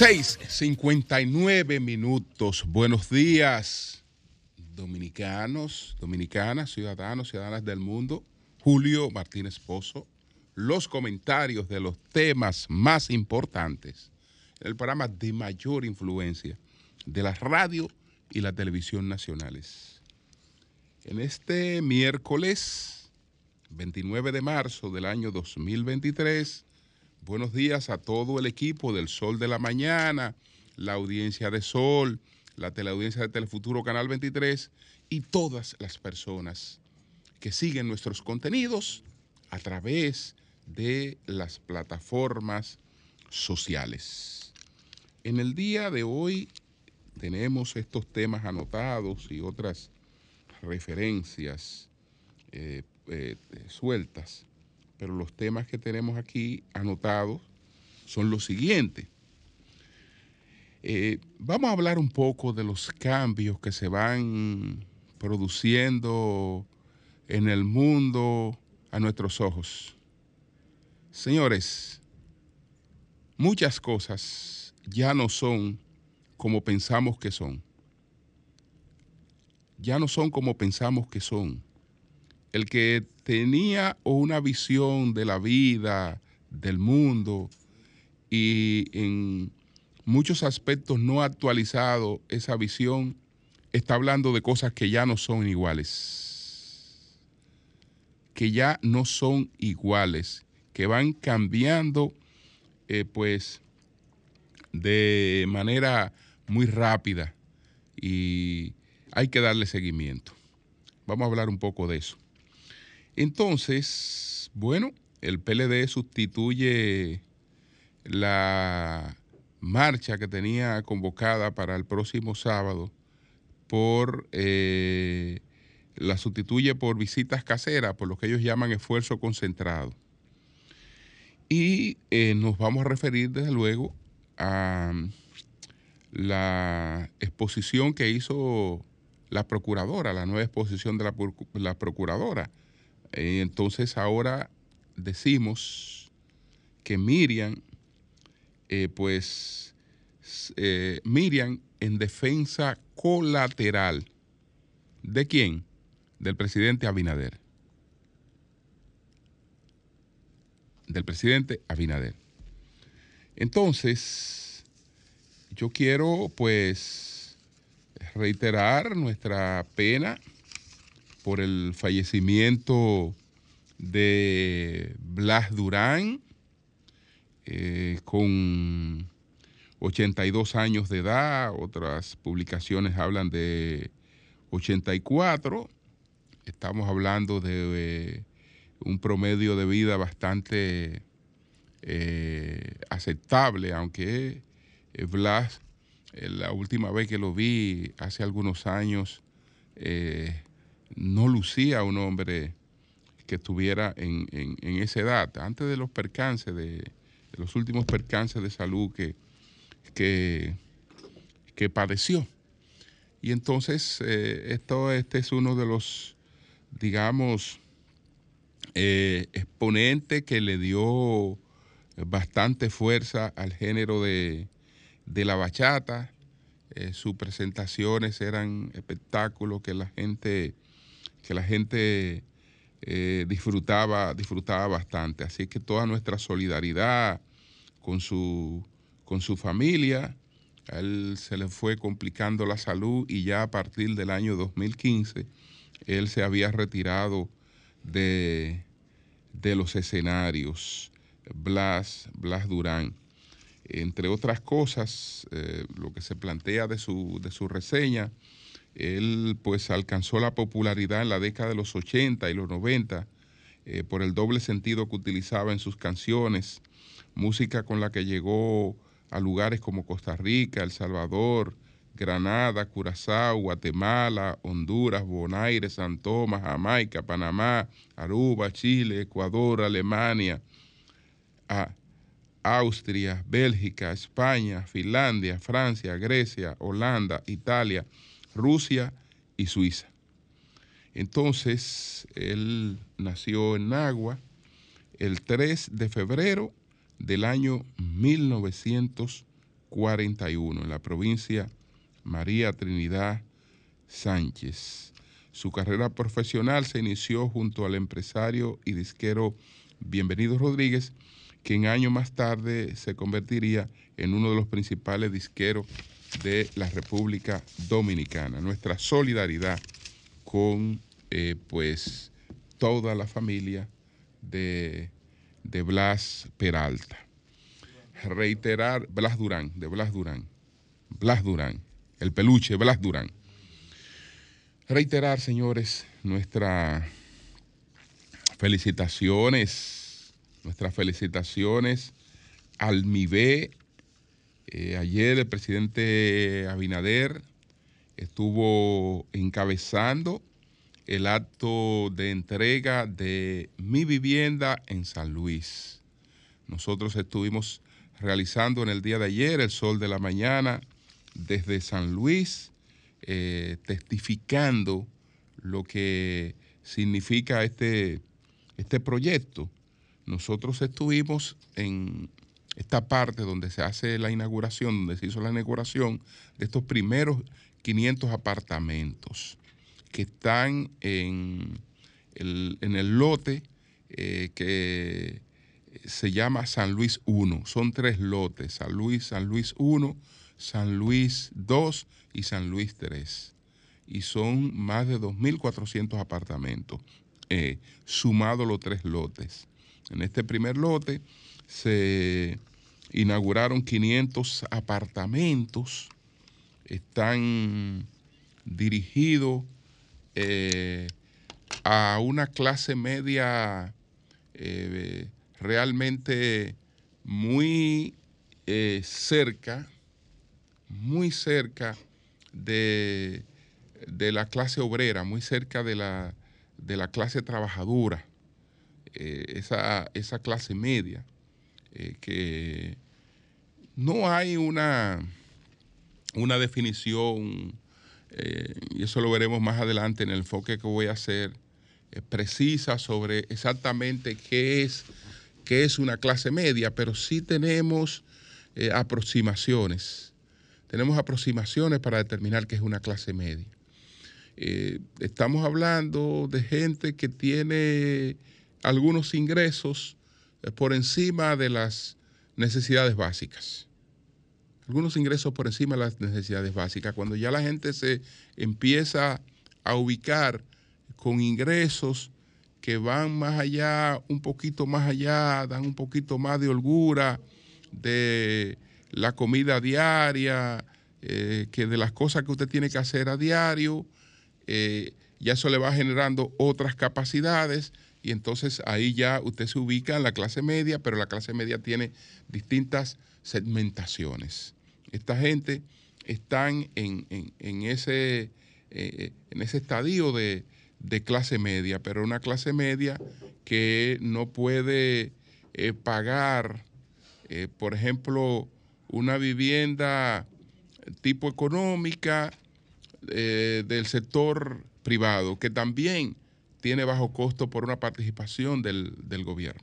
6:59 minutos. Buenos días, dominicanos, dominicanas, ciudadanos, ciudadanas del mundo. Julio Martínez Pozo. Los comentarios de los temas más importantes. El programa de mayor influencia de la radio y la televisión nacionales. En este miércoles 29 de marzo del año 2023, buenos días a todo el equipo del Sol de la Mañana, la audiencia de Sol, la teleaudiencia de Telefuturo Canal 23 y todas las personas que siguen nuestros contenidos a través de las plataformas sociales. En el día de hoy tenemos estos temas anotados y otras referencias eh, eh, sueltas, pero los temas que tenemos aquí anotados son los siguientes. Eh, vamos a hablar un poco de los cambios que se van produciendo en el mundo a nuestros ojos. Señores, muchas cosas ya no son como pensamos que son. Ya no son como pensamos que son. El que tenía una visión de la vida, del mundo, y en muchos aspectos no ha actualizado esa visión, está hablando de cosas que ya no son iguales. Que ya no son iguales, que van cambiando, eh, pues, de manera muy rápida y hay que darle seguimiento. Vamos a hablar un poco de eso. Entonces, bueno, el PLD sustituye la marcha que tenía convocada para el próximo sábado por eh, la sustituye por visitas caseras, por lo que ellos llaman esfuerzo concentrado. Y eh, nos vamos a referir desde luego a la exposición que hizo la procuradora, la nueva exposición de la, procuradora. Eh, entonces ahora decimos que Miriam, eh, pues eh, Miriam en defensa colateral. ¿De quién? Del presidente Abinader. Del presidente Abinader. Entonces, yo quiero pues reiterar nuestra pena por el fallecimiento de Blas Durán eh, con 82 años de edad, otras publicaciones hablan de 84, estamos hablando de eh, un promedio de vida bastante eh, aceptable, aunque Blas, la última vez que lo vi hace algunos años, no lucía un hombre que estuviera en, esa edad, antes de los percances, de, los últimos percances de salud que, que, que padeció. Y entonces esto, este es uno de los, digamos, exponentes que le dio bastante fuerza al género de, de la bachata. Eh, sus presentaciones eran espectáculos que la gente, que la gente eh, disfrutaba, disfrutaba bastante. Así que toda nuestra solidaridad con su, con su familia. A él se le fue complicando la salud y ya a partir del año 2015 él se había retirado de, de los escenarios. Blas, Blas Durán. Entre otras cosas, eh, lo que se plantea de su, de su reseña, él pues alcanzó la popularidad en la década de los 80 y los 90 eh, por el doble sentido que utilizaba en sus canciones, música con la que llegó a lugares como Costa Rica, El Salvador, Granada, Curazao, Guatemala, Honduras, Bonaire, San Tomás, Jamaica, Panamá, Aruba, Chile, Ecuador, Alemania, Austria, Bélgica, España, Finlandia, Francia, Grecia, Holanda, Italia, Rusia y Suiza. Entonces, él nació en Nagua el 3 de febrero del año 1940. 41 en la provincia María Trinidad Sánchez. Su carrera profesional se inició junto al empresario y disquero Bienvenido Rodríguez, quien años más tarde se convertiría en uno de los principales disqueros de la República Dominicana. Nuestra solidaridad con eh, pues toda la familia de, de Blas Peralta. Reiterar, Blas Durán, de Blas Durán, Blas Durán, el peluche Blas Durán. Reiterar, señores, nuestras felicitaciones, nuestras felicitaciones al MIBE. Eh, ayer el presidente Abinader estuvo encabezando el acto de entrega de mi vivienda en San Luis. Nosotros estuvimos realizando en el día de ayer, el sol de la mañana, desde San Luis, eh, testificando lo que significa este, este proyecto. Nosotros estuvimos en esta parte donde se hace la inauguración, donde se hizo la inauguración de estos primeros 500 apartamentos que están en el, en el lote eh, que se llama San Luis 1. Son tres lotes, San Luis, San Luis 1, San Luis 2 y San Luis 3. Y son más de 2.400 apartamentos, eh, sumados los tres lotes. En este primer lote se inauguraron 500 apartamentos, están dirigidos eh, a una clase media eh, realmente muy eh, cerca, muy cerca de, de, la clase obrera, muy cerca de la, de la clase trabajadora, esa, esa, clase media, que no hay una, una definición eh, y eso lo veremos más adelante en el enfoque que voy a hacer, eh, precisa sobre exactamente qué es, qué es una clase media, pero sí tenemos eh, aproximaciones. Tenemos aproximaciones para determinar qué es una clase media. estamos hablando de gente que tiene algunos ingresos por encima de las necesidades básicas algunos ingresos por encima de las necesidades básicas. Cuando ya la gente se empieza a ubicar con ingresos que van más allá, un poquito más allá, dan un poquito más de holgura de la comida diaria, eh, que de las cosas que usted tiene que hacer a diario, eh, ya eso le va generando otras capacidades y entonces ahí ya usted se ubica en la clase media, pero la clase media tiene distintas segmentaciones. Esta gente están en, ese, eh, en ese estadio de, clase media, pero una clase media que no puede eh, pagar, eh, por ejemplo, una vivienda tipo económica del sector privado, que también tiene bajo costo por una participación del, gobierno.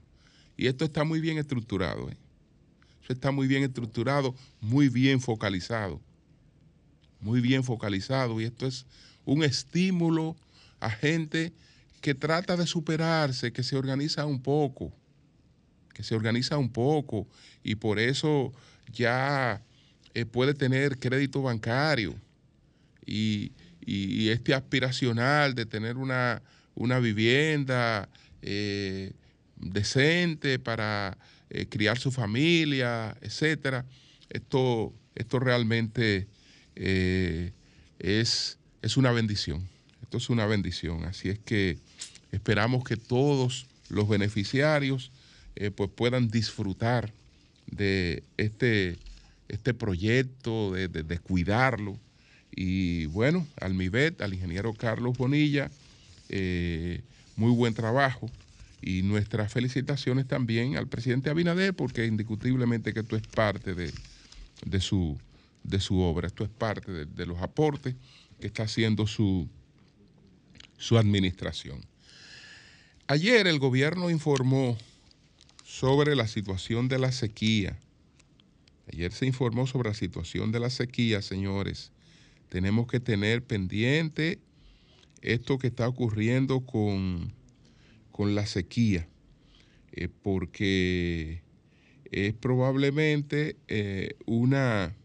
Y esto está muy bien estructurado está muy bien estructurado, muy bien focalizado. Muy bien focalizado. Y esto es un estímulo a gente que trata de superarse, que se organiza un poco, que se organiza un poco y por eso ya eh, puede tener crédito bancario y, este aspiracional de tener una, vivienda eh, decente para eh, criar su familia, etcétera. Esto, esto realmente eh, es, es una bendición. Esto es una bendición. Así es que esperamos que todos los beneficiarios pues puedan disfrutar de este, este proyecto, de, de, cuidarlo. Y bueno, al MIBET, al ingeniero Carlos Bonilla, muy buen trabajo y nuestras felicitaciones también al presidente Abinader, porque indiscutiblemente que esto es parte de, su, de su obra, esto es parte de, los aportes que está haciendo su, su administración. Ayer el gobierno informó sobre la situación de la sequía Ayer se informó sobre la situación de la sequía, señores. Tenemos que tener pendiente esto que está ocurriendo con, con la sequía, eh, porque es probablemente eh, una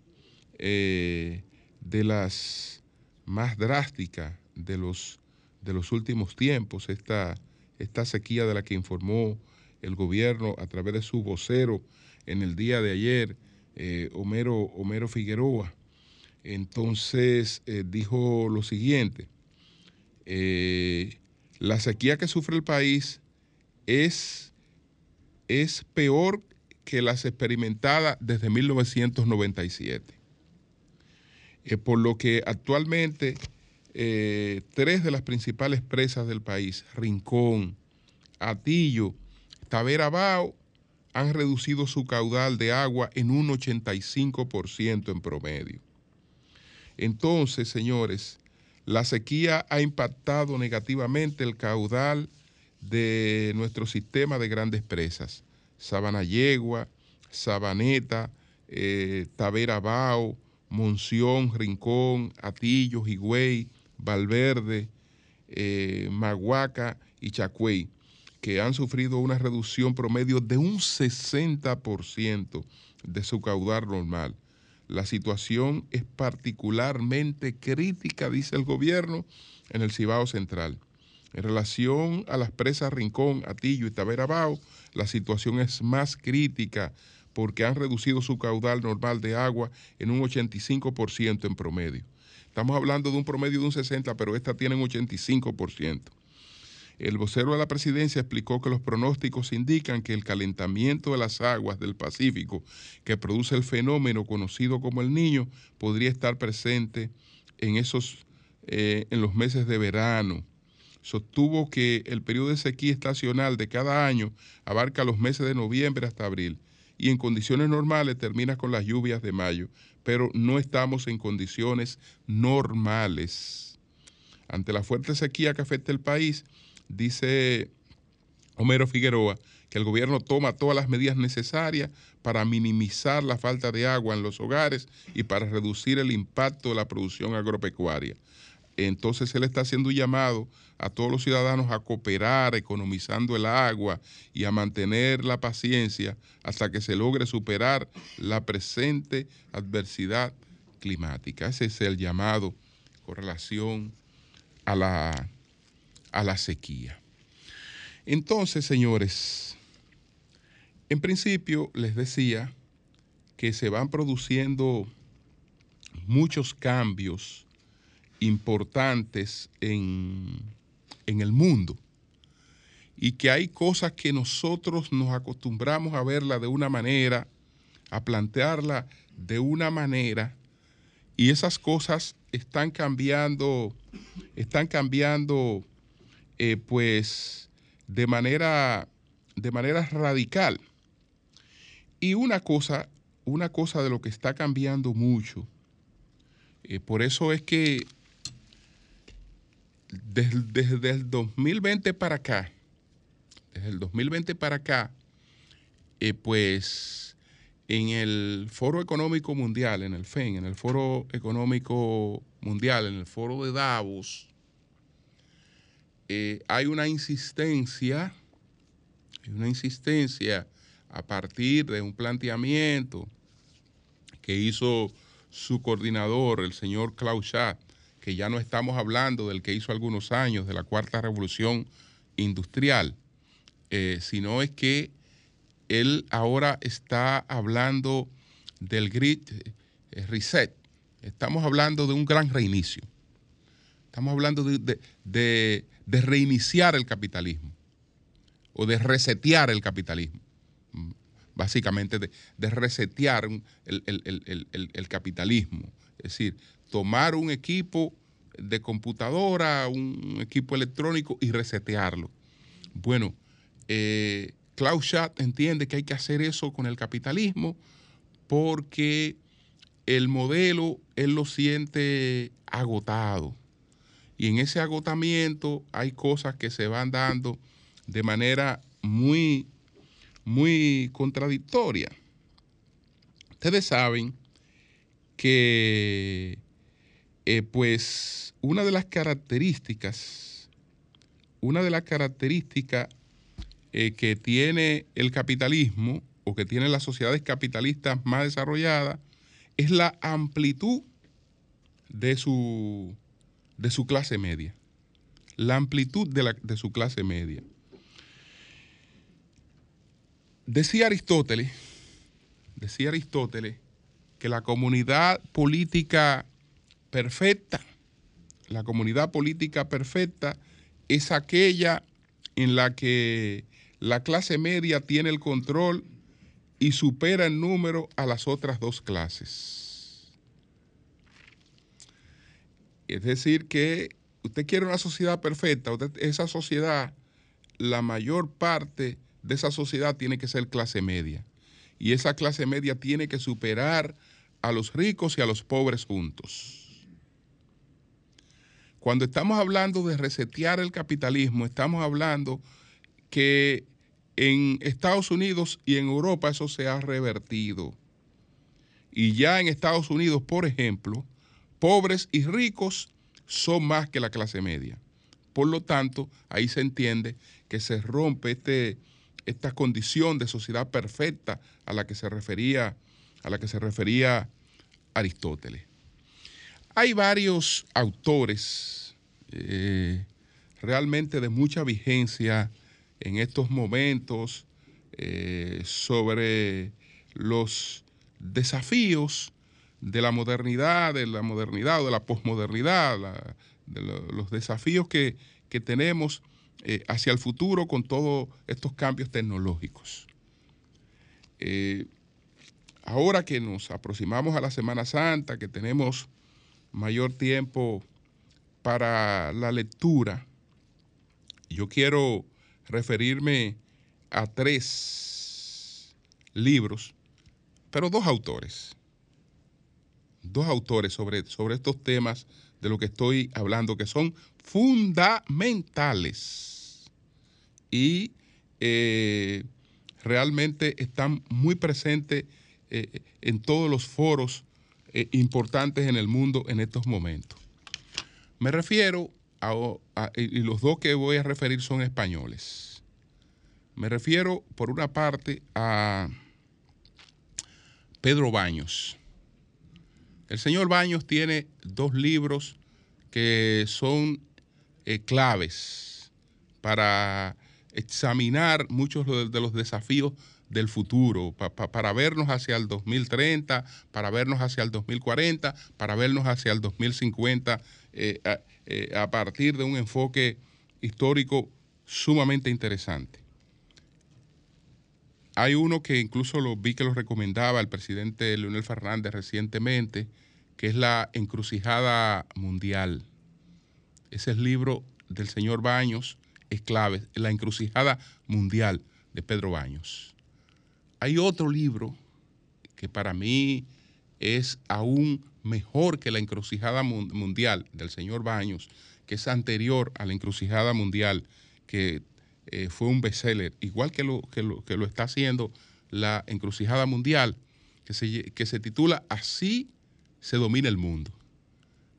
eh, de las más drásticas de los, de los últimos tiempos, esta, esta sequía de la que informó el gobierno a través de su vocero en el día de ayer, Homero, Homero Figueroa. Entonces dijo lo siguiente, eh, la sequía que sufre el país es, es peor que las experimentadas desde 1997. Eh, por lo que actualmente eh, tres de las principales presas del país, Rincón, Atillo, Tavera Bao, han reducido su caudal de agua en un 85% en promedio. Entonces, señores, la sequía ha impactado negativamente el caudal de nuestro sistema de grandes presas. Sabana Yegua, Sabaneta, eh, Tavera Bao, Monción, Rincón, Atillo, Higüey, Valverde, eh, Maguaca y Chacuey, que han sufrido una reducción promedio de un 60% de su caudal normal. La situación es particularmente crítica, dice el gobierno, en el Cibao Central. En relación a las presas Rincón, Atillo y Taberabao, la situación es más crítica porque han reducido su caudal normal de agua en un 85% en promedio. Estamos hablando de un promedio de un 60%, pero esta tiene un 85%. El vocero de la presidencia explicó que los pronósticos indican que el calentamiento de las aguas del Pacífico que produce el fenómeno conocido como el niño podría estar presente en esos eh, en los meses de verano. Sostuvo que el periodo de sequía estacional de cada año abarca los meses de noviembre hasta abril y en condiciones normales termina con las lluvias de mayo, pero no estamos en condiciones normales. Ante la fuerte sequía que afecta el país, dice Homero Figueroa que el gobierno toma todas las medidas necesarias para minimizar la falta de agua en los hogares y para reducir el impacto de la producción agropecuaria. Entonces él está haciendo un llamado a todos los ciudadanos a cooperar economizando el agua y a mantener la paciencia hasta que se logre superar la presente adversidad climática. Ese es el llamado con relación a la a la sequía. Entonces, señores, en principio les decía que se van produciendo muchos cambios importantes en, en el mundo y que hay cosas que nosotros nos acostumbramos a verla de una manera, a plantearla de una manera, y esas cosas están cambiando, están cambiando eh, pues de manera, de radical. Y una cosa, una cosa de lo que está cambiando mucho, eh, por eso es que desde, el 2020 para acá, desde el 2020 para acá, eh, pues en el Foro Económico Mundial, en el FEN, en el Foro Económico Mundial, en el Foro de Davos, eh, hay una insistencia, una insistencia a partir de un planteamiento que hizo su coordinador, el señor Klaus Schad, que ya no estamos hablando del que hizo algunos años, de la cuarta revolución industrial, eh, sino es que él ahora está hablando del grid eh, reset. Estamos hablando de un gran reinicio. Estamos hablando de reiniciar el capitalismo o de resetear el capitalismo. Básicamente de, resetear el, capitalismo. Es decir, tomar un equipo de computadora, un equipo electrónico y resetearlo. Bueno, eh, Klaus Schad entiende que hay que hacer eso con el capitalismo porque el modelo él lo siente agotado y en ese agotamiento hay cosas que se van dando de manera muy, muy contradictoria. Ustedes saben que, eh, pues, una de las características, una de las características eh, que tiene el capitalismo o que tienen las sociedades capitalistas más desarrolladas es la amplitud de su, de su clase media. La amplitud de, de su clase media. Decía Aristóteles, decía Aristóteles, que la comunidad política perfecta, la comunidad política perfecta es aquella en la que la clase media tiene el control y supera en número a las otras dos clases. Es decir, que usted quiere una sociedad perfecta, esa sociedad, la mayor parte de esa sociedad tiene que ser clase media. Y esa clase media tiene que superar a los ricos y a los pobres juntos. Cuando estamos hablando de resetear el capitalismo, estamos hablando que en Estados Unidos y en Europa eso se ha revertido. Y ya en Estados Unidos, por ejemplo, pobres y ricos son más que la clase media. Por lo tanto, ahí se entiende que se rompe este, esta condición de sociedad perfecta a la que se refería, a la que se refería Aristóteles. Hay varios autores eh, realmente de mucha vigencia en estos momentos eh, sobre los desafíos de la modernidad, de la modernidad o de la posmodernidad, de los desafíos que, tenemos eh, hacia el futuro con todos estos cambios tecnológicos. Eh, ahora que nos aproximamos a la Semana Santa, que tenemos mayor tiempo para la lectura, yo quiero referirme a tres libros, pero dos autores. Dos autores sobre, sobre estos temas de lo que estoy hablando, que son fundamentales y eh, realmente están muy presentes eh, en todos los foros eh, importantes en el mundo en estos momentos. Me refiero y los dos que voy a referir son españoles. Me refiero, por una parte, a Pedro Baños. El señor Baños tiene dos libros que son eh, claves para examinar muchos de los desafíos del futuro, para vernos hacia el 2030, para vernos hacia el 2040, para vernos hacia el 2050, eh, eh, a, partir de un enfoque histórico sumamente interesante. Hay uno que incluso lo vi que lo recomendaba el presidente Leonel Fernández recientemente, que es la encrucijada mundial. Ese es el libro del señor Baños, es clave, la encrucijada mundial de Pedro Baños. Hay otro libro que para mí es aún mejor que la encrucijada mundial del señor Baños, que es anterior a la encrucijada mundial, que eh, fue un bestseller, igual que lo, que lo, que lo está haciendo la encrucijada mundial, que se, que se titula Así se domina el mundo.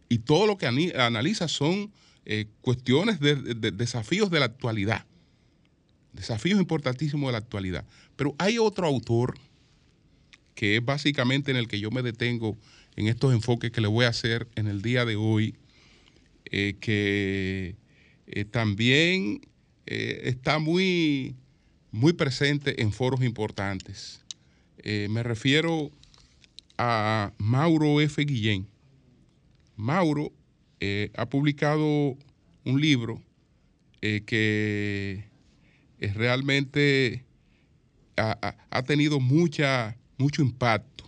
Y todo lo que analiza son eh, cuestiones de desafíos de la actualidad desafíos importantísimos de la actualidad. Pero hay otro autor que es básicamente en el que yo me detengo en estos enfoques que le voy a hacer en el día de hoy, eh, que también eh, está muy, muy presente en foros importantes. me refiero a Mauro F. Guillén. Mauro ha publicado un libro que realmente ha, tenido mucha, mucho impacto.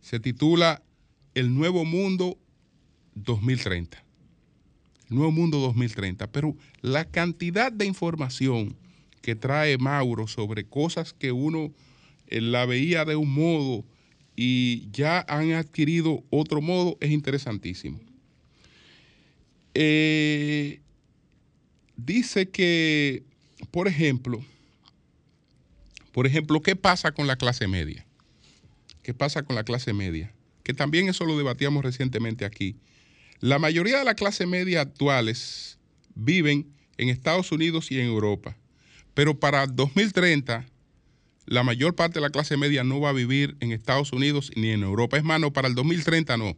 Se titula El Nuevo Mundo 2030. Nuevo Mundo 2030. Pero la cantidad de información que trae Mauro sobre cosas que uno eh, la veía de un modo y ya han adquirido otro modo es interesantísimo. Eh, dice que por ejemplo, por ejemplo, ¿qué pasa con la clase media? que pasa con la clase media, que también eso lo debatíamos recientemente aquí. La mayoría de la clase media actuales viven en Estados Unidos y en Europa, pero para 2030 la mayor parte de la clase media no va a vivir en Estados Unidos ni en Europa. Es más, no, para el 2030 no.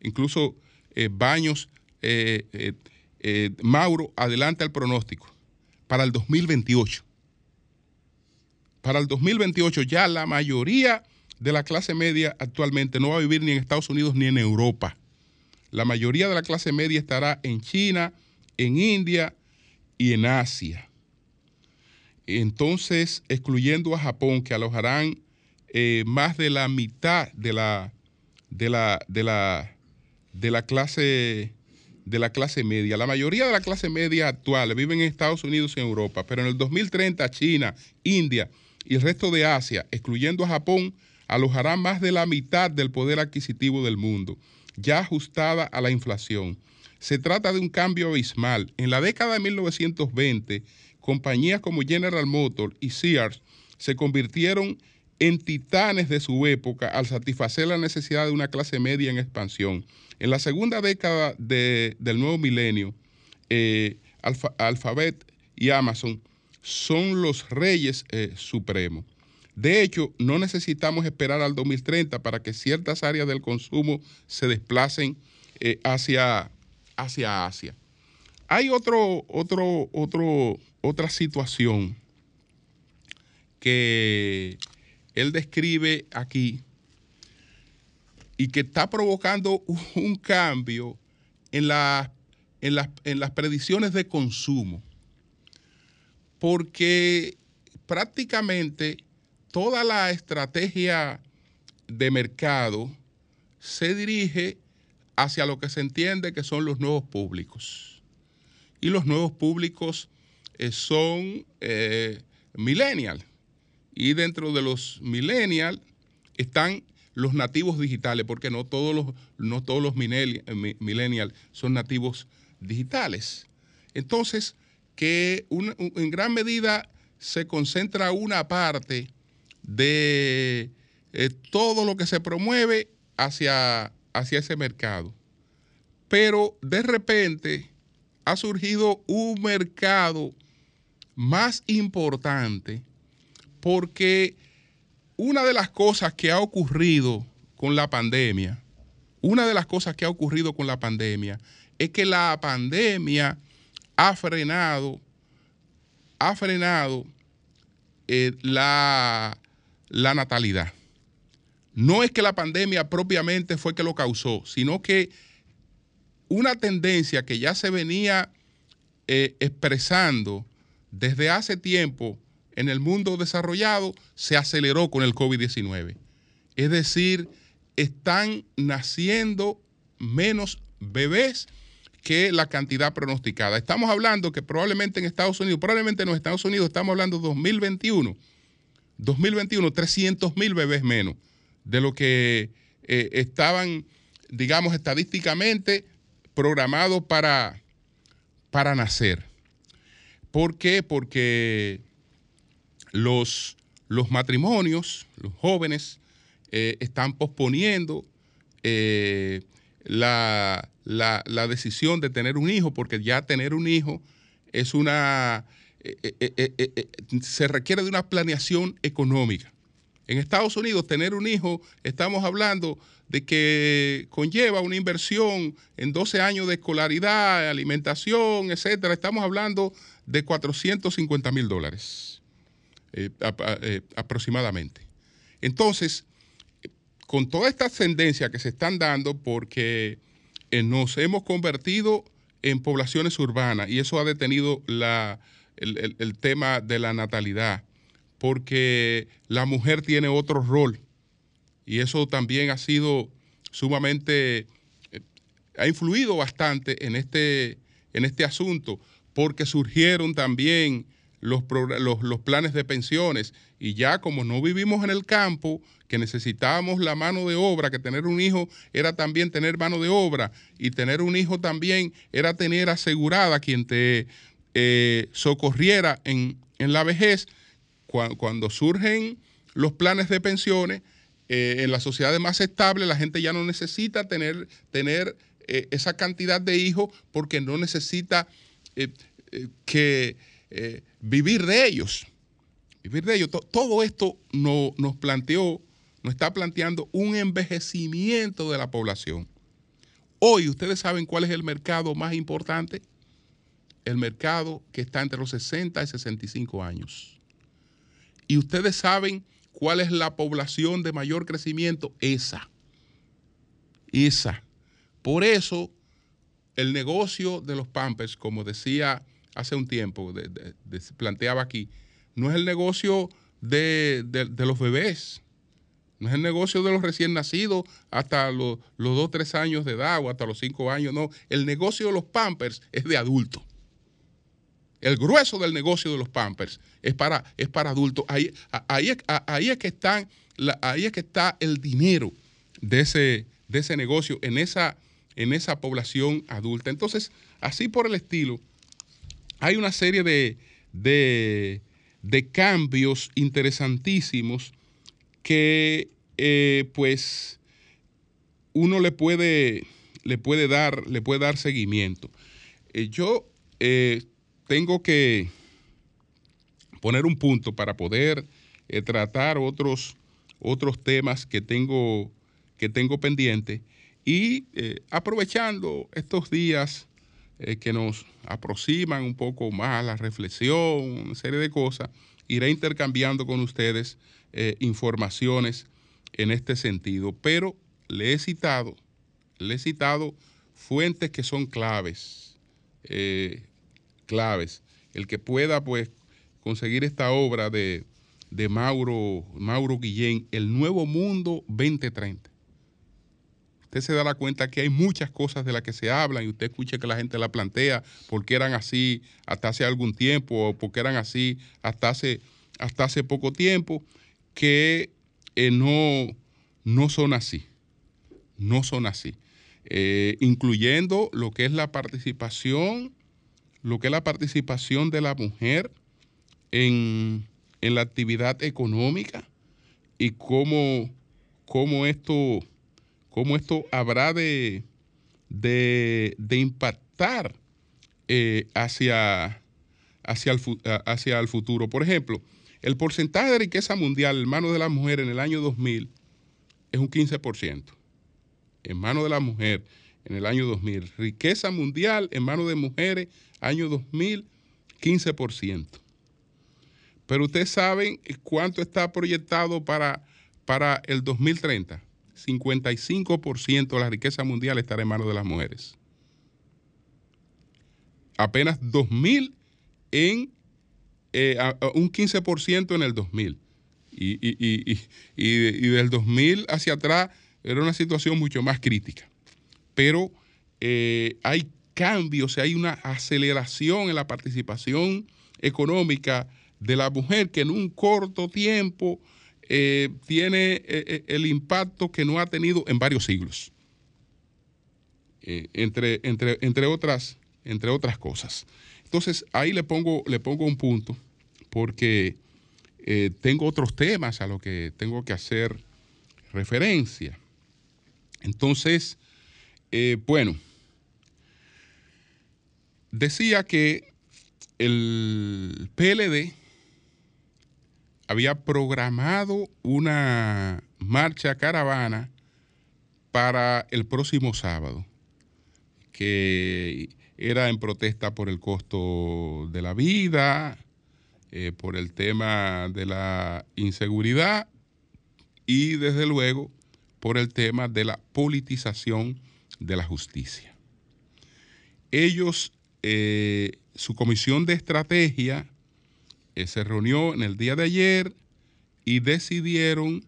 Incluso eh, Baños, eh, eh, Mauro, adelanta el pronóstico. Para el 2028. Para el 2028 ya la mayoría de la clase media actualmente no va a vivir ni en Estados Unidos ni en Europa. La mayoría de la clase media estará en China, en India y en Asia. Entonces, excluyendo a Japón, que alojarán eh, más de la mitad de la, de la, de la, de la clase de la clase media. La mayoría de la clase media actual viven en Estados Unidos y en Europa, pero en el 2030 China, India y el resto de Asia, excluyendo a Japón, alojarán más de la mitad del poder adquisitivo del mundo, ya ajustada a la inflación. Se trata de un cambio abismal. En la década de 1920, compañías como General Motors y Sears se convirtieron en titanes de su época al satisfacer la necesidad de una clase media en expansión. En la segunda década del nuevo milenio, eh, Alphabet y Amazon son los reyes eh, supremos. De hecho, no necesitamos esperar al 2030 para que ciertas áreas del consumo se desplacen eh, hacia, hacia Asia. Hay otro, otro, otro, otra situación que él describe aquí y que está provocando un cambio en, en, en las predicciones de consumo. Porque prácticamente toda la estrategia de mercado se dirige hacia lo que se entiende que son los nuevos públicos. Y los nuevos públicos eh, son eh, millennials. Y dentro de los millennials están los nativos digitales, porque no todos los, no todos los eh, son nativos digitales. Entonces, que en gran medida se concentra una parte de todo lo que se promueve hacia, hacia ese mercado. Pero de repente ha surgido un mercado más importante porque una de las cosas que ha ocurrido con la pandemia, una de las cosas que ha ocurrido con la pandemia es que la pandemia ha frenado, ha frenado eh, la, la natalidad. No es que la pandemia propiamente fue que lo causó, sino que una tendencia que ya se venía eh, expresando desde hace tiempo en el mundo desarrollado se aceleró con el COVID-19. Es decir, están naciendo menos bebés que la cantidad pronosticada. Estamos hablando que probablemente en Estados Unidos, probablemente en los Estados Unidos estamos hablando de 2021, 2021, 300 mil bebés menos de lo que eh, estaban, digamos, estadísticamente programado para, para nacer. ¿Por qué? Porque los, los matrimonios, los jóvenes, eh, están posponiendo eh, la, decisión de tener un hijo, porque ya tener un hijo es una, eh, se requiere de una planeación económica. En Estados Unidos, tener un hijo, estamos hablando de que conlleva una inversión en 12 años de escolaridad, alimentación, etcétera. Estamos hablando de 450 mil dólares eh, eh, aproximadamente. Entonces, con toda esta tendencia que se están dando, porque eh, nos hemos convertido en poblaciones urbanas y eso ha detenido la, el tema de la natalidad porque la mujer tiene otro rol y eso también ha sido sumamente, eh, ha influido bastante en este, en este asunto, porque surgieron también los, los, planes de pensiones y ya como no vivimos en el campo, que necesitábamos la mano de obra, que tener un hijo era también tener mano de obra y tener un hijo también era tener asegurada quien te eh, socorriera en, en la vejez, cuando, surgen los planes de pensiones, eh, en las sociedades más estables la gente ya no necesita tener, tener eh, esa cantidad de hijos porque no necesita que vivir de ellos. Vivir de ellos. Todo esto nos planteó, nos está planteando un envejecimiento de la población. Hoy ustedes saben cuál es el mercado más importante. El mercado que está entre los 60 y 65 años. Y ustedes saben cuál es la población de mayor crecimiento. Esa. Esa. Por eso el negocio de los Pampers, como decía hace un tiempo, planteaba aquí, no es el negocio de, los bebés. No es el negocio de los recién nacidos hasta los, los 2, 3 años de edad o hasta los 5 años, no. El negocio de los Pampers es de adultos. El grueso del negocio de los Pampers es para, es para adultos. Ahí, ahí, ahí, es que están, ahí es que está el dinero de ese, de ese negocio en esa, en esa población adulta. Entonces, así por el estilo, hay una serie de, de, de cambios interesantísimos que eh, pues uno le puede, le puede, dar, le puede dar seguimiento. Eh, yo eh, tengo que poner un punto para poder tratar otros, otros temas que tengo, que tengo pendiente. Y aprovechando estos días que nos aproximan un poco más a la reflexión, una serie de cosas, iré intercambiando con ustedes eh, informaciones en este sentido, pero le he citado, le he citado fuentes que son claves, eh, claves. El que pueda, pues, conseguir esta obra de, de Mauro, Mauro Guillén, El Nuevo Mundo 2030. Usted se dará cuenta que hay muchas cosas de las que se hablan y usted escucha que la gente la plantea porque eran así hasta hace algún tiempo o porque eran así hasta hace, hasta hace poco tiempo que eh, no, no son así, no son así, eh, incluyendo lo que es la participación, lo que es la participación de la mujer en, la actividad económica y cómo, cómo, esto, cómo esto habrá de, de, impactar eh, hacia, hacia, el, hacia el futuro. Por ejemplo, el porcentaje de riqueza mundial en manos de la mujer en el año 2000 es un 15%. En manos de la mujer en el año 2000. Riqueza mundial en manos de mujeres, año 2000, 15%. Pero ustedes saben cuánto está proyectado para, para el 2030. 55% de la riqueza mundial estará en manos de las mujeres. Apenas 2.000 en eh, un 15% en el 2000. Y, y, y, del 2000 hacia atrás era una situación mucho más crítica. Pero eh, hay cambios, hay una aceleración en la participación económica de la mujer que en un corto tiempo eh, tiene el impacto que no ha tenido en varios siglos. entre, entre, entre, otras, entre otras cosas. Entonces, ahí le pongo, le pongo un punto porque eh, tengo otros temas a los que tengo que hacer referencia. Entonces, eh, bueno, decía que el PLD había programado una marcha caravana para el próximo sábado, que era en protesta por el costo de la vida, eh, por el tema de la inseguridad y desde luego por el tema de la politización de la justicia. Ellos, eh, su comisión de estrategia eh, se reunió en el día de ayer y decidieron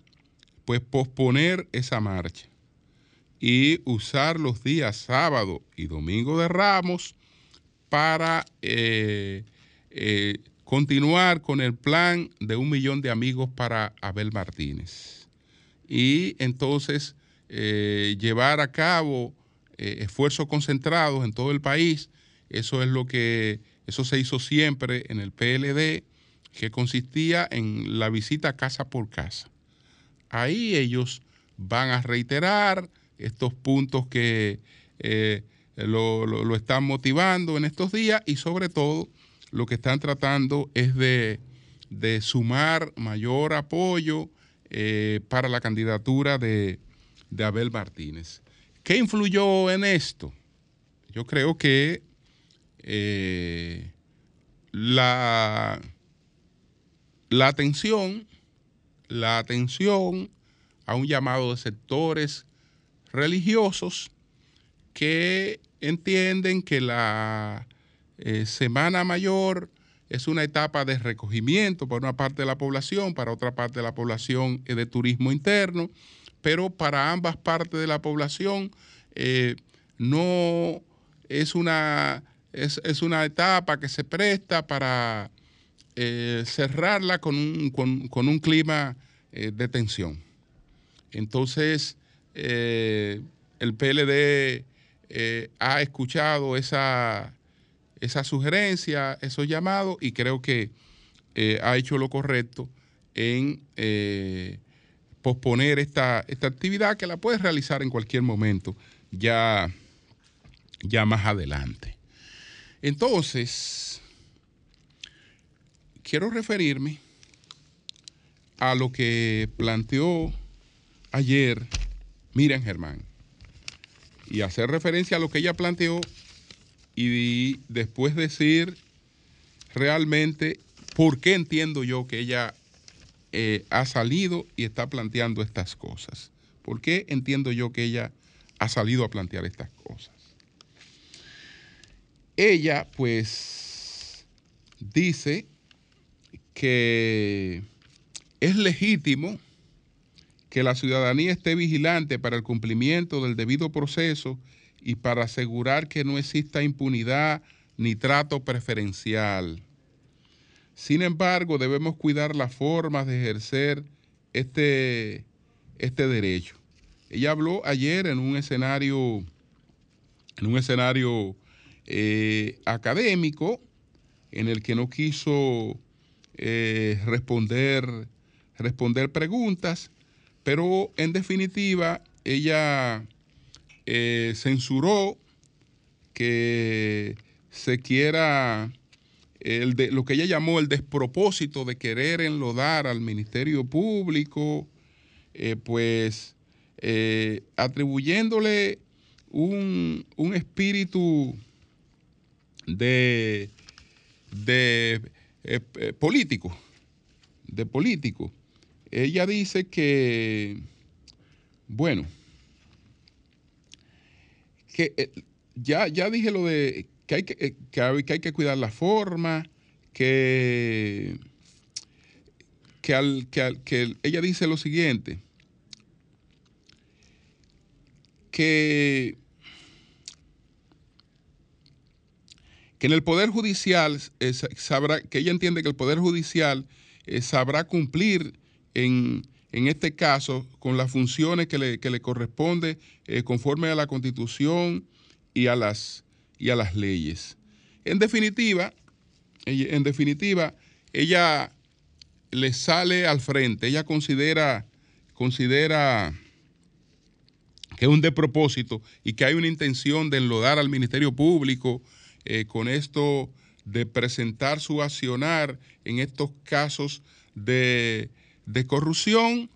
pues posponer esa marcha y usar los días sábado y domingo de Ramos para eh, continuar con el plan de un millón de amigos para Abel Martínez. Y entonces llevar a cabo esfuerzos concentrados en todo el país. Eso es lo que, eso se hizo siempre en el PLD, que consistía en la visita casa por casa ahí ellos van a reiterar estos puntos que eh, lo, están motivando en estos días y sobre todo lo que están tratando es de, sumar mayor apoyo eh, para la candidatura de, Abel Martínez. ¿Qué influyó en esto? Yo creo que eh, la, la atención, la atención a un llamado de sectores religiosos que entienden que la eh, Semana Mayor es una etapa de recogimiento por una parte de la población, para otra parte de la población es de turismo interno, pero para ambas partes de la población eh, no es una, es, una etapa que se presta para eh, cerrarla con un, con un clima de tensión. Entonces, el PLD eh, ha escuchado esa, esa sugerencia, esos llamados, y creo que eh, ha hecho lo correcto en eh, posponer esta, esta, actividad que la puedes realizar en cualquier momento, ya, ya más adelante. Entonces, quiero referirme a lo que planteó ayer Miriam Germán y hacer referencia a lo que ella planteó y después decir realmente por qué entiendo yo que ella eh, ha salido y está planteando estas cosas. ¿Por qué entiendo yo que ella ha salido a plantear estas cosas? Ella pues dice que es legítimo que la ciudadanía esté vigilante para el cumplimiento del debido proceso y para asegurar que no exista impunidad ni trato preferencial. Sin embargo, debemos cuidar las formas de ejercer este, este derecho. Ella habló ayer en un escenario, en un escenario eh, académico en el que no quiso eh, responder, responder preguntas pero en definitiva, ella eh, censuró que se quiera lo que ella llamó el despropósito de querer enlodar al Ministerio Público, pues atribuyéndole un, espíritu de, de político, de político. Ella dice que, bueno, que eh, ya, ya dije lo de que hay que, eh, que, hay que cuidar la forma, que, que, al, que, ella dice lo siguiente, que, que en el Poder Judicial eh, sabrá, que ella entiende que el Poder Judicial sabrá cumplir en, este caso con las funciones que le, que corresponde eh, conforme a la Constitución y a las, y a las leyes. En definitiva, en definitiva, ella le sale al frente, ella considera, considera que es un despropósito y que hay una intención de enlodar al Ministerio Público eh, con esto de presentar su accionar en estos casos de de corrupción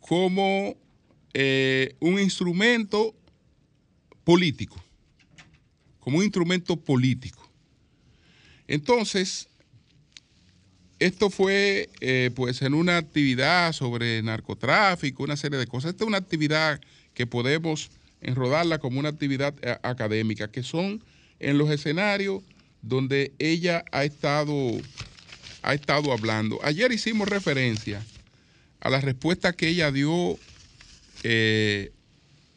como eh, un instrumento político, como un instrumento político. Entonces, esto fue eh, pues en una actividad sobre narcotráfico, una serie de cosas. Esta es una actividad que podemos enrodarla como una actividad académica, que son en los escenarios donde ella ha estado ha estado hablando. Ayer hicimos referencia a la respuesta que ella dio eh,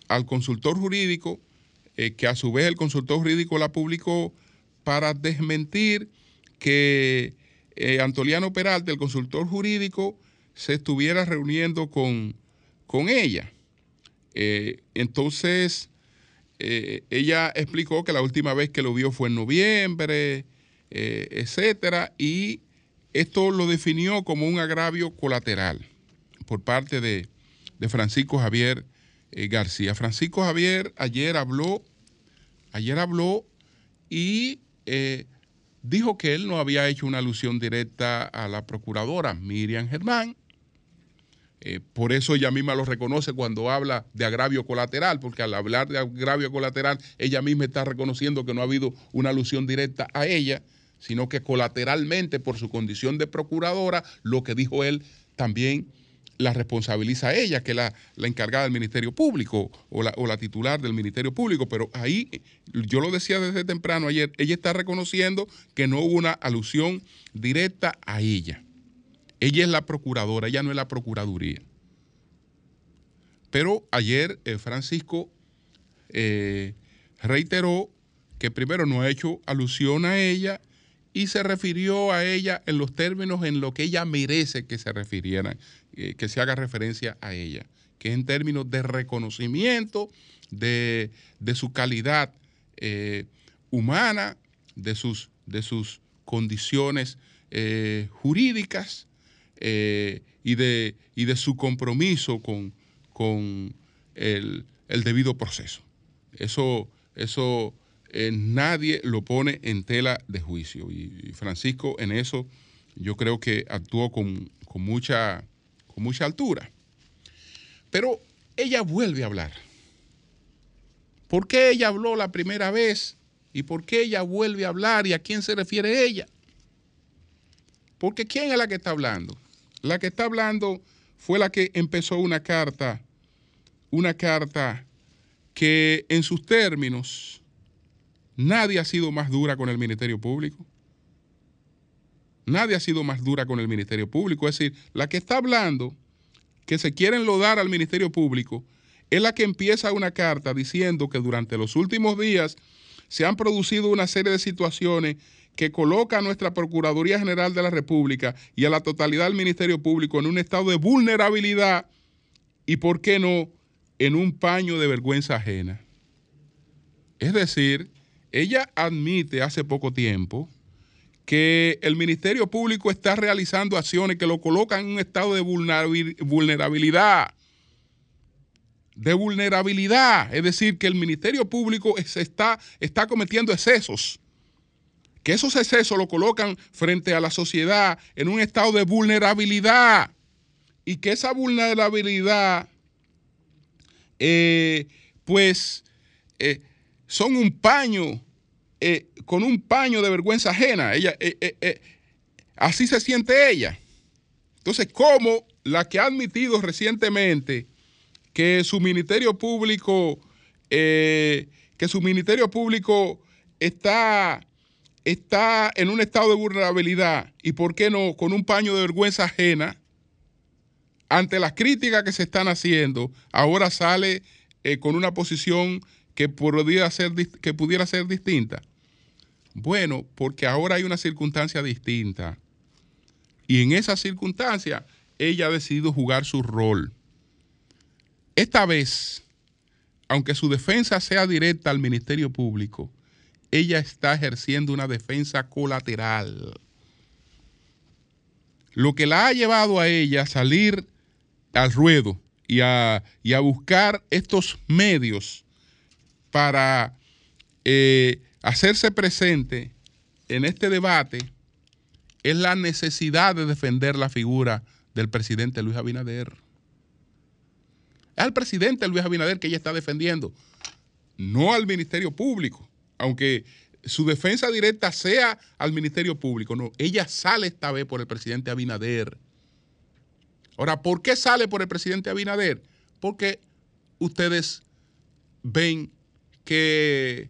al consultor jurídico, eh, que a su vez el consultor jurídico la publicó para desmentir que eh, Antoliano Peralta, el consultor jurídico, se estuviera reuniendo con, con ella. entonces, ella explicó que la última vez que lo vio fue en noviembre, etcétera, y esto lo definió como un agravio colateral por parte de, de Francisco Javier eh, García. Francisco Javier ayer habló, ayer habló y eh, dijo que él no había hecho una alusión directa a la procuradora Miriam Germán. Eh, por eso ella misma lo reconoce cuando habla de agravio colateral, porque al hablar de agravio colateral, ella misma está reconociendo que no ha habido una alusión directa a ella, sino que colateralmente, por su condición de procuradora, lo que dijo él también la responsabiliza a ella, que es la, encargada del Ministerio Público o la, o la, titular del Ministerio Público. Pero ahí, yo lo decía desde temprano ayer, ella está reconociendo que no hubo una alusión directa a ella. Ella es la procuradora, ella no es la procuraduría. Pero ayer eh, Francisco eh, reiteró que primero no ha hecho alusión a ella y se refirió a ella en los términos en los que ella merece que se refirieran, eh, que se haga referencia a ella, que es en términos de reconocimiento de, su calidad humana, de sus, condiciones jurídicas y, de, y de su compromiso con, con el, el debido proceso. Eso, eso eh, nadie lo pone en tela de juicio. Y, Francisco en eso yo creo que actuó con, mucha, con mucha altura. Pero ella vuelve a hablar. ¿Por qué ella habló la primera vez? ¿Y por qué ella vuelve a hablar? ¿Y a quién se refiere ella? Porque ¿quién es la que está hablando? La que está hablando fue la que empezó una carta, una carta que en sus términos Nadie ha sido más dura con el Ministerio Público. Nadie ha sido más dura con el Ministerio Público. Es decir, la que está hablando que se quieren lodar al Ministerio Público es la que empieza una carta diciendo que durante los últimos días se han producido una serie de situaciones que coloca a nuestra Procuraduría General de la República y a la totalidad del Ministerio Público en un estado de vulnerabilidad y, ¿por qué no?, en un paño de vergüenza ajena. Es decir, ella admite hace poco tiempo que el Ministerio Público está realizando acciones que lo colocan en un estado de vulnerabilidad. De vulnerabilidad. Es decir, que el Ministerio Público está, está cometiendo excesos. Que esos excesos lo colocan frente a la sociedad en un estado de vulnerabilidad. Y que esa vulnerabilidad, eh, pues, eh, son un paño, eh, con un paño de vergüenza ajena. Ella, así se siente ella. Entonces, ¿cómo la que ha admitido recientemente que su ministerio público, que su ministerio público está, está en un estado de vulnerabilidad y por qué no con un paño de vergüenza ajena, ante las críticas que se están haciendo, ahora sale con una posición que pudiera ser, que pudiera ser distinta? Bueno, porque ahora hay una circunstancia distinta. Y en esa circunstancia, ella ha decidido jugar su rol. Esta vez, aunque su defensa sea directa al Ministerio Público, ella está ejerciendo una defensa colateral. Lo que la ha llevado a ella a salir al ruedo y a, buscar estos medios para eh, hacerse presente en este debate es la necesidad de defender la figura del presidente Luis Abinader. Al presidente Luis Abinader que ella está defendiendo, no al Ministerio Público, aunque su defensa directa sea al Ministerio Público, no, ella sale esta vez por el presidente Abinader. Ahora, ¿por qué sale por el presidente Abinader? Porque ustedes ven que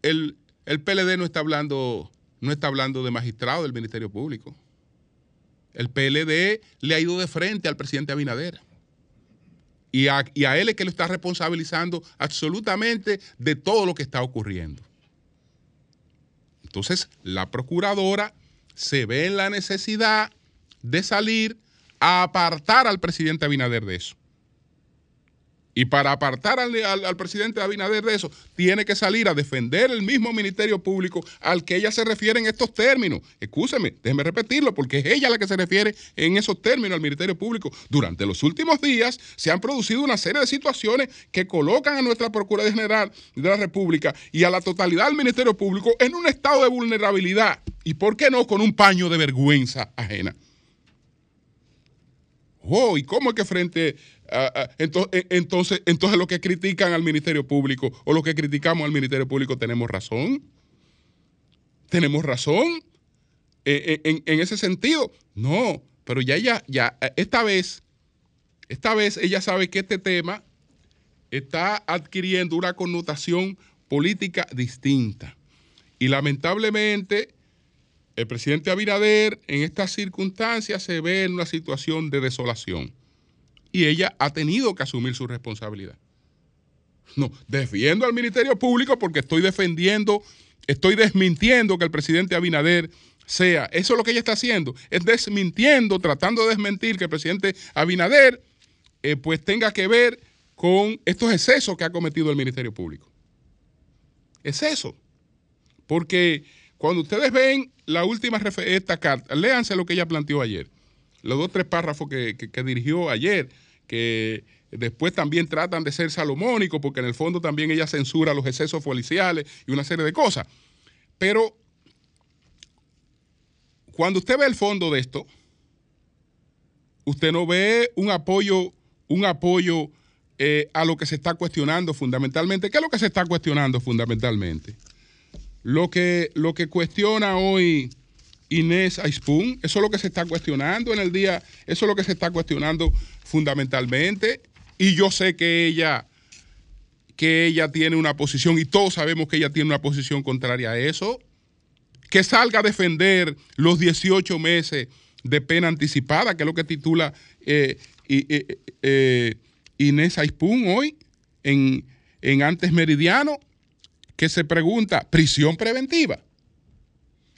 el, PLD no está hablando, no está hablando de magistrado del Ministerio Público. El PLD le ha ido de frente al presidente Abinader. Y a, él es que lo está responsabilizando absolutamente de todo lo que está ocurriendo. Entonces, la procuradora se ve en la necesidad de salir a apartar al presidente Abinader de eso. Y para apartar al, presidente Abinader de eso, tiene que salir a defender el mismo Ministerio Público al que ella se refiere en estos términos. Escúcheme, déjeme repetirlo, porque es ella la que se refiere en esos términos al Ministerio Público. Durante los últimos días se han producido una serie de situaciones que colocan a nuestra Procuraduría General de la República y a la totalidad del Ministerio Público en un estado de vulnerabilidad. ¿Y por qué no con un paño de vergüenza ajena? Oh, ¿y cómo es que frente entonces, entonces, entonces los que critican al Ministerio Público o los que criticamos al Ministerio Público tenemos razón. ¿Tenemos razón e, e, en, ese sentido? No, pero ya, ya, ya, esta vez, esta vez ella sabe que este tema está adquiriendo una connotación política distinta. Y lamentablemente, el presidente Abinader en estas circunstancias se ve en una situación de desolación y ella ha tenido que asumir su responsabilidad. No, defiendo al Ministerio Público porque estoy defendiendo, estoy desmintiendo que el presidente Abinader sea. Eso es lo que ella está haciendo, es desmintiendo, tratando de desmentir que el presidente Abinader eh, pues tenga que ver con estos excesos que ha cometido el Ministerio Público. Es eso. Porque cuando ustedes ven la última esta carta, léanse lo que ella planteó ayer, los dos tres párrafos que dirigió ayer que después también tratan de ser salomónicos, porque en el fondo también ella censura los excesos policiales y una serie de cosas. Pero cuando usted ve el fondo de esto, usted no ve un apoyo, un apoyo eh, a lo que se está cuestionando fundamentalmente. ¿Qué es lo que se está cuestionando fundamentalmente? Lo que, lo que cuestiona hoy Inés Aispun, eso es lo que se está cuestionando en el día, eso es lo que se está cuestionando fundamentalmente. Y yo sé que ella, que ella tiene una posición, y todos sabemos que ella tiene una posición contraria a eso. Que salga a defender los 18 meses de pena anticipada, que es lo que titula eh, eh, eh, Inés Aispun hoy en, en Antes Meridiano, que se pregunta, prisión preventiva.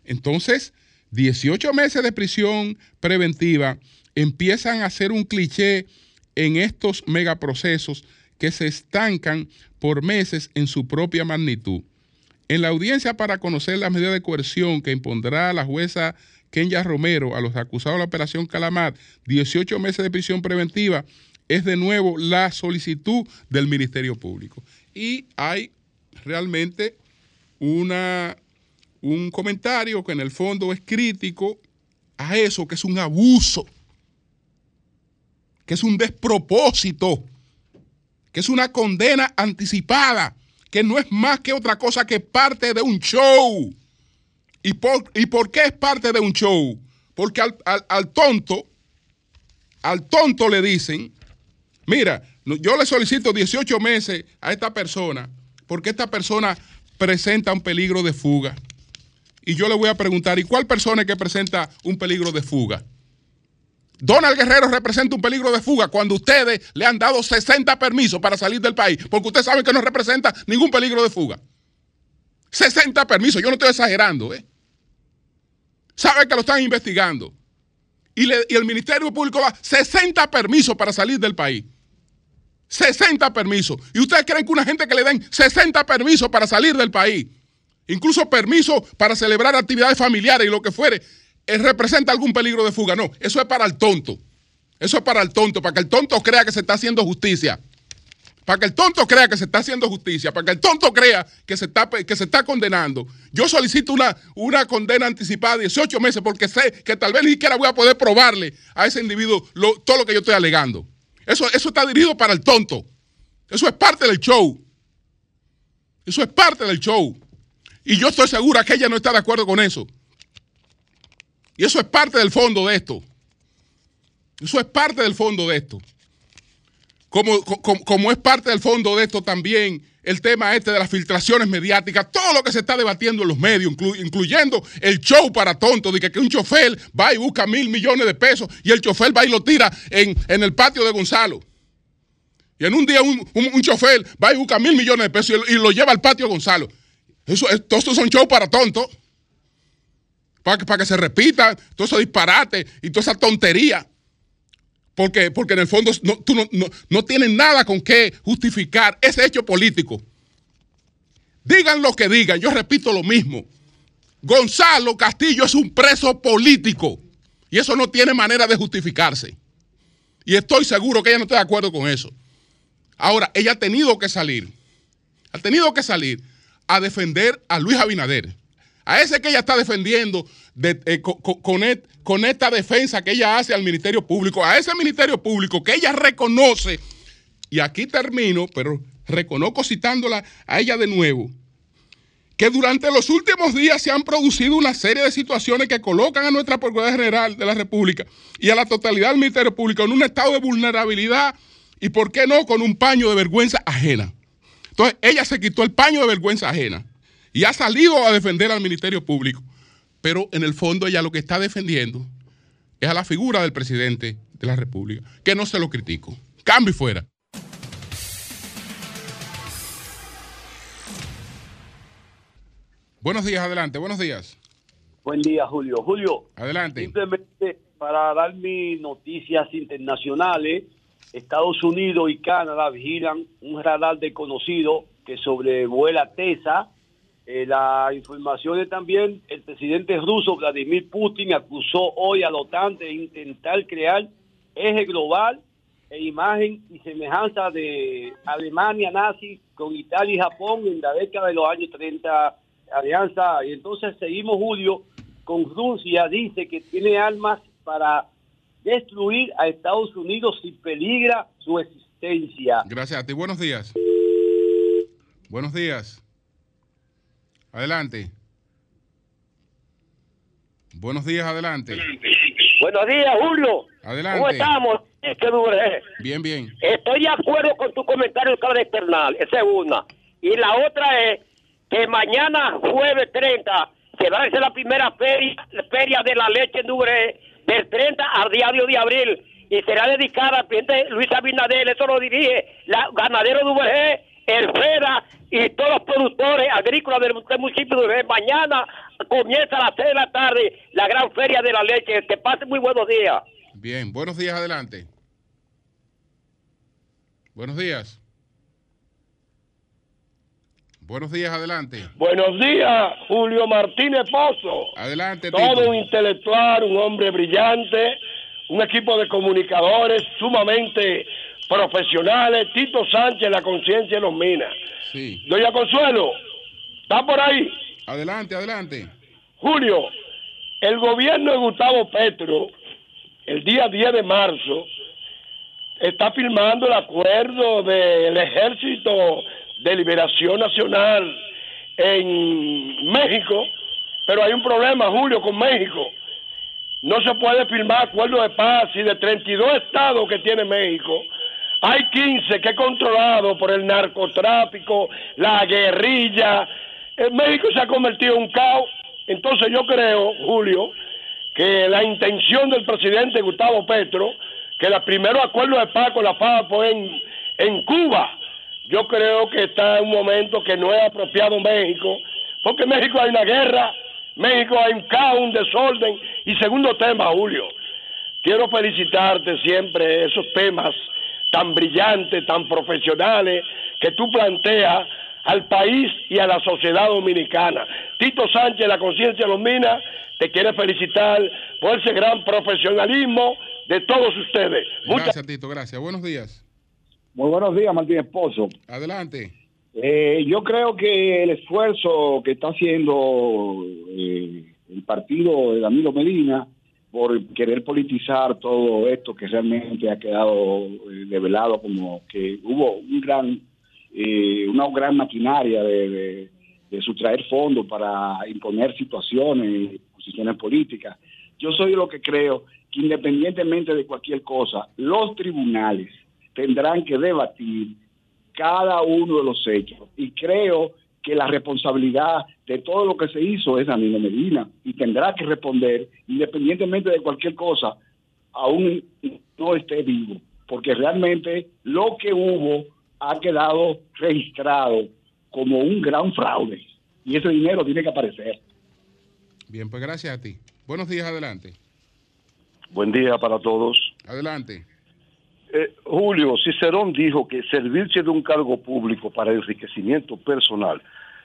Entonces, 18 meses de prisión preventiva empiezan a ser un cliché en estos megaprocesos que se estancan por meses en su propia magnitud. En la audiencia para conocer la medida de coerción que impondrá la jueza Kenya Romero a los acusados de la operación Calamar, 18 meses de prisión preventiva, es de nuevo la solicitud del Ministerio Público. Y hay realmente una un comentario que en el fondo es crítico a eso, que es un abuso, que es un despropósito, que es una condena anticipada, que no es más que otra cosa que parte de un show. ¿Y por, y por qué es parte de un show? Porque al, al tonto, al tonto le dicen, mira, yo le solicito 18 meses a esta persona porque esta persona presenta un peligro de fuga. Y yo le voy a preguntar, ¿y cuál persona es que presenta un peligro de fuga? Donald Guerrero representa un peligro de fuga cuando ustedes le han dado 60 permisos para salir del país, porque ustedes saben que no representa ningún peligro de fuga. 60 permisos, yo no estoy exagerando, ¿eh? Saben que lo están investigando. Y, y el Ministerio Público da 60 permisos para salir del país. 60 permisos. ¿Y ustedes creen que una gente que le den 60 permisos para salir del país incluso permiso para celebrar actividades familiares y lo que fuere, eh, representa algún peligro de fuga. No, eso es para el tonto. Eso es para el tonto, para que el tonto crea que se está haciendo justicia. Para que el tonto crea que se está haciendo justicia, para que el tonto crea que se está, que se está condenando. Yo solicito una, una condena anticipada de 18 meses porque sé que tal vez ni siquiera voy a poder probarle a ese individuo todo lo que yo estoy alegando. Eso, eso está dirigido para el tonto. Eso es parte del show. Eso es parte del show. Y yo estoy segura que ella no está de acuerdo con eso. Y eso es parte del fondo de esto. Eso es parte del fondo de esto. Como, como, es parte del fondo de esto también el tema este de las filtraciones mediáticas, todo lo que se está debatiendo en los medios, incluyendo el show para tontos, de que, un chofer va y busca mil millones de pesos y el chofer va y lo tira en, el patio de Gonzalo. Y en un día un, un, chofer va y busca mil millones de pesos y lo lleva al patio de Gonzalo. Eso, todos estos son shows para tontos. Para que, para que se repita todo eso disparate y toda esa tontería. porque, porque en el fondo no, tú no, no, no tienes nada con qué justificar ese hecho político. Digan lo que digan, yo repito lo mismo. Gonzalo Castillo es un preso político y eso no tiene manera de justificarse. Y estoy seguro que ella no está de acuerdo con eso. Ahora, ella ha tenido que salir, ha tenido que salir a defender a Luis Abinader, a ese que ella está defendiendo eh, con, esta defensa que ella hace al Ministerio Público, a ese Ministerio Público que ella reconoce, y aquí termino, pero reconozco citándola a ella de nuevo, que durante los últimos días se han producido una serie de situaciones que colocan a nuestra Procuraduría General de la República y a la totalidad del Ministerio Público en un estado de vulnerabilidad y, ¿por qué no?, con un paño de vergüenza ajena. Entonces, ella se quitó el paño de vergüenza ajena y ha salido a defender al Ministerio Público. Pero en el fondo ella lo que está defendiendo es a la figura del presidente de la República, que no se lo critico. Cambio y fuera. Buenos días, adelante, buenos días. Buen día, Julio. Julio. Adelante. Simplemente para dar mis noticias internacionales, Estados Unidos y Canadá vigilan un radar desconocido que sobrevuela Tesa. Eh, la información es también, el presidente ruso Vladimir Putin acusó hoy a la OTAN de intentar crear eje global e imagen y semejanza de Alemania nazi con Italia y Japón en la década de los años 30 alianza. Y entonces seguimos, Julio, con Rusia, dice que tiene armas para destruir a Estados Unidos si peligra su existencia. Gracias a ti. Buenos días. Buenos días. Adelante. Buenos días, adelante. Buenos días, Julio. Adelante. ¿Cómo estamos? Bien, bien. Estoy de acuerdo con tu comentario de external, esa es una. Y la otra es que mañana, jueves 30, se va a hacer la primera feria, feria de la leche en Dubré, del 30 al diario de abril, y será dedicada al presidente Luis Abinader, eso lo dirige la ganadero Dubré, el FEDA y todos los productores agrícolas del, municipio de Dubré. Mañana comienza a las 6 de la tarde la gran feria de la leche. Que pase muy buenos días. Bien, buenos días, adelante. Buenos días. Buenos días, adelante. Buenos días, Julio Martínez Pozo. Adelante, Todo un intelectual, un hombre brillante, un equipo de comunicadores sumamente profesionales. Tito Sánchez, la conciencia de los minas. Sí. Doña Consuelo, ¿está por ahí? Adelante, adelante. Julio, el gobierno de Gustavo Petro, el día 10 de marzo, está firmando el acuerdo del ejército de liberación nacional en México, pero hay un problema, Julio, con México. No se puede firmar acuerdo de paz y de 32 estados que tiene México, hay 15 que es controlado por el narcotráfico, la guerrilla. En México se ha convertido en un caos. Entonces yo creo, Julio, que la intención del presidente Gustavo Petro, que el primero acuerdo de paz con la fue en, en Cuba, yo creo que está en un momento que no es apropiado México, porque en México hay una guerra, México hay un caos, un desorden. Y segundo tema, Julio, quiero felicitarte siempre esos temas tan brillantes, tan profesionales que tú planteas al país y a la sociedad dominicana. Tito Sánchez, la conciencia de los minas, te quiere felicitar por ese gran profesionalismo de todos ustedes. Gracias, Tito, gracias. Buenos días. Muy buenos días, Martín Esposo. Adelante. Eh, yo creo que el esfuerzo que está haciendo eh, el partido de Danilo Medina por querer politizar todo esto que realmente ha quedado eh, develado como que hubo un gran una gran maquinaria de, de, sustraer fondos para imponer situaciones y posiciones políticas. Yo soy lo que creo que independientemente de cualquier cosa, los tribunales tendrán que debatir cada uno de los hechos. Y creo que la responsabilidad de todo lo que se hizo es Danilo Medina y tendrá que responder independientemente de cualquier cosa, aún no esté vivo, porque realmente lo que hubo ha quedado registrado como un gran fraude y ese dinero tiene que aparecer. Bien, pues gracias a ti. Buenos días, adelante. Buen día para todos. Adelante. Eh, Julio, Cicerón dijo que servirse de un cargo público para enriquecimiento personal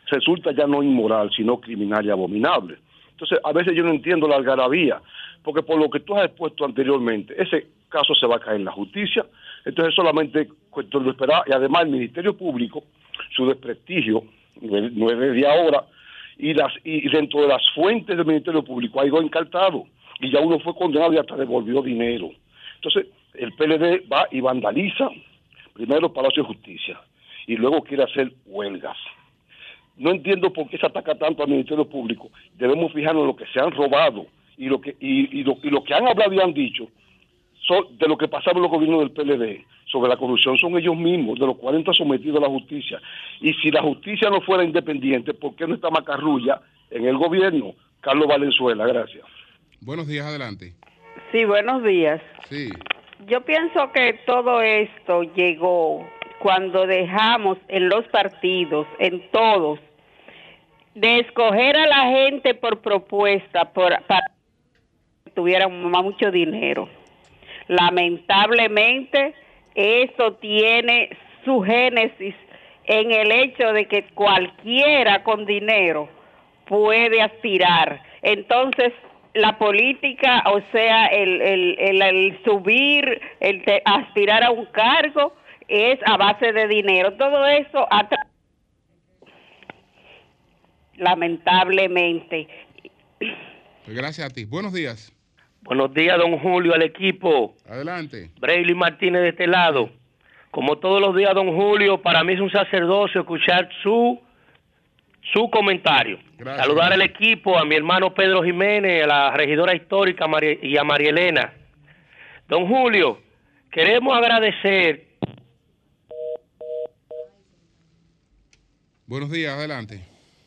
resulta ya no inmoral, sino criminal y abominable. Entonces, a veces yo no entiendo la algarabía, porque por lo que tú has expuesto anteriormente, ese caso se va a caer en la justicia, entonces solamente cuestión de esperar, y además el Ministerio Público, su desprestigio, no es de ahora, y, las, y dentro de las fuentes del Ministerio Público hay algo encartado, y ya uno fue condenado y hasta devolvió dinero. Entonces, el PLD va y vandaliza primero el Palacio de Justicia, y luego quiere hacer huelgas no entiendo por qué se ataca tanto al Ministerio Público. Debemos fijarnos en lo que se han robado y lo que y, lo, que han hablado y han dicho de lo que pasaba en los gobiernos del PLD sobre la corrupción son ellos mismos, de los 40 sometidos a la justicia. Y si la justicia no fuera independiente, ¿por qué no está Macarrulla en el gobierno? Carlos Valenzuela, gracias. Buenos días, adelante. Sí, buenos días. Sí. Yo pienso que todo esto llegó cuando dejamos en los partidos, en todos, de escoger a la gente por propuesta por, para que tuvieran mucho dinero. Lamentablemente, eso tiene su génesis en el hecho de que cualquiera con dinero puede aspirar. Entonces, la política, o sea, el, el, el, subir, el aspirar a un cargo, es a base de dinero. Todo eso, lamentablemente. Pues gracias a ti. Buenos días. Buenos días, don Julio, al equipo. Adelante. Brayley Martínez de este lado. Como todos los días, don Julio, para mí es un sacerdocio escuchar su su comentario. Saludar al equipo, a mi hermano Pedro Jiménez, a la regidora histórica y a María Elena. Don Julio, queremos agradecer Buenos días, adelante.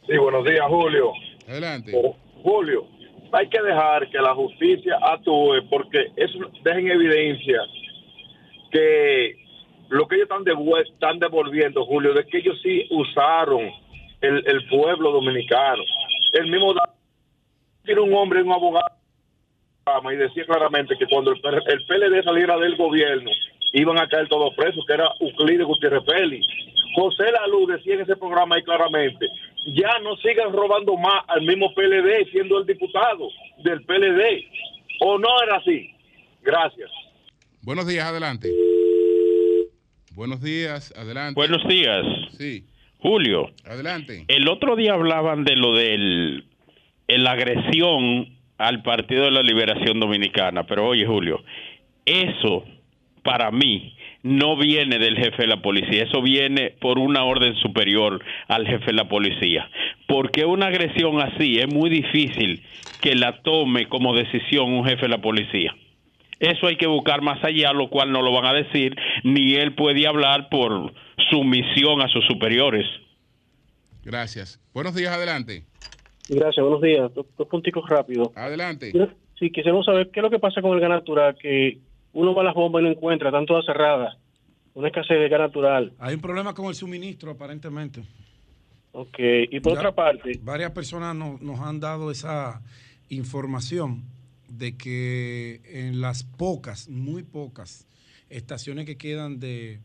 Sí, buenos días, Julio. Adelante. Julio, hay que dejar que la justicia actúe porque eso deja en evidencia que lo que ellos están, están devolviendo, Julio, de que ellos sí usaron el, pueblo dominicano. El mismo tiene un hombre, un abogado, y decía claramente que cuando el, el PLD saliera del gobierno, iban a caer todos presos, que era Euclides Gutiérrez Peli. José Lalu decía en ese programa ahí claramente, ya no sigan robando más al mismo PLD siendo el diputado del PLD. ¿O no era así? Gracias. Buenos días, adelante. Buenos días, adelante. Buenos días. Sí. Julio. Adelante. El otro día hablaban de lo de la agresión al Partido de la Liberación Dominicana, pero oye, Julio, eso para mí no viene del jefe de la policía, eso viene por una orden superior al jefe de la policía. Porque una agresión así es muy difícil que la tome como decisión un jefe de la policía. Eso hay que buscar más allá, lo cual no lo van a decir, ni él puede hablar por sumisión a sus superiores. Gracias. Buenos días, adelante. Gracias, buenos días. Dos, punticos rápidos. Adelante. Sí, quisiéramos saber qué es lo que pasa con el gas natural, que uno va a las bombas y no encuentra, están todas cerradas. Una escasez de gas natural. Hay un problema con el suministro, aparentemente. Ok, y por otra parte. Varias personas nos han dado esa información de que en las pocas, muy pocas estaciones que quedan de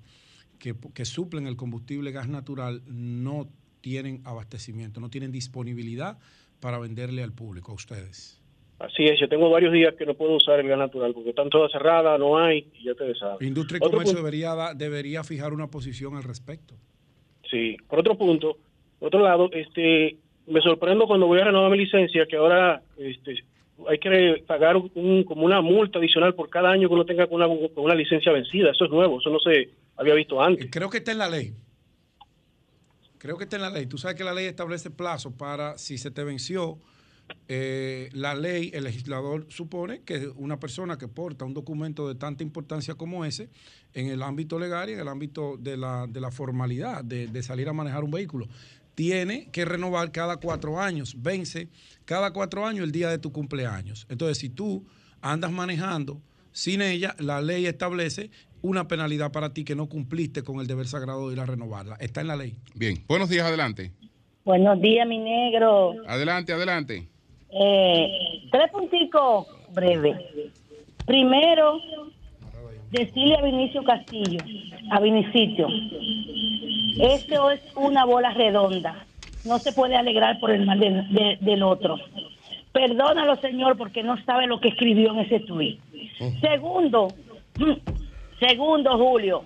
que, que suplen el combustible gas natural no tienen abastecimiento, no tienen disponibilidad para venderle al público, a ustedes. Así es, yo tengo varios días que no puedo usar el gas natural porque están todas cerradas, no hay, y ya te sabes. Industria y Comercio debería, debería fijar una posición al respecto. Sí, por otro punto, por otro lado, este, me sorprendo cuando voy a renovar mi licencia que ahora este, hay que pagar un, como una multa adicional por cada año que uno tenga con una, con una licencia vencida. Eso es nuevo, eso no se había visto antes. Creo que está en la ley. Creo que está en la ley. Tú sabes que la ley establece plazo para si se te venció eh, la ley, el legislador supone que una persona que porta un documento de tanta importancia como ese, en el ámbito legal y en el ámbito de la, de la formalidad de, salir a manejar un vehículo, tiene que renovar cada cuatro años, vence cada cuatro años el día de tu cumpleaños. Entonces, si tú andas manejando sin ella, la ley establece una penalidad para ti que no cumpliste con el deber sagrado de ir a renovarla. Está en la ley. Bien, buenos días, adelante. Buenos días, mi negro. Adelante, adelante. Eh, tres punticos breves. Primero, decirle a Vinicio Castillo, a Vinicio, esto es una bola redonda. No se puede alegrar por el mal del, de- del otro. Perdónalo, señor, porque no sabe lo que escribió en ese tuit. Segundo, segundo, Julio,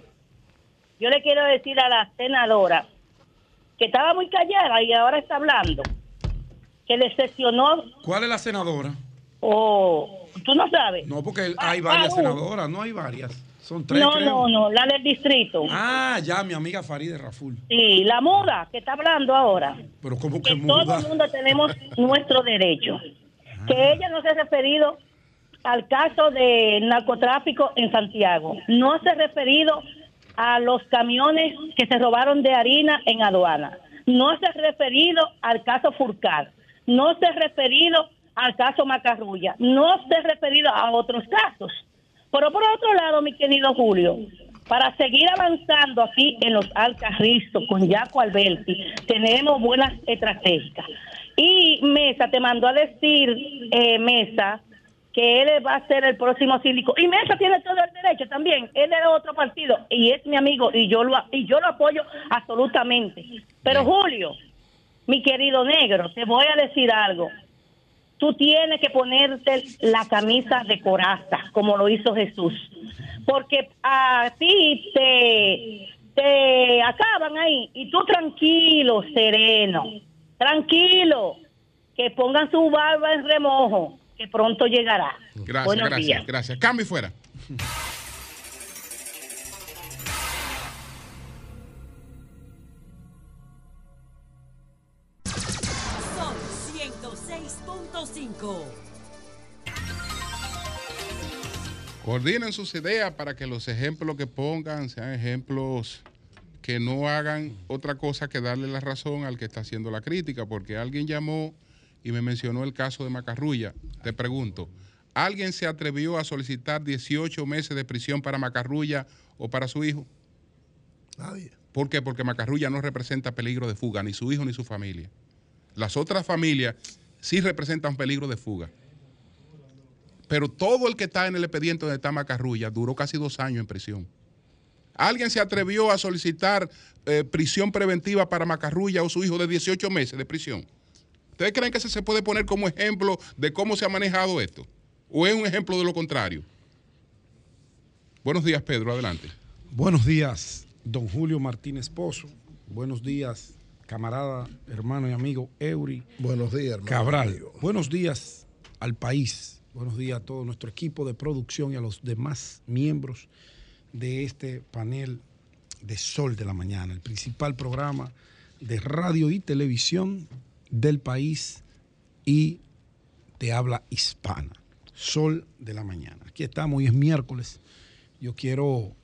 yo le quiero decir a la senadora que estaba muy callada y ahora está hablando, que decepcionó ¿Cuál es la senadora? o tú no sabes. No, porque hay varias senadoras, no hay varias. Son tres, No, creo. no, no, la del distrito. Ah, ya, mi amiga Farideh Raful. Sí, la muda que está hablando ahora. Pero ¿cómo que Que todo muda? el mundo tenemos nuestro derecho. Que ella no se ha referido al caso de narcotráfico en Santiago. No se ha referido a los camiones que se robaron de harina en aduana. No se ha referido al caso Furcal. No se ha referido al caso Macarrulla. No se ha referido a otros casos. Pero por otro lado, mi querido Julio, para seguir avanzando aquí en los Alcarrizos con Jaco Alberti, tenemos buenas estrategias. Y Mesa te mandó a decir, eh, Mesa, que él va a ser el próximo síndico. Y Mesa tiene todo el derecho también. Él es de otro partido y es mi amigo y yo lo, y yo lo apoyo absolutamente. Pero Julio, mi querido negro, te voy a decir algo. Tú tienes que ponerte la camisa de coraza, como lo hizo Jesús. Porque a ti te, te acaban ahí y tú tranquilo, sereno, tranquilo, que pongan su barba en remojo, que pronto llegará. Gracias, Buenos gracias, días. gracias. Cambio y fuera. 106.5. Coordinen sus ideas para que los ejemplos que pongan sean ejemplos que no hagan otra cosa que darle la razón al que está haciendo la crítica, porque alguien llamó y me mencionó el caso de Macarrulla. Te pregunto, ¿alguien se atrevió a solicitar 18 meses de prisión para Macarrulla o para su hijo? Nadie. ¿Por qué? Porque Macarrulla no representa peligro de fuga, ni su hijo ni su familia. Las otras familias sí representan peligro de fuga. Pero todo el que está en el expediente donde está Macarrulla duró casi dos años en prisión. ¿Alguien se atrevió a solicitar eh, prisión preventiva para Macarrulla o su hijo de 18 meses de prisión? ¿Ustedes creen que ese se puede poner como ejemplo de cómo se ha manejado esto? ¿O es un ejemplo de lo contrario? Buenos días, Pedro, adelante. Buenos días, don Julio Martínez Pozo. Buenos días, camarada, hermano y amigo Eury. Buenos días, hermano. Cabral. amigo. Buenos días al país. Buenos días a todo nuestro equipo de producción y a los demás miembros de este panel de Sol de la Mañana, el principal programa de radio y televisión del país y de habla hispana. Sol de la Mañana. Aquí estamos, hoy es miércoles. Yo quiero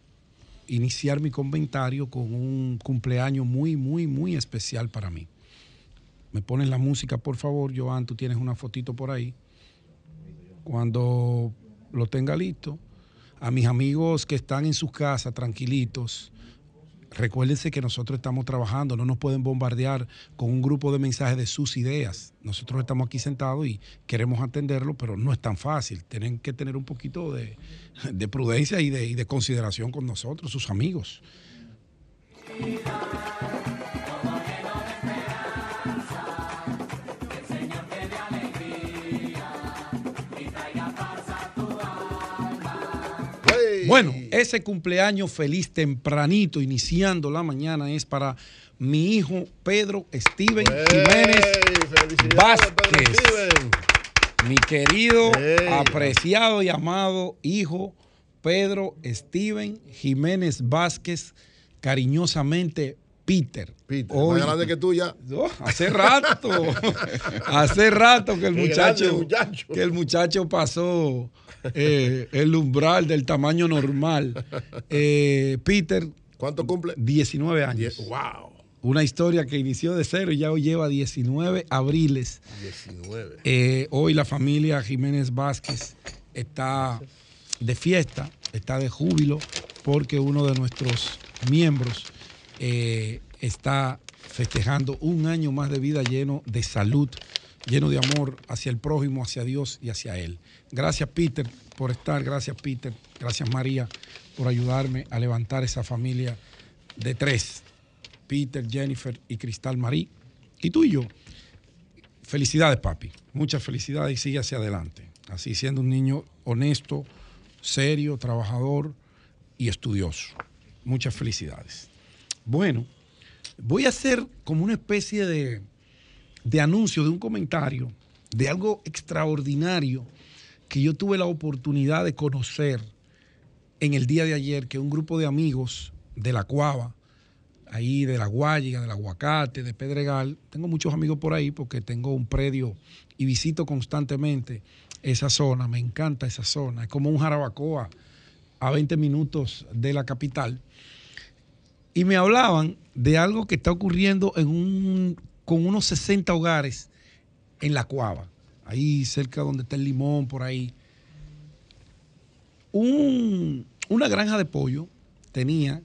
iniciar mi comentario con un cumpleaños muy, muy, muy especial para mí. Me pones la música, por favor, Joan, tú tienes una fotito por ahí. Cuando lo tenga listo, a mis amigos que están en sus casas tranquilitos, recuérdense que nosotros estamos trabajando, no nos pueden bombardear con un grupo de mensajes de sus ideas. Nosotros estamos aquí sentados y queremos atenderlo, pero no es tan fácil. Tienen que tener un poquito de, de prudencia y de, y de consideración con nosotros, sus amigos. Bueno, ese cumpleaños feliz tempranito, iniciando la mañana, es para mi hijo Pedro Steven Jiménez Vázquez. Mi querido, apreciado y amado hijo Pedro Steven Jiménez Vázquez, cariñosamente Peter. Peter, Hoy- más grande que tú ya. No, hace rato, hace rato que el muchacho. que el muchacho pasó eh, el umbral del tamaño normal. Eh, Peter. ¿Cuánto cumple? 19 años. Wow. Una historia que inició de cero y ya hoy lleva 19 abriles. 19. Eh, hoy la familia Jiménez Vázquez está de fiesta, está de júbilo, porque uno de nuestros miembros eh, está festejando un año más de vida lleno de salud, lleno de amor hacia el prójimo, hacia Dios y hacia Él. Gracias Peter por estar, gracias Peter, gracias María por ayudarme a levantar esa familia de tres. Peter, Jennifer y Cristal Marí. Y tú y yo. Felicidades, papi. Muchas felicidades y sigue hacia adelante. Así siendo un niño honesto, serio, trabajador y estudioso. Muchas felicidades. Bueno, voy a hacer como una especie de, de anuncio, de un comentario, de algo extraordinario que yo tuve la oportunidad de conocer en el día de ayer, que un grupo de amigos de la Cuava, ahí de la Guayiga, del Aguacate, de Pedregal, tengo muchos amigos por ahí porque tengo un predio y visito constantemente esa zona, me encanta esa zona, es como un jarabacoa a 20 minutos de la capital. Y me hablaban de algo que está ocurriendo con unos 60 hogares en la Cuava, ahí cerca donde está el limón, por ahí. Un- una granja de pollo tenía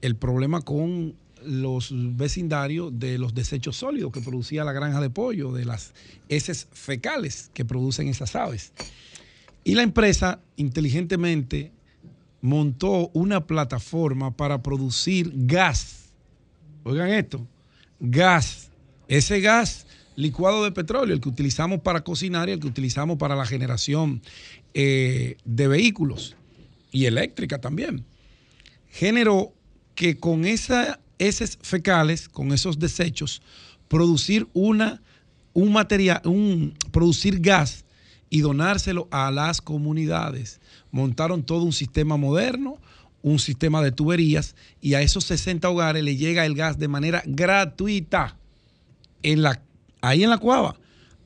el problema con los vecindarios de los desechos sólidos que producía la granja de pollo, de las heces fecales que producen esas aves. Y la empresa inteligentemente montó una plataforma para producir gas. Oigan esto, gas. Ese gas licuado de petróleo, el que utilizamos para cocinar y el que utilizamos para la generación eh, de vehículos y eléctrica también. Generó que con esas fecales, con esos desechos, producir una, un material, un, producir gas y donárselo a las comunidades. Montaron todo un sistema moderno, un sistema de tuberías y a esos 60 hogares le llega el gas de manera gratuita en la, ahí en la cuava,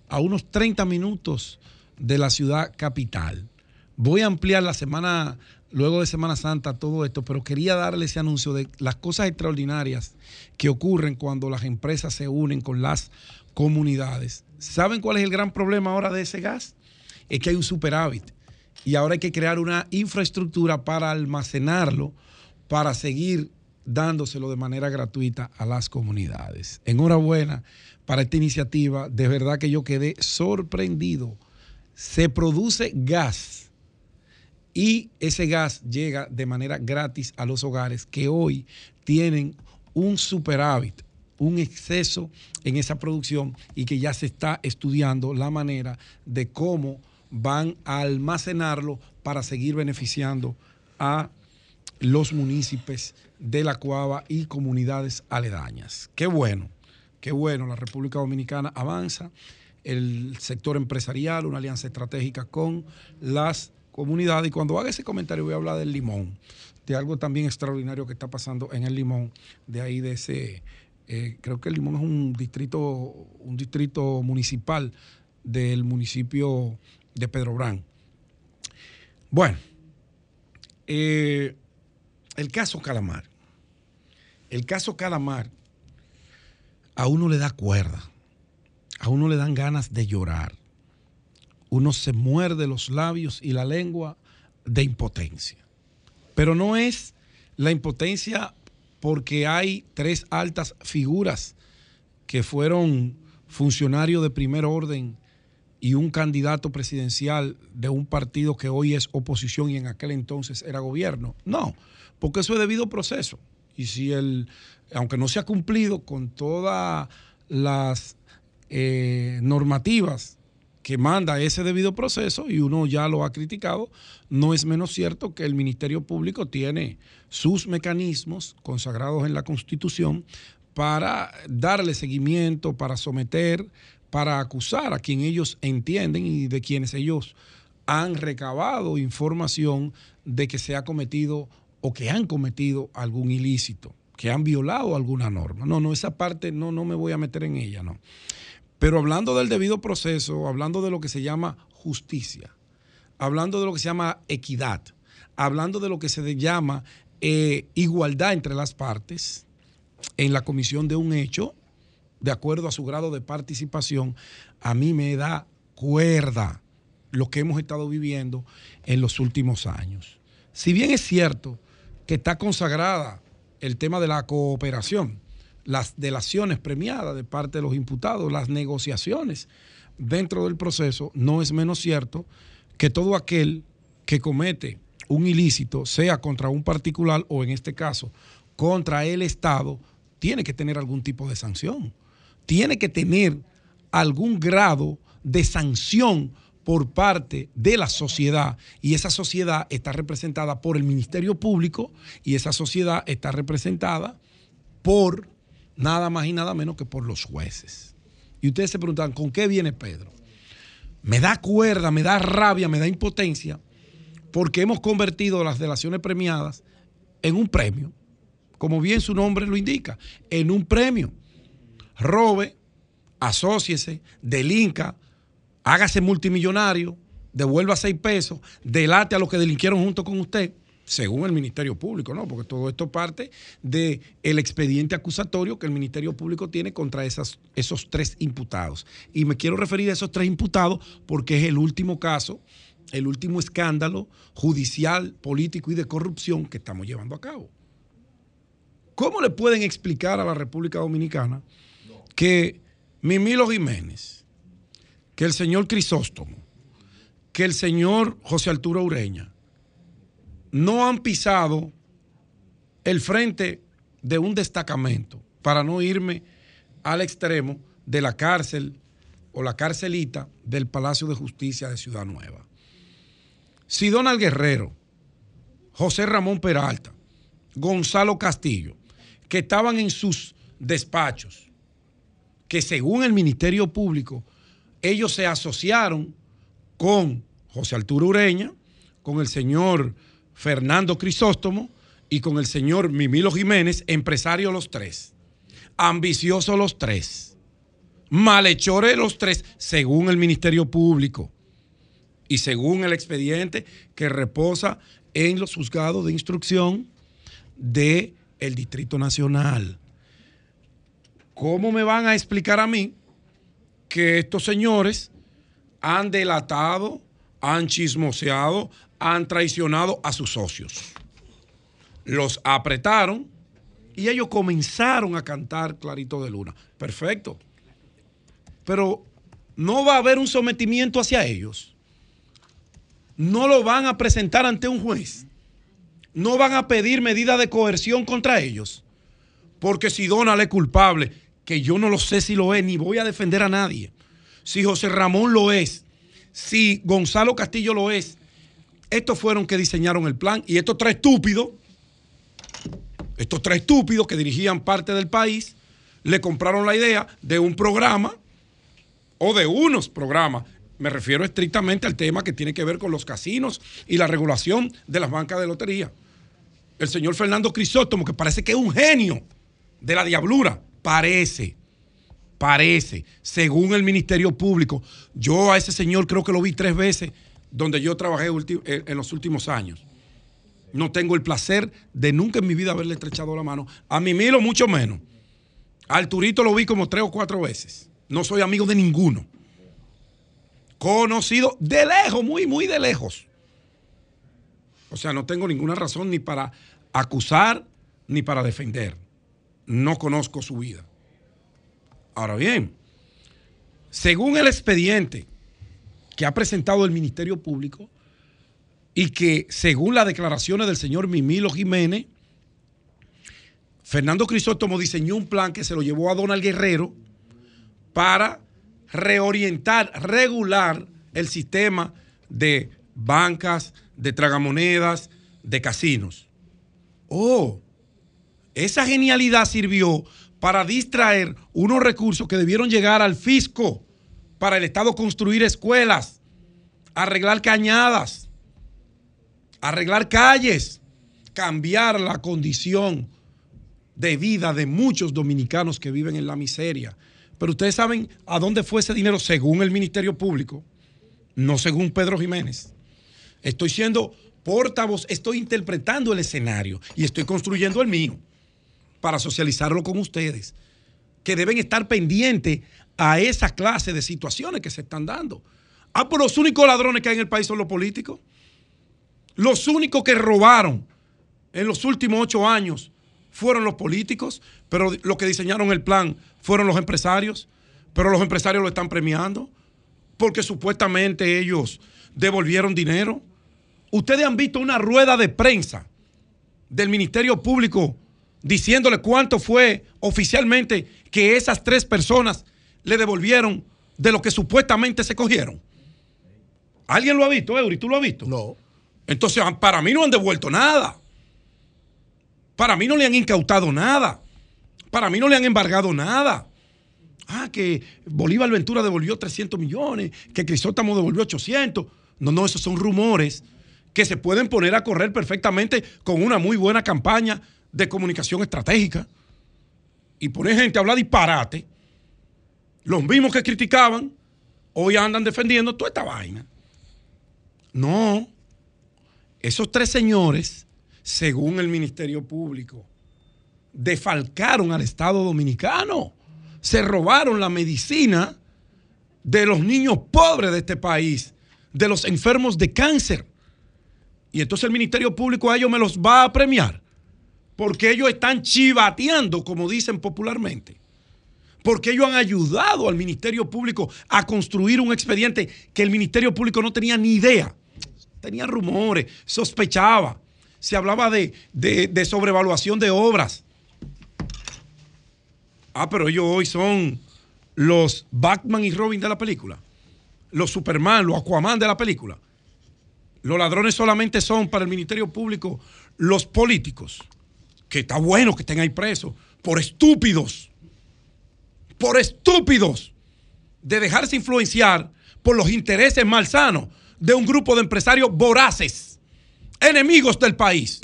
a unos 30 minutos de la ciudad capital. Voy a ampliar la semana, luego de Semana Santa, todo esto, pero quería darle ese anuncio de las cosas extraordinarias que ocurren cuando las empresas se unen con las comunidades. ¿Saben cuál es el gran problema ahora de ese gas? Es que hay un superávit y ahora hay que crear una infraestructura para almacenarlo, para seguir dándoselo de manera gratuita a las comunidades. Enhorabuena para esta iniciativa, de verdad que yo quedé sorprendido. Se produce gas y ese gas llega de manera gratis a los hogares que hoy tienen un superávit, un exceso en esa producción y que ya se está estudiando la manera de cómo van a almacenarlo para seguir beneficiando a los municipios de la Cuava y comunidades aledañas. Qué bueno, qué bueno, la República Dominicana avanza, el sector empresarial, una alianza estratégica con las comunidades. Y cuando haga ese comentario voy a hablar del limón, de algo también extraordinario que está pasando en el limón, de ahí de ese, eh, creo que el limón es un distrito, un distrito municipal del municipio de Pedro Brán. Bueno, eh, el caso Calamar. El caso Calamar a uno le da cuerda, a uno le dan ganas de llorar. Uno se muerde los labios y la lengua de impotencia. Pero no es la impotencia porque hay tres altas figuras que fueron funcionarios de primer orden y un candidato presidencial de un partido que hoy es oposición y en aquel entonces era gobierno. No, porque eso es debido proceso. Y si el, aunque no se ha cumplido con todas las eh, normativas que manda ese debido proceso, y uno ya lo ha criticado, no es menos cierto que el Ministerio Público tiene sus mecanismos consagrados en la Constitución para darle seguimiento, para someter, para acusar a quien ellos entienden y de quienes ellos han recabado información de que se ha cometido o que han cometido algún ilícito, que han violado alguna norma. No, no, esa parte no, no me voy a meter en ella, no. Pero hablando del debido proceso, hablando de lo que se llama justicia, hablando de lo que se llama equidad, hablando de lo que se llama eh, igualdad entre las partes en la comisión de un hecho, de acuerdo a su grado de participación, a mí me da cuerda lo que hemos estado viviendo en los últimos años. Si bien es cierto que está consagrada el tema de la cooperación, las delaciones premiadas de parte de los imputados, las negociaciones dentro del proceso, no es menos cierto que todo aquel que comete un ilícito, sea contra un particular o en este caso contra el Estado, tiene que tener algún tipo de sanción. Tiene que tener algún grado de sanción por parte de la sociedad y esa sociedad está representada por el Ministerio Público y esa sociedad está representada por nada más y nada menos que por los jueces. Y ustedes se preguntan, ¿con qué viene Pedro? Me da cuerda, me da rabia, me da impotencia, porque hemos convertido las delaciones premiadas en un premio, como bien su nombre lo indica, en un premio. Robe, asóciese, delinca, hágase multimillonario, devuelva seis pesos, delate a los que delinquieron junto con usted, según el Ministerio Público, ¿no? Porque todo esto parte del el expediente acusatorio que el Ministerio Público tiene contra esas, esos tres imputados. Y me quiero referir a esos tres imputados porque es el último caso, el último escándalo judicial, político y de corrupción que estamos llevando a cabo. ¿Cómo le pueden explicar a la República Dominicana que Mimilo Jiménez, que el señor Crisóstomo, que el señor José Arturo Ureña no han pisado el frente de un destacamento, para no irme al extremo de la cárcel o la carcelita del Palacio de Justicia de Ciudad Nueva. Si Donald Guerrero, José Ramón Peralta, Gonzalo Castillo, que estaban en sus despachos, que según el Ministerio Público, ellos se asociaron con José Arturo Ureña, con el señor Fernando Crisóstomo y con el señor Mimilo Jiménez, empresarios los tres, ambiciosos los tres, malhechores los tres, según el Ministerio Público y según el expediente que reposa en los juzgados de instrucción del el Distrito Nacional. ¿Cómo me van a explicar a mí que estos señores han delatado, han chismoseado, han traicionado a sus socios? Los apretaron y ellos comenzaron a cantar Clarito de Luna. Perfecto. Pero no va a haber un sometimiento hacia ellos. No lo van a presentar ante un juez. No van a pedir medidas de coerción contra ellos. Porque si Donald es culpable, que yo no lo sé si lo es, ni voy a defender a nadie. Si José Ramón lo es, si Gonzalo Castillo lo es, estos fueron que diseñaron el plan y estos tres estúpidos, estos tres estúpidos que dirigían parte del país, le compraron la idea de un programa o de unos programas. Me refiero estrictamente al tema que tiene que ver con los casinos y la regulación de las bancas de lotería. El señor Fernando Crisóstomo, que parece que es un genio de la diablura, parece, parece, según el Ministerio Público. Yo a ese señor creo que lo vi tres veces donde yo trabajé en los últimos años. No tengo el placer de nunca en mi vida haberle estrechado la mano. A Mimilo mucho menos. Al Turito lo vi como tres o cuatro veces. No soy amigo de ninguno. Conocido de lejos, muy, muy de lejos. O sea, no tengo ninguna razón ni para acusar ni para defender. No conozco su vida. Ahora bien, según el expediente que ha presentado el Ministerio Público y que según las declaraciones del señor Mimilo Jiménez, Fernando Crisóstomo diseñó un plan que se lo llevó a Donald Guerrero para reorientar, regular el sistema de bancas, de tragamonedas, de casinos. Oh, esa genialidad sirvió para distraer unos recursos que debieron llegar al fisco para el Estado construir escuelas, arreglar cañadas, arreglar calles, cambiar la condición de vida de muchos dominicanos que viven en la miseria. Pero ustedes saben a dónde fue ese dinero según el Ministerio Público, no según Pedro Jiménez. Estoy siendo portavoz, estoy interpretando el escenario y estoy construyendo el mío para socializarlo con ustedes, que deben estar pendientes a esa clase de situaciones que se están dando. Ah, pero los únicos ladrones que hay en el país son los políticos. Los únicos que robaron en los últimos ocho años fueron los políticos, pero los que diseñaron el plan fueron los empresarios, pero los empresarios lo están premiando porque supuestamente ellos devolvieron dinero Ustedes han visto una rueda de prensa del Ministerio Público diciéndole cuánto fue oficialmente que esas tres personas le devolvieron de lo que supuestamente se cogieron. ¿Alguien lo ha visto, Eury? ¿Tú lo has visto? No. Entonces, ah, para mí no han devuelto nada. Para mí no le han incautado nada. Para mí no le han embargado nada. Ah, que Bolívar Ventura devolvió 300 millones, que Crisóstamo devolvió 800. No, no, esos son rumores que se pueden poner a correr perfectamente con una muy buena campaña de comunicación estratégica. Y poner gente a hablar disparate. Los mismos que criticaban, hoy andan defendiendo toda esta vaina. No. Esos tres señores, según el Ministerio Público, defalcaron al Estado Dominicano. Se robaron la medicina de los niños pobres de este país, de los enfermos de cáncer. Y entonces el Ministerio Público a ellos me los va a premiar. Porque ellos están chivateando, como dicen popularmente. Porque ellos han ayudado al Ministerio Público a construir un expediente que el Ministerio Público no tenía ni idea. Tenía rumores, sospechaba. Se hablaba de, de, de sobrevaluación de obras. Ah, pero ellos hoy son los Batman y Robin de la película. Los Superman, los Aquaman de la película. Los ladrones solamente son para el Ministerio Público los políticos. Que está bueno que estén ahí presos. Por estúpidos. Por estúpidos. De dejarse influenciar por los intereses malsanos de un grupo de empresarios voraces. Enemigos del país.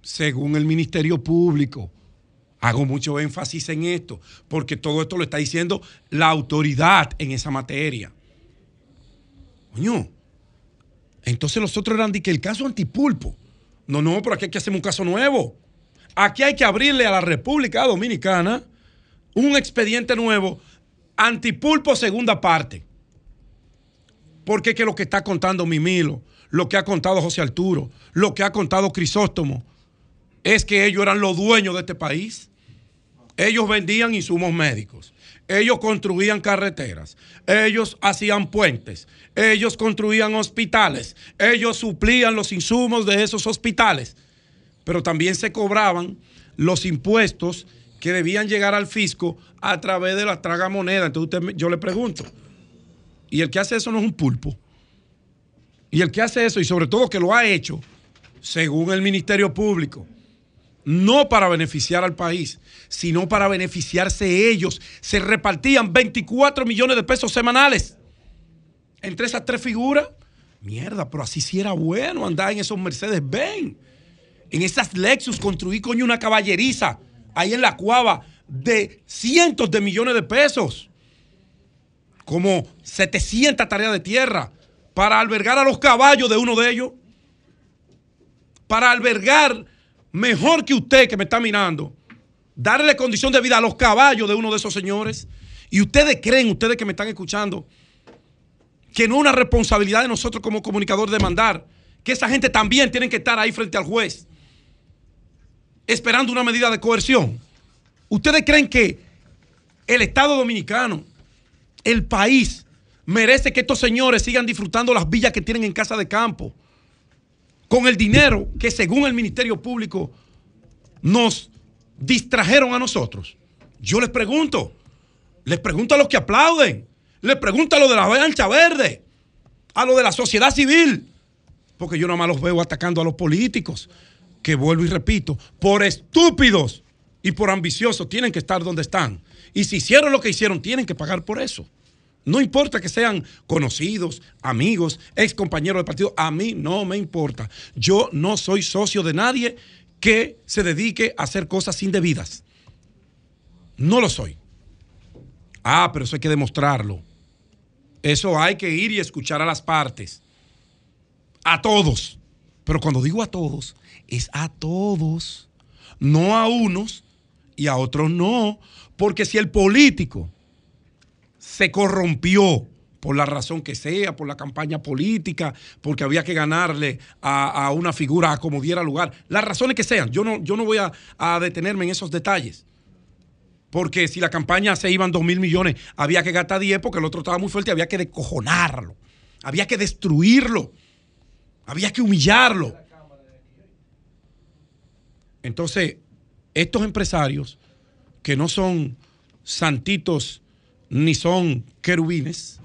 Según el Ministerio Público. Hago mucho énfasis en esto, porque todo esto lo está diciendo la autoridad en esa materia. Coño, entonces los otros eran de que el caso antipulpo. No, no, pero aquí hay que hacer un caso nuevo. Aquí hay que abrirle a la República Dominicana un expediente nuevo, antipulpo segunda parte. Porque es que lo que está contando Mimilo, lo que ha contado José Arturo, lo que ha contado Crisóstomo, es que ellos eran los dueños de este país. Ellos vendían insumos médicos. Ellos construían carreteras. Ellos hacían puentes. Ellos construían hospitales. Ellos suplían los insumos de esos hospitales. Pero también se cobraban los impuestos que debían llegar al fisco a través de la tragamoneda. Entonces usted, yo le pregunto, ¿y el que hace eso no es un pulpo? Y el que hace eso, y sobre todo que lo ha hecho, según el Ministerio Público, no para beneficiar al país, sino para beneficiarse ellos. Se repartían 24 millones de pesos semanales entre esas tres figuras. Mierda, pero así sí era bueno andar en esos Mercedes Benz. En esas Lexus construí coño una caballeriza ahí en la cuava de cientos de millones de pesos. Como 700 tareas de tierra para albergar a los caballos de uno de ellos. Para albergar mejor que usted que me está mirando, darle condición de vida a los caballos de uno de esos señores. Y ustedes creen, ustedes que me están escuchando, que no es una responsabilidad de nosotros como comunicadores de mandar, que esa gente también tiene que estar ahí frente al juez, esperando una medida de coerción. ¿Ustedes creen que el Estado Dominicano, el país, merece que estos señores sigan disfrutando las villas que tienen en casa de campo? con el dinero que según el Ministerio Público nos distrajeron a nosotros. Yo les pregunto, les pregunto a los que aplauden, les pregunto a los de la ancha verde, a los de la sociedad civil, porque yo nada más los veo atacando a los políticos, que vuelvo y repito, por estúpidos y por ambiciosos tienen que estar donde están. Y si hicieron lo que hicieron, tienen que pagar por eso. No importa que sean conocidos, amigos, ex compañeros de partido, a mí no me importa. Yo no soy socio de nadie que se dedique a hacer cosas indebidas. No lo soy. Ah, pero eso hay que demostrarlo. Eso hay que ir y escuchar a las partes. A todos. Pero cuando digo a todos, es a todos. No a unos y a otros no. Porque si el político se corrompió por la razón que sea, por la campaña política, porque había que ganarle a, a una figura a como diera lugar, las razones que sean. Yo no, yo no voy a, detenerme en esos detalles. Porque si la campaña se iban 2 mil millones, había que gastar 10 porque el otro estaba muy fuerte, había que descojonarlo, había que destruirlo. Había que humillarlo. Entonces, estos empresarios que no son santitos ni son querubines,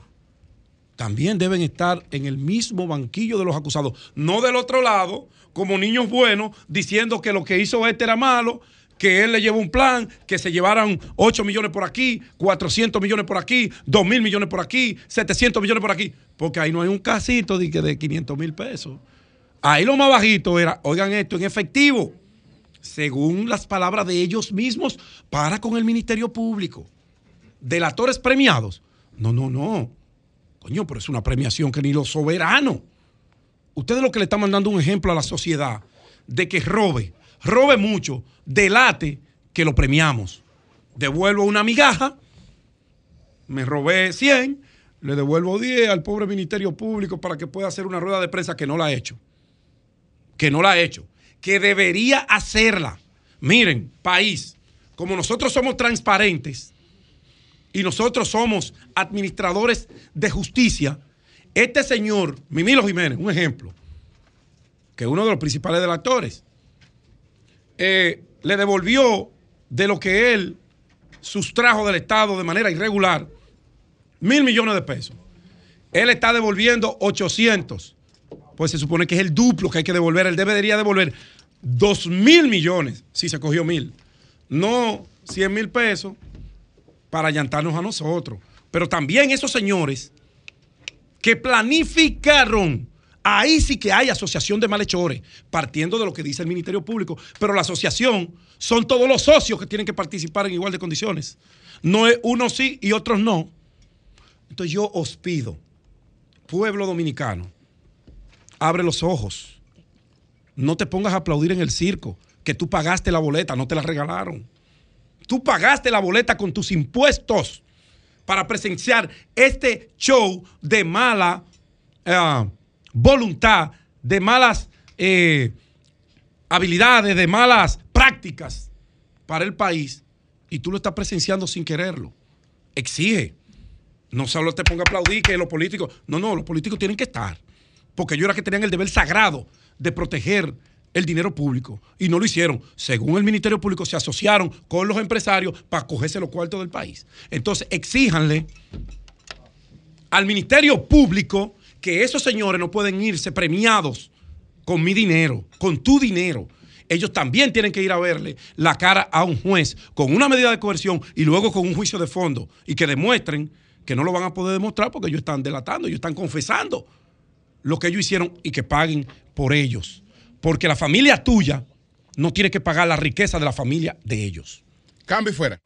también deben estar en el mismo banquillo de los acusados, no del otro lado, como niños buenos, diciendo que lo que hizo este era malo, que él le llevó un plan, que se llevaran 8 millones por aquí, 400 millones por aquí, 2 mil millones por aquí, 700 millones por aquí, porque ahí no hay un casito de, de 500 mil pesos. Ahí lo más bajito era, oigan esto, en efectivo, según las palabras de ellos mismos, para con el Ministerio Público. Delatores premiados. No, no, no. Coño, pero es una premiación que ni los soberanos. Ustedes lo que le están mandando un ejemplo a la sociedad de que robe, robe mucho, delate que lo premiamos. Devuelvo una migaja, me robé 100, le devuelvo 10 al pobre Ministerio Público para que pueda hacer una rueda de prensa que no la ha hecho. Que no la ha hecho. Que debería hacerla. Miren, país, como nosotros somos transparentes y nosotros somos administradores de justicia, este señor, Mimilo Jiménez, un ejemplo, que es uno de los principales delatores, eh, le devolvió de lo que él sustrajo del Estado de manera irregular mil millones de pesos. Él está devolviendo 800. Pues se supone que es el duplo que hay que devolver. Él debería devolver dos mil millones si se cogió mil. No 100 mil pesos para llantarnos a nosotros. Pero también esos señores que planificaron, ahí sí que hay asociación de malhechores, partiendo de lo que dice el Ministerio Público, pero la asociación son todos los socios que tienen que participar en igual de condiciones. No es uno sí y otros no. Entonces yo os pido, pueblo dominicano, abre los ojos. No te pongas a aplaudir en el circo, que tú pagaste la boleta, no te la regalaron. Tú pagaste la boleta con tus impuestos para presenciar este show de mala eh, voluntad, de malas eh, habilidades, de malas prácticas para el país y tú lo estás presenciando sin quererlo. Exige. No solo te ponga a aplaudir que los políticos. No, no, los políticos tienen que estar. Porque ellos eran que tenían el deber sagrado de proteger el dinero público y no lo hicieron. Según el Ministerio Público, se asociaron con los empresarios para cogerse los cuartos del país. Entonces, exíjanle al Ministerio Público que esos señores no pueden irse premiados con mi dinero, con tu dinero. Ellos también tienen que ir a verle la cara a un juez con una medida de coerción y luego con un juicio de fondo y que demuestren que no lo van a poder demostrar porque ellos están delatando, ellos están confesando lo que ellos hicieron y que paguen por ellos. Porque la familia tuya no tiene que pagar la riqueza de la familia de ellos. Cambio y fuera.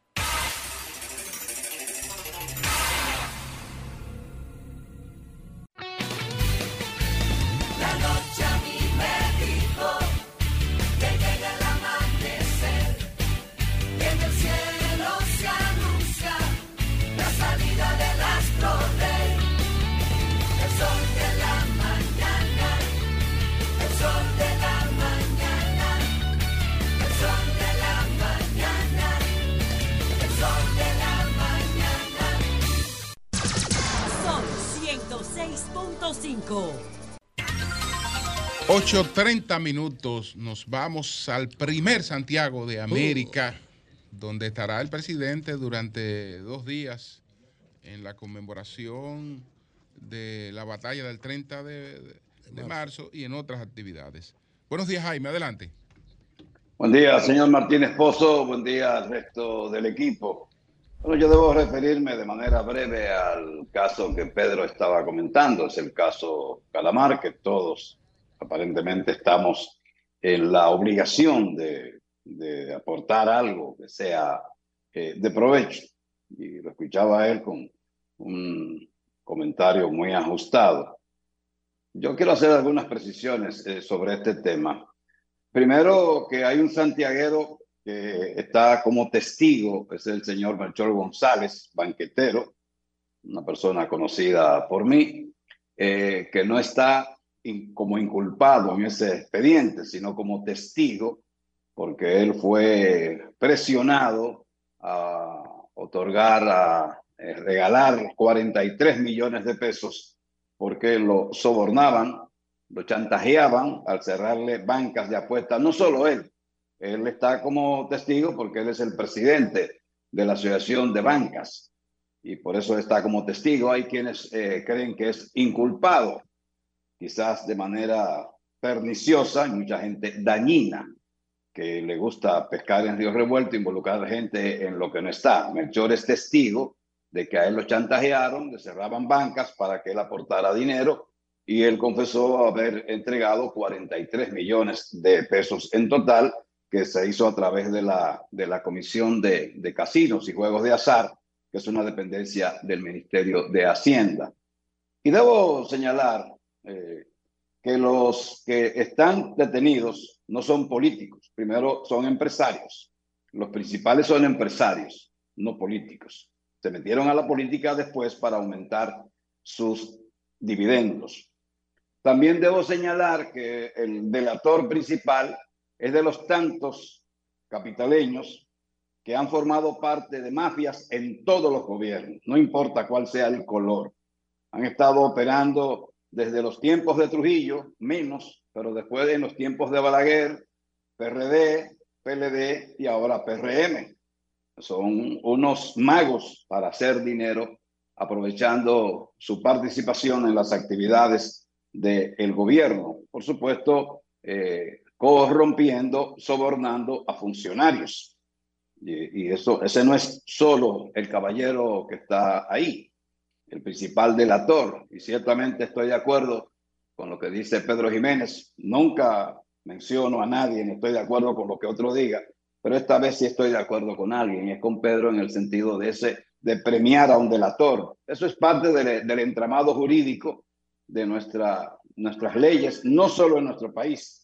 106.5. 8.30 minutos, nos vamos al primer Santiago de América, donde estará el presidente durante dos días en la conmemoración de la batalla del 30 de, de- de marzo y en otras actividades. Buenos días, Jaime, adelante. Buen día, señor Martínez Pozo. Buen día al resto del equipo. Bueno, yo debo referirme de manera breve al caso que Pedro estaba comentando. Es el caso Calamar, que todos aparentemente estamos en la obligación de, de aportar algo que sea eh, de provecho. Y lo escuchaba él con un comentario muy ajustado. Yo quiero hacer algunas precisiones eh, sobre este tema. Primero, que hay un santiaguero que está como testigo, es el señor Melchor González, banquetero, una persona conocida por mí, eh, que no está como inculpado en ese expediente, sino como testigo, porque él fue presionado a otorgar, a eh, regalar 43 millones de pesos porque lo sobornaban lo chantajeaban al cerrarle bancas de apuestas. No solo él, él está como testigo porque él es el presidente de la Asociación de Bancas y por eso está como testigo. Hay quienes eh, creen que es inculpado, quizás de manera perniciosa, y mucha gente dañina, que le gusta pescar en río revuelto, involucrar gente en lo que no está. Melchor es testigo de que a él lo chantajearon, le cerraban bancas para que él aportara dinero y él confesó haber entregado 43 millones de pesos en total que se hizo a través de la, de la Comisión de, de Casinos y Juegos de Azar, que es una dependencia del Ministerio de Hacienda. Y debo señalar eh, que los que están detenidos no son políticos, primero son empresarios. Los principales son empresarios, no políticos. Se metieron a la política después para aumentar sus dividendos. También debo señalar que el delator principal es de los tantos capitaleños que han formado parte de mafias en todos los gobiernos, no importa cuál sea el color. Han estado operando desde los tiempos de Trujillo, menos, pero después en los tiempos de Balaguer, PRD, PLD y ahora PRM. Son unos magos para hacer dinero aprovechando su participación en las actividades del gobierno. Por supuesto, eh, corrompiendo, sobornando a funcionarios. Y, y, eso, ese no es solo el caballero que está ahí, el principal delator. Y ciertamente estoy de acuerdo con lo que dice Pedro Jiménez. Nunca menciono a nadie, ni estoy de acuerdo con lo que otro diga, pero esta vez sí estoy de acuerdo con alguien, y es con Pedro en el sentido de ese de premiar a un delator. Eso es parte del, del entramado jurídico de nuestra, nuestras leyes, no solo en nuestro país.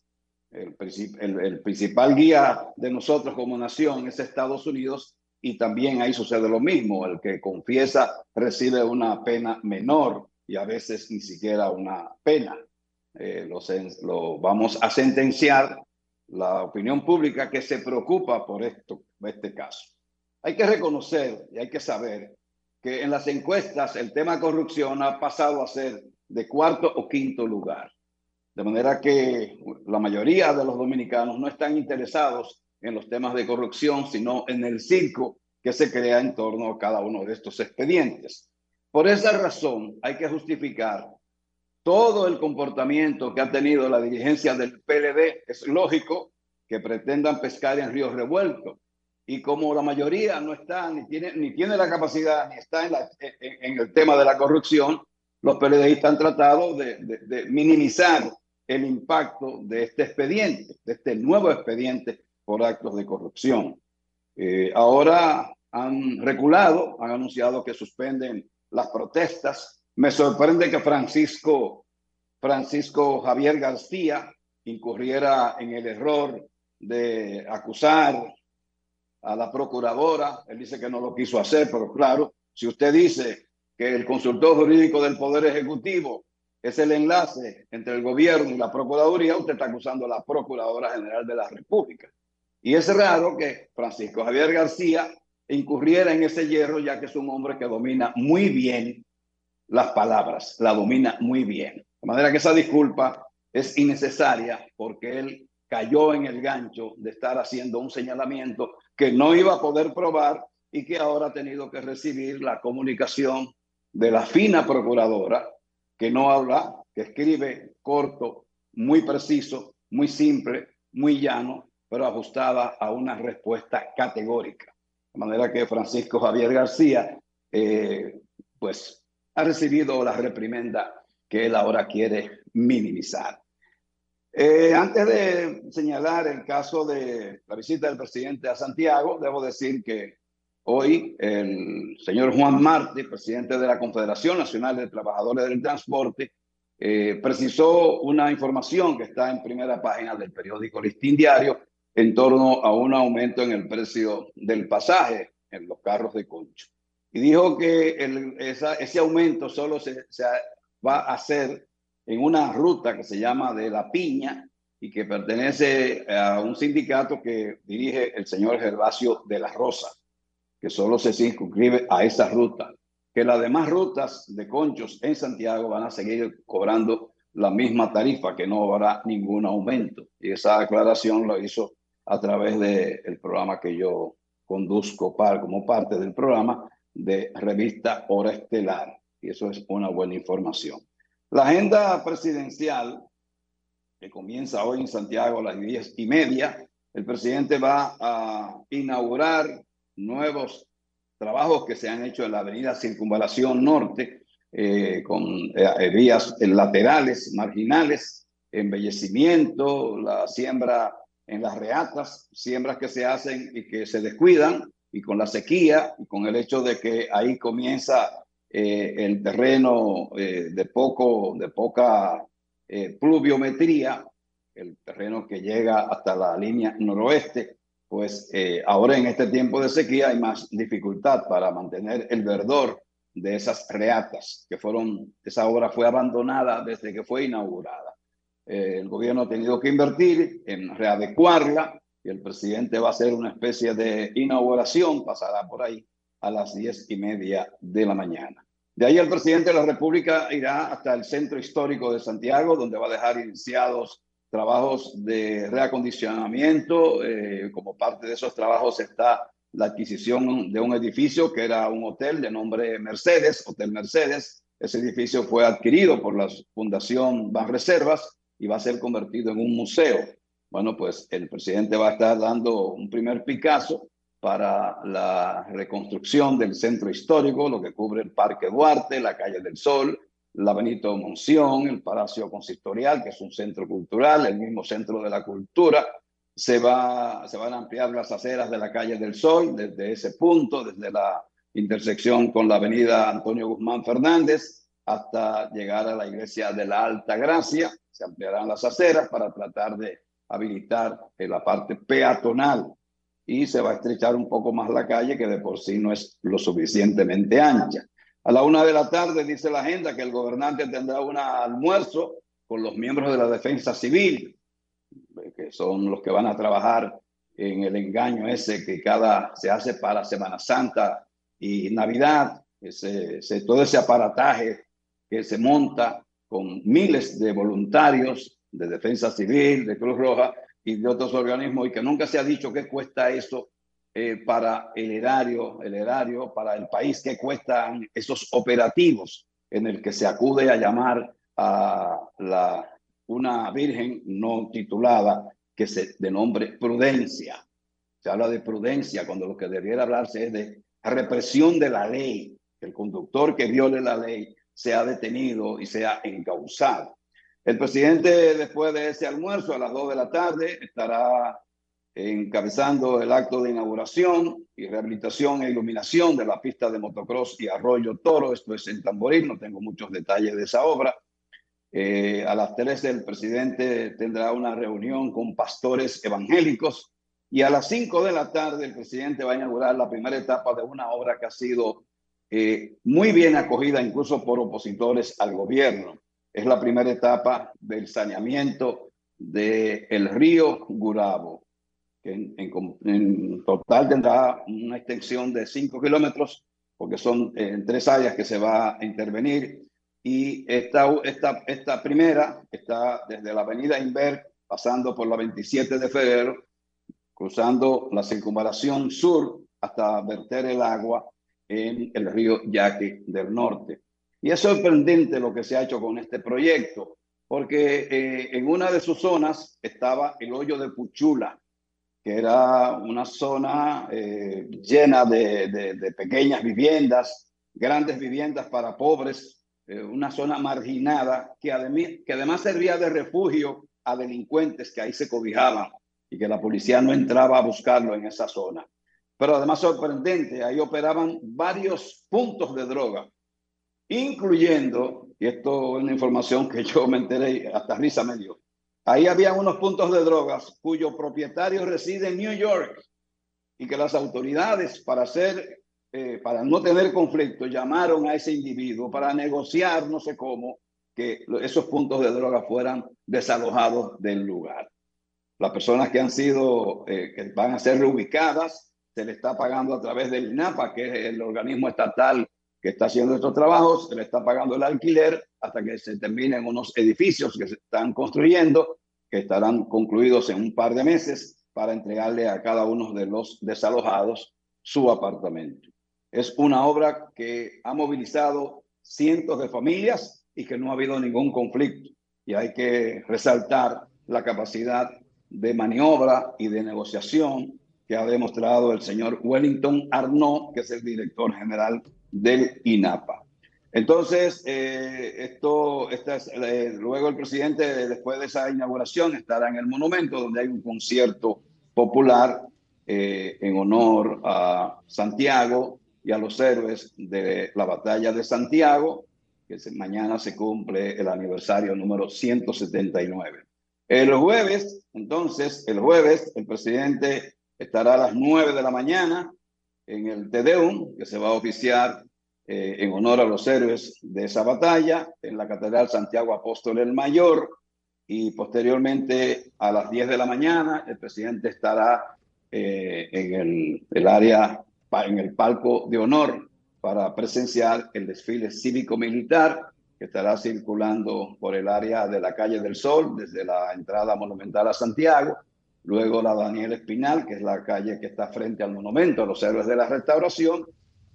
El, principal guía de nosotros como nación es Estados Unidos y también ahí sucede lo mismo. El que confiesa recibe una pena menor y a veces ni siquiera una pena. Eh, lo, lo, vamos a sentenciar la opinión pública que se preocupa por esto, este caso. Hay que reconocer y hay que saber que en las encuestas el tema corrupción ha pasado a ser de cuarto o quinto lugar. De manera que la mayoría de los dominicanos no están interesados en los temas de corrupción, sino en el circo que se crea en torno a cada uno de estos expedientes. Por esa razón hay que justificar todo el comportamiento que ha tenido la dirigencia del PLD. Es lógico que pretendan pescar en ríos revueltos. Y como la mayoría no está, ni tiene, ni tiene la capacidad, ni está en, el tema de la corrupción, los PLDistas han tratado de, minimizar el impacto de este expediente, de este nuevo expediente por actos de corrupción. Eh, ahora han reculado, han anunciado que suspenden las protestas. Me sorprende que Francisco, Francisco Javier García incurriera en el error de acusar a la procuradora. Él dice que no lo quiso hacer, pero claro, si usted dice que el consultor jurídico del Poder Ejecutivo es el enlace entre el gobierno y la Procuraduría, usted está acusando a la Procuradora General de la República. Y es raro que Francisco Javier García incurriera en ese hierro, ya que es un hombre que domina muy bien las palabras, la domina muy bien. De manera que esa disculpa es innecesaria porque él cayó en el gancho de estar haciendo un señalamiento que no iba a poder probar y que ahora ha tenido que recibir la comunicación de la fina procuradora, que no habla, que escribe corto, muy preciso, muy simple, muy llano, pero ajustada a una respuesta categórica. De manera que Francisco Javier García, eh, pues, ha recibido la reprimenda que él ahora quiere minimizar. Eh, antes de señalar el caso de la visita del presidente a Santiago, debo decir que Hoy el señor Juan Martí, presidente de la Confederación Nacional de Trabajadores del Transporte, eh, precisó una información que está en primera página del periódico Listín Diario en torno a un aumento en el precio del pasaje en los carros de concho. Y dijo que el, esa, ese aumento solo se, se va a hacer en una ruta que se llama de La Piña y que pertenece a un sindicato que dirige el señor Gervasio de la Rosa que solo se circunscribe a esa ruta, que las demás rutas de conchos en Santiago van a seguir cobrando la misma tarifa, que no habrá ningún aumento. Y esa aclaración lo hizo a través del programa que yo conduzco par, como parte del programa de revista Hora Estelar. Y eso es una buena información. La agenda presidencial, que comienza hoy en Santiago a las diez y media, el presidente va a inaugurar nuevos trabajos que se han hecho en la avenida Circunvalación Norte, eh, con eh, vías laterales, marginales, embellecimiento, la siembra en las reatas, siembras que se hacen y que se descuidan, y con la sequía, y con el hecho de que ahí comienza eh, el terreno eh, de, poco, de poca eh, pluviometría, el terreno que llega hasta la línea noroeste, pues eh, ahora en este tiempo de sequía hay más dificultad para mantener el verdor de esas reatas que fueron, esa obra fue abandonada desde que fue inaugurada. Eh, el gobierno ha tenido que invertir en readecuarla y el presidente va a hacer una especie de inauguración, pasará por ahí a las diez y media de la mañana. De ahí el presidente de la República irá hasta el centro histórico de Santiago, donde va a dejar iniciados trabajos de reacondicionamiento. Eh, como parte de esos trabajos está la adquisición de un edificio que era un hotel de nombre Mercedes, Hotel Mercedes. Ese edificio fue adquirido por la Fundación Banreservas y va a ser convertido en un museo. Bueno, pues el presidente va a estar dando un primer Picasso para la reconstrucción del centro histórico, lo que cubre el Parque Duarte, la Calle del Sol, la Benito Monción, el Palacio Consistorial, que es un centro cultural, el mismo centro de la cultura. Se, va, se van a ampliar las aceras de la Calle del Sol desde ese punto, desde la intersección con la avenida Antonio Guzmán Fernández hasta llegar a la iglesia de la Alta Gracia. Se ampliarán las aceras para tratar de habilitar la parte peatonal y se va a estrechar un poco más la calle que de por sí no es lo suficientemente ancha. A la una de la tarde dice la agenda que el gobernante tendrá un almuerzo con los miembros de la defensa civil, que son los que van a trabajar en el engaño ese que cada se hace para Semana Santa y Navidad, ese, ese, todo ese aparataje que se monta con miles de voluntarios de defensa civil, de Cruz Roja, y de otros organismos y que nunca se ha dicho qué cuesta eso eh, para el erario, el erario, para el país, qué cuestan esos operativos en el que se acude a llamar a la, una virgen no titulada que se de nombre prudencia. Se habla de prudencia cuando lo que debiera hablarse es de represión de la ley, el conductor que viole la ley sea detenido y sea encausado. El presidente, después de ese almuerzo, a las 2 de la tarde, estará encabezando el acto de inauguración y rehabilitación e iluminación de la pista de motocross y Arroyo Toro. Esto es en Tamboril, no tengo muchos detalles de esa obra. Eh, a las 13 el presidente tendrá una reunión con pastores evangélicos y a las 5 de la tarde el presidente va a inaugurar la primera etapa de una obra que ha sido eh, muy bien acogida incluso por opositores al gobierno es la primera etapa del saneamiento del río Gurabo, que en, en, en, total tendrá una extensión de 5 kilómetros, porque son eh, en tres áreas que se va a intervenir. Y esta, esta, esta primera está desde la avenida Inver, pasando por la 27 de febrero, cruzando la circunvalación sur hasta verter el agua en el río Yaque del norte. Y es sorprendente lo que se ha hecho con este proyecto, porque eh, en una de sus zonas estaba el hoyo de Puchula, que era una zona eh, llena de, de, pequeñas viviendas, grandes viviendas para pobres, eh, una zona marginada que además, que además servía de refugio a delincuentes que ahí se cobijaban y que la policía no entraba a buscarlo en esa zona. Pero además sorprendente, ahí operaban varios puntos de droga incluyendo, y esto es una información que yo me enteré, hasta risa me dio, ahí había unos puntos de drogas cuyo propietario reside en New York y que las autoridades para hacer, eh, para no tener conflicto, llamaron a ese individuo para negociar, no sé cómo, que esos puntos de droga fueran desalojados del lugar. Las personas que han sido, eh, que van a ser reubicadas, se le está pagando a través del INAPA, que es el organismo estatal que está haciendo estos trabajos, se le está pagando el alquiler hasta que se terminen unos edificios que se están construyendo, que estarán concluidos en un par de meses para entregarle a cada uno de los desalojados su apartamento. Es una obra que ha movilizado cientos de familias y que no ha habido ningún conflicto. Y hay que resaltar la capacidad de maniobra y de negociación que ha demostrado el señor Wellington Arnaud, que es el director general del INAPA. Entonces, eh, esto, esta es, eh, luego el presidente, después de esa inauguración, estará en el monumento donde hay un concierto popular eh, en honor a Santiago y a los héroes de la batalla de Santiago, que se- mañana se cumple el aniversario número 179. El jueves, entonces, el jueves, el presidente estará a las 9 de la mañana en el Tedeum, que se va a oficiar eh, en honor a los héroes de esa batalla, en la Catedral Santiago Apóstol el Mayor, y posteriormente a las 10 de la mañana el presidente estará eh, en el, área, en el palco de honor para presenciar el desfile cívico-militar que estará circulando por el área de la calle del Sol, desde la entrada monumental a Santiago, luego la Daniel Espinal, que es la calle que está frente al monumento a los héroes de la restauración,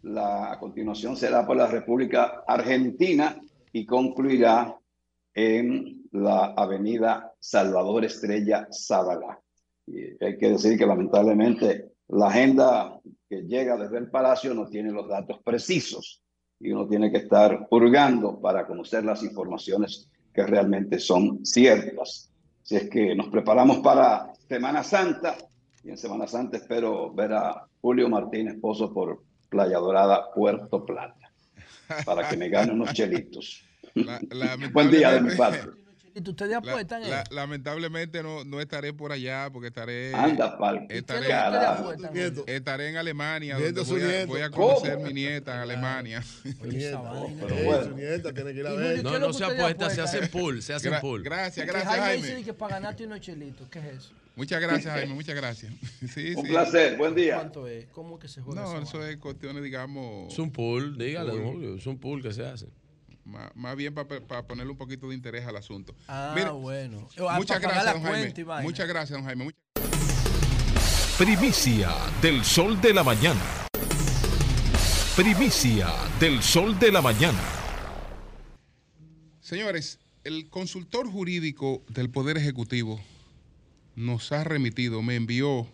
la, a continuación será por la República Argentina y concluirá en la avenida Salvador Estrella Sábala. Y hay que decir que lamentablemente la agenda que llega desde el Palacio no tiene los datos precisos y uno tiene que estar hurgando para conocer las informaciones que realmente son ciertas. Si es que nos preparamos para Semana Santa y en Semana Santa espero ver a Julio Martínez Pozo por Playa Dorada, Puerto Plata, para que me gane unos chelitos. Buen día de mi parte. ¿Y tú ustedes apuestan en La- lamentablemente no, no estaré por allá porque estaré. Anda, pal. estaré, estaré en Alemania. Donde voy, a, nieto. voy a ¿Cómo? conocer mi nieta en Alemania. Pero bueno. Su nieta tiene que ir a ver. ¿qué es lo que ustedes apuestan? Gra- Gracias, Que gracias, Jaime Jaime. dice que para ganarte unos chelitos, ¿qué es eso? Muchas gracias, Jaime. Muchas gracias. Sí, Un sí. placer, buen día. ¿Cuánto es? ¿Cómo que se juega No, eso es cuestiones, digamos. Es un pool, dígale, pool. don Julio, es un pool que se hace. Más, más bien para ponerle un poquito de interés al asunto. Ah, bueno. Ah, Muchas pagar gracias, cuenta. Muchas gracias, don Jaime. Muchas- Primicia del sol de la mañana. Primicia del sol de la mañana. Señores, el consultor jurídico del Poder Ejecutivo nos ha remitido, me envió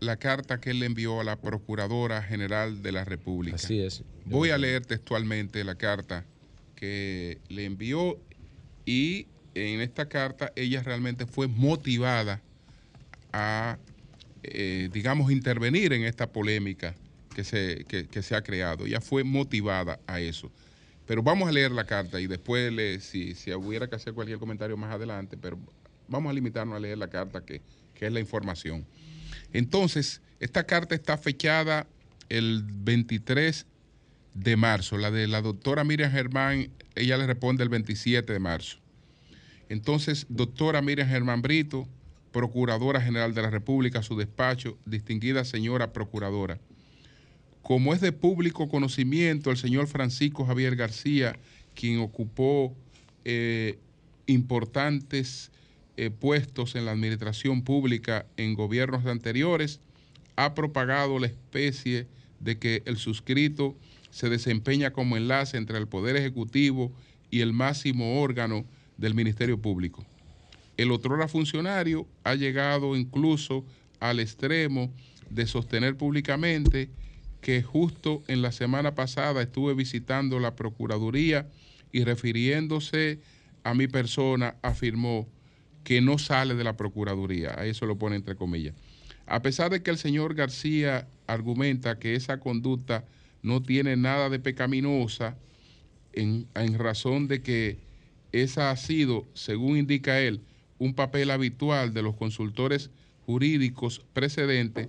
la carta que él le envió a la Procuradora General de la República. Así es. Voy a leer textualmente la carta que le envió y en esta carta ella realmente fue motivada a, eh, digamos, intervenir en esta polémica que se, que, que se ha creado. Ella fue motivada a eso. Pero vamos a leer la carta y después, le, si, si hubiera que hacer cualquier comentario más adelante, pero vamos a limitarnos a leer la carta que, que es la información. Entonces, esta carta está fechada el 23 de marzo. La de la doctora Miriam Germán, ella le responde el 27 de marzo. Entonces, doctora Miriam Germán Brito, Procuradora General de la República, su despacho, distinguida señora Procuradora. Como es de público conocimiento, el señor Francisco Javier García, quien ocupó eh, importantes eh, puestos en la administración pública en gobiernos anteriores, ha propagado la especie de que el suscrito se desempeña como enlace entre el Poder Ejecutivo y el máximo órgano del Ministerio Público. El otrora funcionario ha llegado incluso al extremo de sostener públicamente que justo en la semana pasada estuve visitando la Procuraduría y refiriéndose a mi persona afirmó que no sale de la Procuraduría, a eso lo pone entre comillas. A pesar de que el señor García argumenta que esa conducta no tiene nada de pecaminosa, en, en razón de que esa ha sido, según indica él, un papel habitual de los consultores jurídicos precedentes,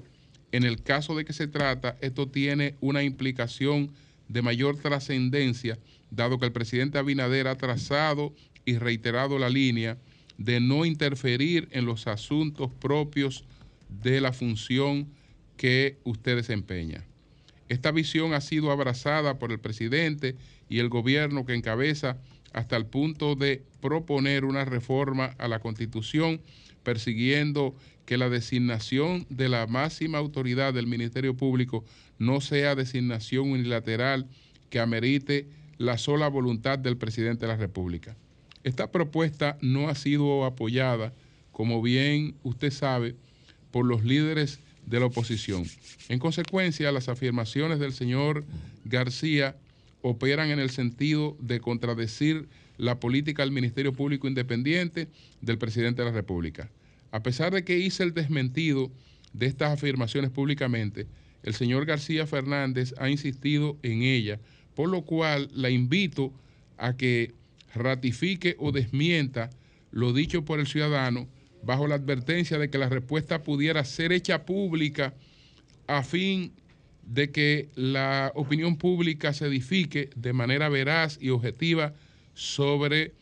en el caso de que se trata, esto tiene una implicación de mayor trascendencia, dado que el presidente Abinader ha trazado y reiterado la línea de no interferir en los asuntos propios de la función que usted desempeña. Esta visión ha sido abrazada por el presidente y el gobierno que encabeza hasta el punto de proponer una reforma a la Constitución persiguiendo que la designación de la máxima autoridad del Ministerio Público no sea designación unilateral que amerite la sola voluntad del presidente de la República. Esta propuesta no ha sido apoyada, como bien usted sabe, por los líderes de la oposición. En consecuencia, las afirmaciones del señor García operan en el sentido de contradecir la política del Ministerio Público Independiente del presidente de la República. A pesar de que hice el desmentido de estas afirmaciones públicamente, el señor García Fernández ha insistido en ella, por lo cual la invito a que ratifique o desmienta lo dicho por el ciudadano bajo la advertencia de que la respuesta pudiera ser hecha pública a fin de que la opinión pública se edifique de manera veraz y objetiva sobre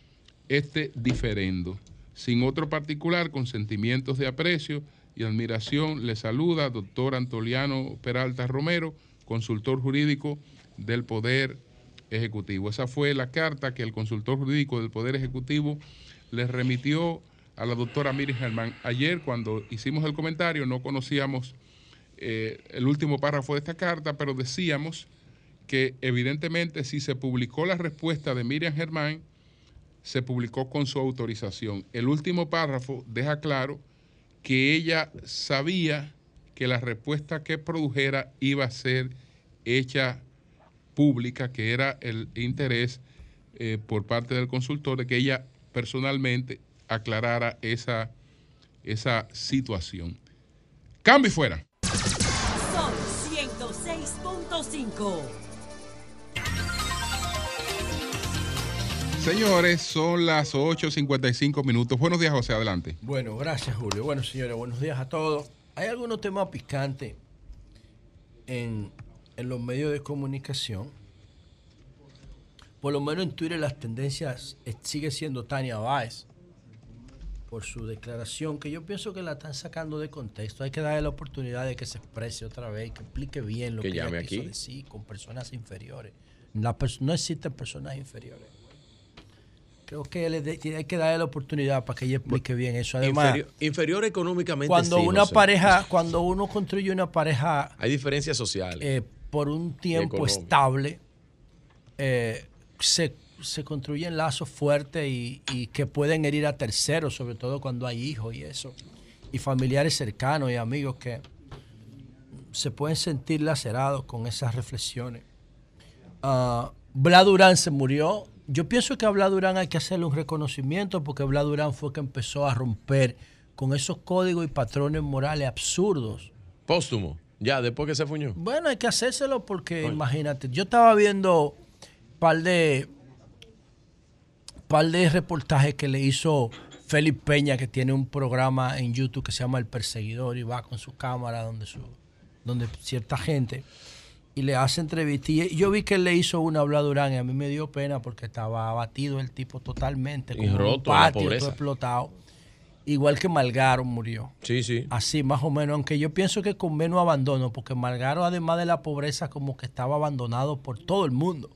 este diferendo. Sin otro particular, con sentimientos de aprecio y admiración, le saluda doctor Antoliano Peralta Romero, consultor jurídico del Poder Ejecutivo. Esa fue la carta que el consultor jurídico del Poder Ejecutivo le remitió a la doctora Miriam Germán. Ayer, cuando hicimos el comentario, no conocíamos eh, el último párrafo de esta carta, pero decíamos que evidentemente si se publicó la respuesta de Miriam Germán, se publicó con su autorización. El último párrafo deja claro que ella sabía que la respuesta que produjera iba a ser hecha pública, que era el interés eh, por parte del consultor de que ella personalmente aclarara esa, esa situación. Cambio y fuera. Son 106.5. Señores, son las 8.55 minutos. Buenos días, José, adelante. Bueno, gracias, Julio. Bueno, señores, buenos días a todos. Hay algunos temas picantes en, en los medios de comunicación. Por lo menos en Twitter las tendencias eh, sigue siendo Tania Báez por su declaración, que yo pienso que la están sacando de contexto. Hay que darle la oportunidad de que se exprese otra vez, que explique bien lo Que que, ella llame quiso aquí. decir con personas inferiores. La pers- no existen personas inferiores. Creo que hay que darle la oportunidad para que ella explique bien eso. Además, inferior, inferior económicamente. cuando sí, una pareja, cuando uno construye una pareja Hay diferencias sociales. eh, por un tiempo estable, eh, se, se construyen lazos fuertes y, y que pueden herir a terceros, sobre todo cuando hay hijos y eso. Y familiares cercanos y amigos que se pueden sentir lacerados con esas reflexiones. Ah, Bla Durán se murió. Yo pienso que a Bla Durán hay que hacerle un reconocimiento porque Bla Durán fue que empezó a romper con esos códigos y patrones morales absurdos. Póstumo. Ya, después que se fuñó. Bueno, hay que hacérselo porque imagínate, yo estaba viendo par de par de reportajes que le hizo Félix Peña, que tiene un programa en YouTube que se llama El Perseguidor y va con su cámara donde su donde cierta gente y le hace entrevistas. Y yo vi que él le hizo una a Durán y a mí me dio pena porque estaba abatido el tipo totalmente, Y un roto la patio, pobreza. todo explotado. Igual que Malgaro murió. Sí, sí. Así, más o menos, aunque yo pienso que con menos abandono, porque Malgaro, además de la pobreza, como que estaba abandonado por todo el mundo.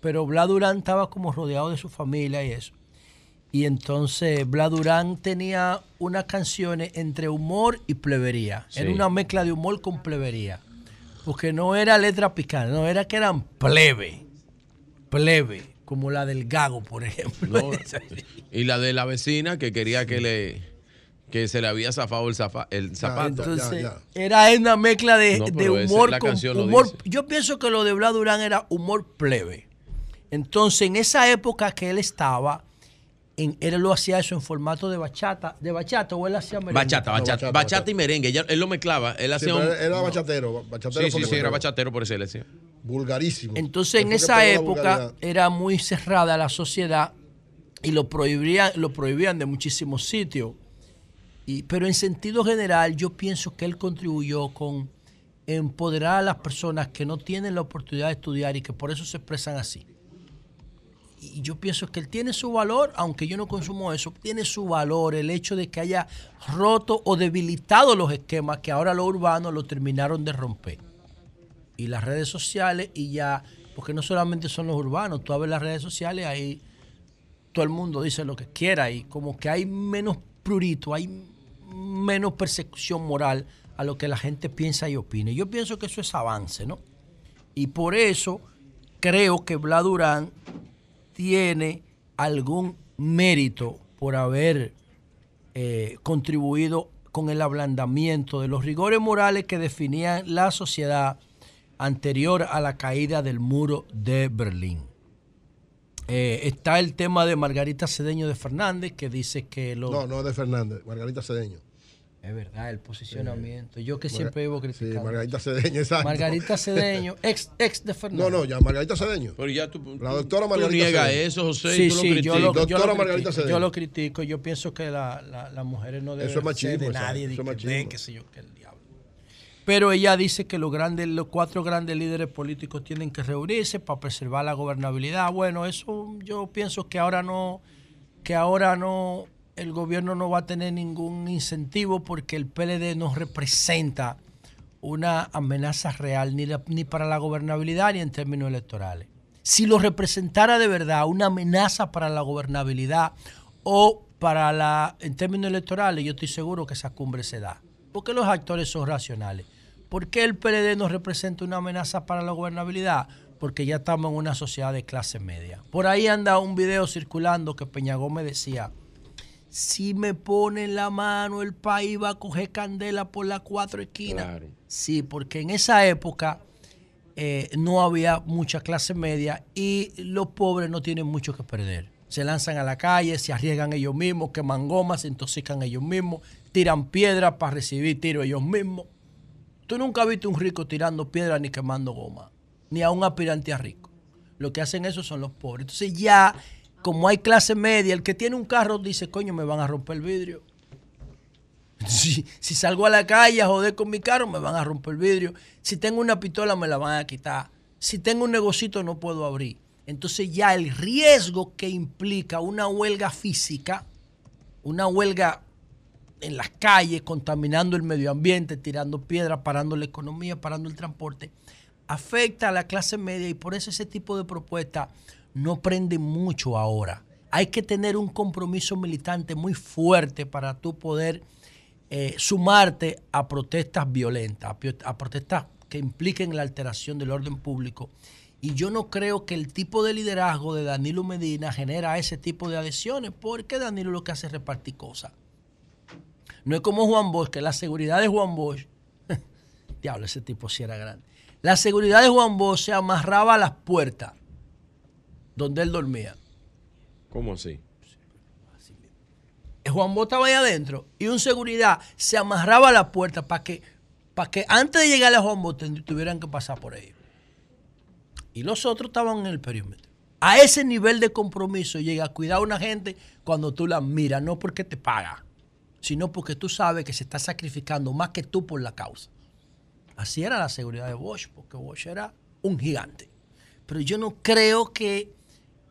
Pero Blas Durán estaba como rodeado de su familia y eso. Y entonces Blas Durán tenía unas canciones entre humor y plebería. Sí. Era una mezcla de humor con plebería. Porque no era letra picante, no, era que eran plebe. Plebe. Como la del Gago, por ejemplo. No, y la de la vecina que quería que le que se le había zafado el, zafa- el zapato. Entonces, era una mezcla de, No, de pero ese- humor la con canción lo humor. dice. Yo pienso que lo de Blas Durán era humor plebe. Entonces, en esa época que él estaba, en, él lo hacía eso en formato de bachata, de bachata o él hacía merengue. Bachata, bachata, bachata y merengue. Ya- él lo mezclaba. Él Sí, hacía un. era no. bachatero, bachatero Sí, sí, sí, era bachatero, por eso él decía. Vulgarísimo. Entonces, en esa época era muy cerrada la sociedad y lo prohibían, lo prohibían de muchísimos sitios. Y, pero en sentido general, yo pienso que él contribuyó con empoderar a las personas que no tienen la oportunidad de estudiar y que por eso se expresan así. Y yo pienso que él tiene su valor, aunque yo no consumo eso, tiene su valor el hecho de que haya roto o debilitado los esquemas que ahora los urbanos lo terminaron de romper. Y las redes sociales y ya, porque no solamente son los urbanos, tú abres las redes sociales, ahí todo el mundo dice lo que quiera y como que hay menos prurito, hay menos persecución moral a lo que la gente piensa y opine. Yo pienso que eso es avance, ¿no? Y por eso creo que Vlad Durán tiene algún mérito por haber eh, contribuido con el ablandamiento de los rigores morales que definían la sociedad anterior a la caída del muro de Berlín. Eh, está el tema de Margarita Cedeño de Fernández, que dice que los... No, no de Fernández, Margarita Cedeño. Es verdad, el posicionamiento. Yo que Marga- siempre vivo criticando. Sí, Margarita Cedeño, exacto. Margarita Cedeño, ex, ex de Fernández. No, no, ya Margarita Cedeño. Pero ya tú, La doctora tú Margarita niegas Cedeño. eso, José, Sí, y tú lo sí, yo lo, yo lo Doctora critico, Margarita Cedeño. yo lo critico. Yo pienso que la- la- las mujeres no deben Eso es machismo, ser de eso, nadie, eso de es que machismo. ven, qué sé yo, que el. Pero ella dice que los grandes, los cuatro grandes líderes políticos tienen que reunirse para preservar la gobernabilidad. Bueno, eso yo pienso que ahora no, que ahora no, el gobierno no va a tener ningún incentivo porque el PLD no representa una amenaza real ni, ni para la gobernabilidad ni en términos electorales. Si lo representara de verdad una amenaza para la gobernabilidad o para la en términos electorales, yo estoy seguro que esa cumbre se da. Porque los actores son racionales. ¿Por qué el PLD no representa una amenaza para la gobernabilidad? Porque ya estamos en una sociedad de clase media. Por ahí anda un video circulando que Peña Gómez decía, si me ponen la mano el país va a coger candela por las cuatro esquinas. Claro. Sí, porque en esa época eh, no había mucha clase media y los pobres no tienen mucho que perder. Se lanzan a la calle, se arriesgan ellos mismos, queman gomas, se intoxican ellos mismos, tiran piedras para recibir tiro ellos mismos. Tú nunca has visto un rico tirando piedras ni quemando goma, ni a un aspirante a rico. Lo que hacen eso son los pobres. Entonces ya, como hay clase media, el que tiene un carro dice, coño, me van a romper el vidrio. Si, si salgo a la calle a joder con mi carro, me van a romper el vidrio. Si tengo una pistola, me la van a quitar. Si tengo un negocito, no puedo abrir. Entonces ya el riesgo que implica una huelga física, una huelga en las calles, contaminando el medio ambiente, tirando piedras, parando la economía, parando el transporte, afecta a la clase media y por eso ese tipo de propuestas no prende mucho ahora. Hay que tener un compromiso militante muy fuerte para tú poder eh, sumarte a protestas violentas, a, a protestas que impliquen la alteración del orden público. Y yo no creo que el tipo de liderazgo de Danilo Medina genera ese tipo de adhesiones, porque Danilo lo que hace es repartir cosas. No es como Juan Bosch, que la seguridad de Juan Bosch, diablo, ese tipo sí era grande. La seguridad de Juan Bosch se amarraba a las puertas donde él dormía. ¿Cómo así? Juan Bosch estaba ahí adentro y un seguridad se amarraba a la puerta para que, para que antes de llegar a Juan Bosch tuvieran que pasar por ahí. Y los otros estaban en el perímetro. A ese nivel de compromiso llega a cuidar a una gente cuando tú la miras, no porque te paga, sino porque tú sabes que se está sacrificando más que tú por la causa. Así era la seguridad de Bosch, porque Bosch era un gigante. Pero yo no creo que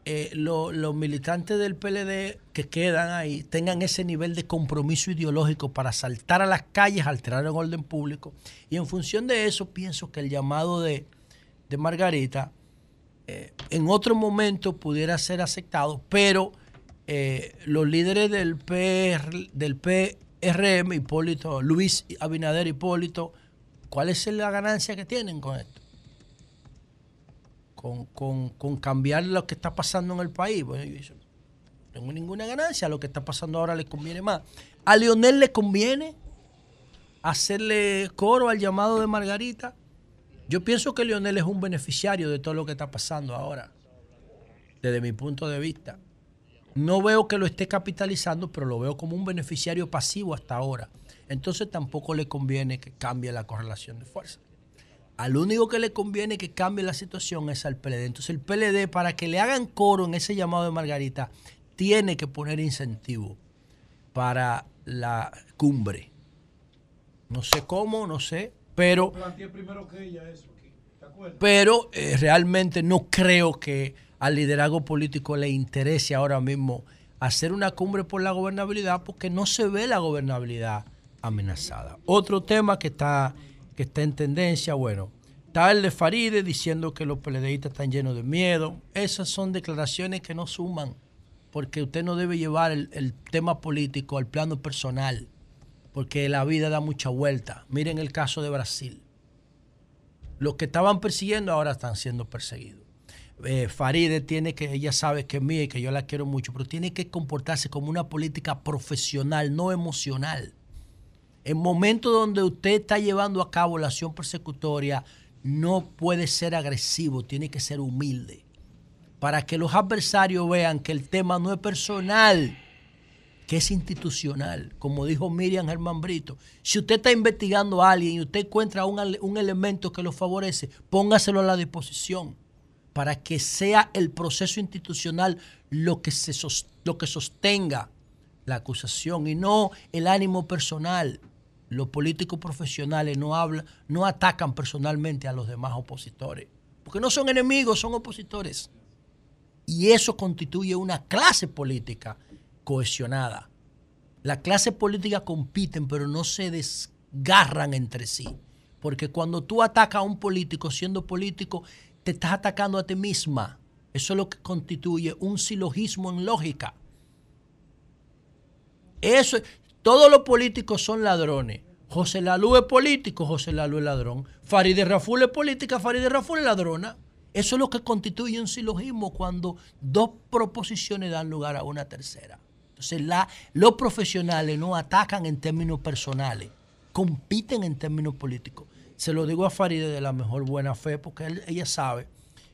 eh, lo- los militantes del PLD que quedan ahí tengan ese nivel de compromiso ideológico para saltar a las calles, alterar el orden público. Y en función de eso, pienso que el llamado de, de Margarita eh, en otro momento pudiera ser aceptado, pero eh, los líderes del, PR, del PRM, Hipólito, Luis Abinader Hipólito, ¿cuál es la ganancia que tienen con esto? Con, cambiar lo que está pasando en el país. Bueno, yo no tengo ninguna ganancia, lo que está pasando ahora le conviene más. A Leonel le conviene hacerle coro al llamado de Margarita. Yo pienso que Leonel es un beneficiario de todo lo que está pasando ahora, desde mi punto de vista. No veo que lo esté capitalizando, pero lo veo como un beneficiario pasivo hasta ahora. Entonces tampoco le conviene que cambie la correlación de fuerza. Al único que le conviene que cambie la situación es al PLD. Entonces el PLD, para que le hagan coro en ese llamado de Margarita, tiene que poner incentivo para la cumbre. No sé cómo, no sé, pero Planteé primero que ella eso aquí. ¿Te acuerdas? pero eh, realmente no creo que al liderazgo político le interese ahora mismo hacer una cumbre por la gobernabilidad porque no se ve la gobernabilidad amenazada. Otro tema que está, que está en tendencia, bueno, Está el de Faride diciendo que los PLDistas están llenos de miedo. Esas son declaraciones que no suman, porque usted no debe llevar el, el tema político al plano personal, porque la vida da mucha vuelta. Miren el caso de Brasil. Los que estaban persiguiendo ahora están siendo perseguidos. Eh, Faride tiene que, ella sabe que es mía y que yo la quiero mucho, pero tiene que comportarse como una política profesional, no emocional. En momentos donde usted está llevando a cabo la acción persecutoria, no puede ser agresivo, tiene que ser humilde. Para que los adversarios vean que el tema no es personal, que es institucional. Como dijo Miriam Germán Brito, si usted está investigando a alguien y usted encuentra un, un elemento que lo favorece, póngaselo a la disposición para que sea el proceso institucional lo que, se lo que sostenga la acusación y no el ánimo personal. Los políticos profesionales no hablan, no atacan personalmente a los demás opositores, porque no son enemigos, son opositores. Y eso constituye una clase política cohesionada. La clase política compiten, pero no se desgarran entre sí. Porque cuando tú atacas a un político siendo político, te estás atacando a ti misma. Eso es lo que constituye un silogismo en lógica. Eso, todos los políticos son ladrones. José Lalú es político, José Lalú es ladrón. Farideh Raful es política, Farideh Raful es ladrona. Eso es lo que constituye un silogismo cuando dos proposiciones dan lugar a una tercera. Entonces, la- los profesionales no atacan en términos personales, compiten en términos políticos. Se lo digo a Farideh de la mejor buena fe porque ella sabe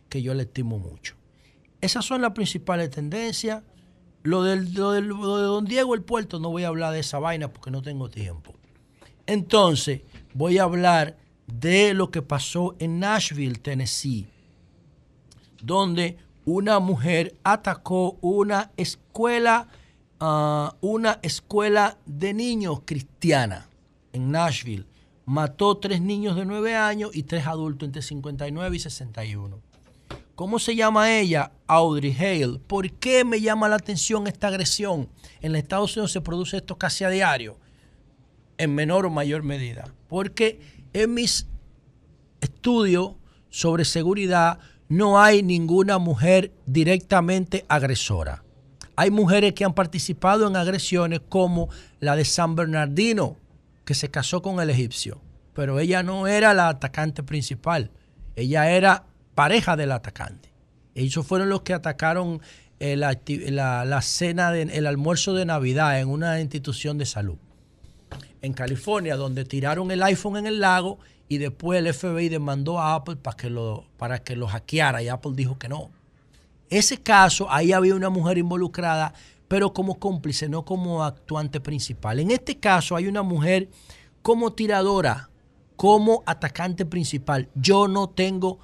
que yo le estimo mucho. Esas son las principales tendencias. Lo, del, de Don Diego el Puerto no voy a hablar de esa vaina porque no tengo tiempo. Entonces, voy a hablar de lo que pasó en Nashville, Tennessee, donde una mujer atacó una escuela, ah, una escuela de niños cristiana en Nashville. Mató tres niños de 9 años y tres adultos entre 59 y 61. ¿Cómo se llama ella? Audrey Hale. ¿Por qué me llama la atención esta agresión? En los Estados Unidos se produce esto casi a diario, en menor o mayor medida. Porque en mis estudios sobre seguridad no hay ninguna mujer directamente agresora. Hay mujeres que han participado en agresiones como la de San Bernardino, que se casó con el egipcio, pero ella no era la atacante principal, ella era pareja del atacante. Ellos fueron los que atacaron eh, la, la cena, de- el almuerzo de Navidad en una institución de salud en California, donde tiraron el iPhone en el lago y después el FBI demandó a Apple para que lo, para que lo hackeara y Apple dijo que no. Ese caso, ahí había una mujer involucrada, pero como cómplice, no como actuante principal. En este caso hay una mujer como tiradora, como atacante principal. Yo no tengo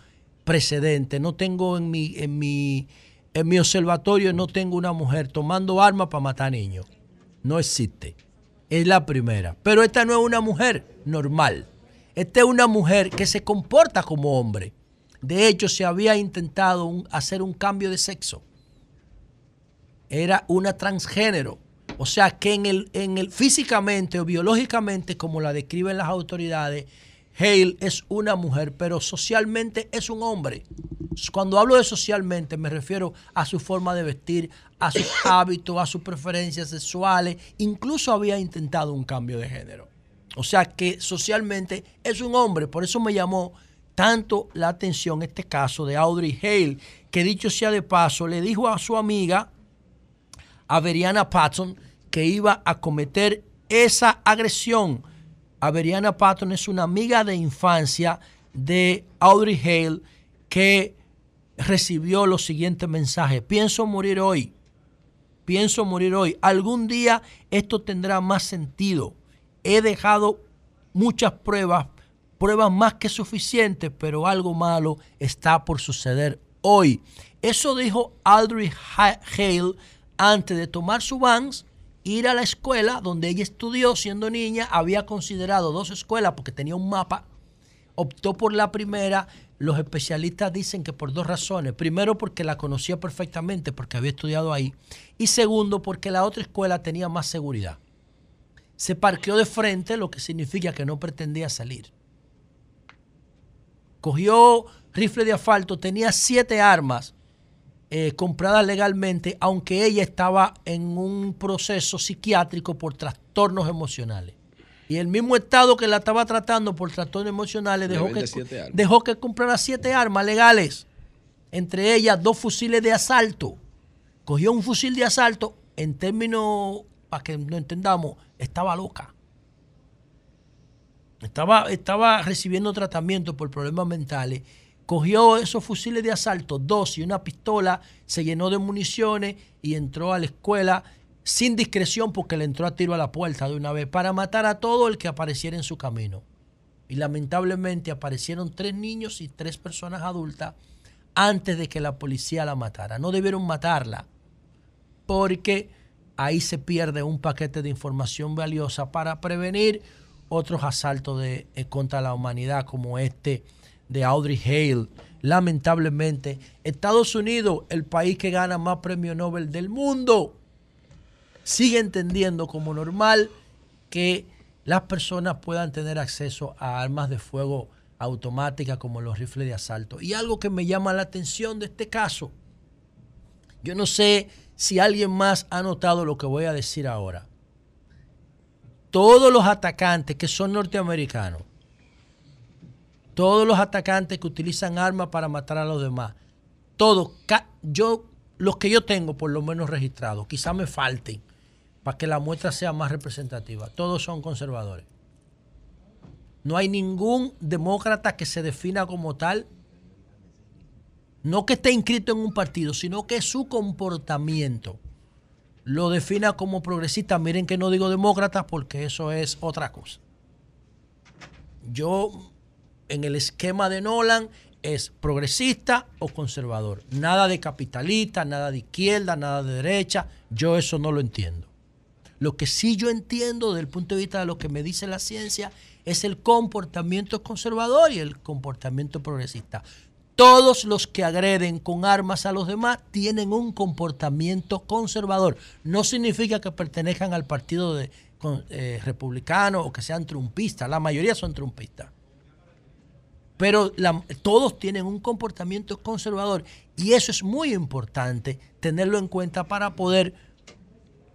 precedente, no tengo en mi, en mi, en mi observatorio, no tengo una mujer tomando armas para matar niños. No existe. Es la primera. Pero esta no es una mujer normal. Esta es una mujer que se comporta como hombre. De hecho, se había intentado hacer un cambio de sexo. Era una transgénero. O sea que en el, en el físicamente o biológicamente, como la describen las autoridades, Hale es una mujer, pero socialmente es un hombre. Cuando hablo de socialmente me refiero a su forma de vestir, a sus hábitos, a sus preferencias sexuales. Incluso había intentado un cambio de género. O sea que socialmente es un hombre. Por eso me llamó tanto la atención este caso de Audrey Hale, que dicho sea de paso, le dijo a su amiga, Averiana Patton, que iba a cometer esa agresión. Averiana Patton es una amiga de infancia de Audrey Hale que recibió los siguientes mensajes. Pienso morir hoy. Pienso morir hoy. Algún día esto tendrá más sentido. He dejado muchas pruebas, pruebas más que suficientes, pero algo malo está por suceder hoy. Eso dijo Audrey Ha- Hale antes de tomar su Vans, ir a la escuela donde ella estudió siendo niña, había considerado dos escuelas porque tenía un mapa, optó por la primera. Los especialistas dicen que por dos razones. Primero, porque la conocía perfectamente, porque había estudiado ahí. Y segundo, porque la otra escuela tenía más seguridad. Se parqueó de frente, lo que significa que no pretendía salir. cogió rifle de asfalto, tenía siete armas eh, compradas legalmente, aunque ella estaba en un proceso psiquiátrico por trastornos emocionales. Y el mismo Estado que la estaba tratando por trastornos emocionales Le dejó que, dejó que comprara siete armas legales, entre ellas dos fusiles de asalto. Cogió un fusil de asalto, en términos, para que no entendamos, estaba loca. Estaba, estaba recibiendo tratamiento por problemas mentales. Cogió esos fusiles de asalto, dos y una pistola, se llenó de municiones y entró a la escuela sin discreción porque le entró a tiro a la puerta de una vez para matar a todo el que apareciera en su camino. Y lamentablemente aparecieron tres niños y tres personas adultas antes de que la policía la matara. No debieron matarla porque ahí se pierde un paquete de información valiosa para prevenir otros asaltos de, eh, contra la humanidad como este de Audrey Hale. Lamentablemente, Estados Unidos, el país que gana más premios Nobel del mundo, sigue entendiendo como normal que las personas puedan tener acceso a armas de fuego automáticas como los rifles de asalto. Y algo que me llama la atención de este caso, yo no sé si alguien más ha notado lo que voy a decir ahora. Todos los atacantes que son norteamericanos, todos los atacantes que utilizan armas para matar a los demás, todos, yo, los que yo tengo por lo menos registrados, quizá me falten para que la muestra sea más representativa, todos son conservadores. No hay ningún demócrata que se defina como tal, no que esté inscrito en un partido, sino que su comportamiento lo defina como progresista. Miren que no digo demócrata porque eso es otra cosa. Yo, en el esquema de Nolan, es progresista o conservador. Nada de capitalista, nada de izquierda, nada de derecha. Yo eso no lo entiendo. Lo que sí yo entiendo desde el punto de vista de lo que me dice la ciencia es el comportamiento conservador y el comportamiento progresista. Todos los que agreden con armas a los demás tienen un comportamiento conservador. No significa que pertenezcan al partido eh, republicano o que sean trumpistas. La mayoría son trumpistas. Pero todos tienen un comportamiento conservador y eso es muy importante tenerlo en cuenta para poder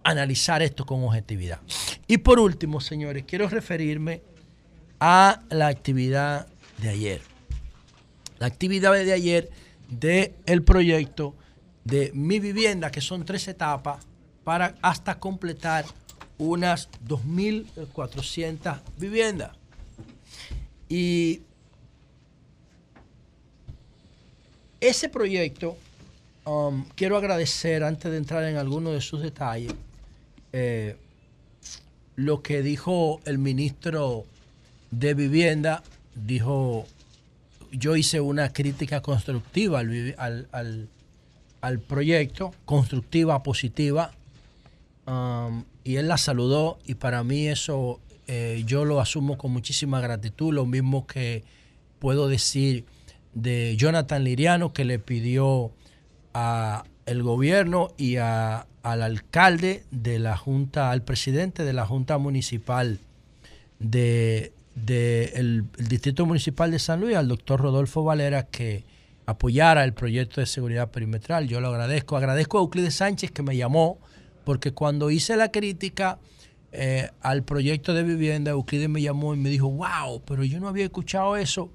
analizar esto con objetividad. Y por último, señores, quiero referirme a la actividad de ayer. La actividad de ayer del proyecto de Mi Vivienda, que son tres etapas para hasta completar unas 2.400 viviendas. Y ese proyecto, um, quiero agradecer, antes de entrar en alguno de sus detalles, eh, lo que dijo el ministro de Vivienda, dijo, yo hice una crítica constructiva al, al- al proyecto, constructiva, positiva, um, y él la saludó y para mí eso eh, yo lo asumo con muchísima gratitud, lo mismo que puedo decir de Jonathan Liriano que le pidió a el gobierno y a- al alcalde de la Junta, al presidente de la Junta Municipal de, de el Distrito Municipal de San Luis, al doctor Rodolfo Valera, que apoyara el proyecto de seguridad perimetral. Yo lo agradezco. Agradezco a Euclides Sánchez que me llamó, porque cuando hice la crítica eh, al proyecto de vivienda, Euclides me llamó y me dijo, wow, pero yo no había escuchado eso.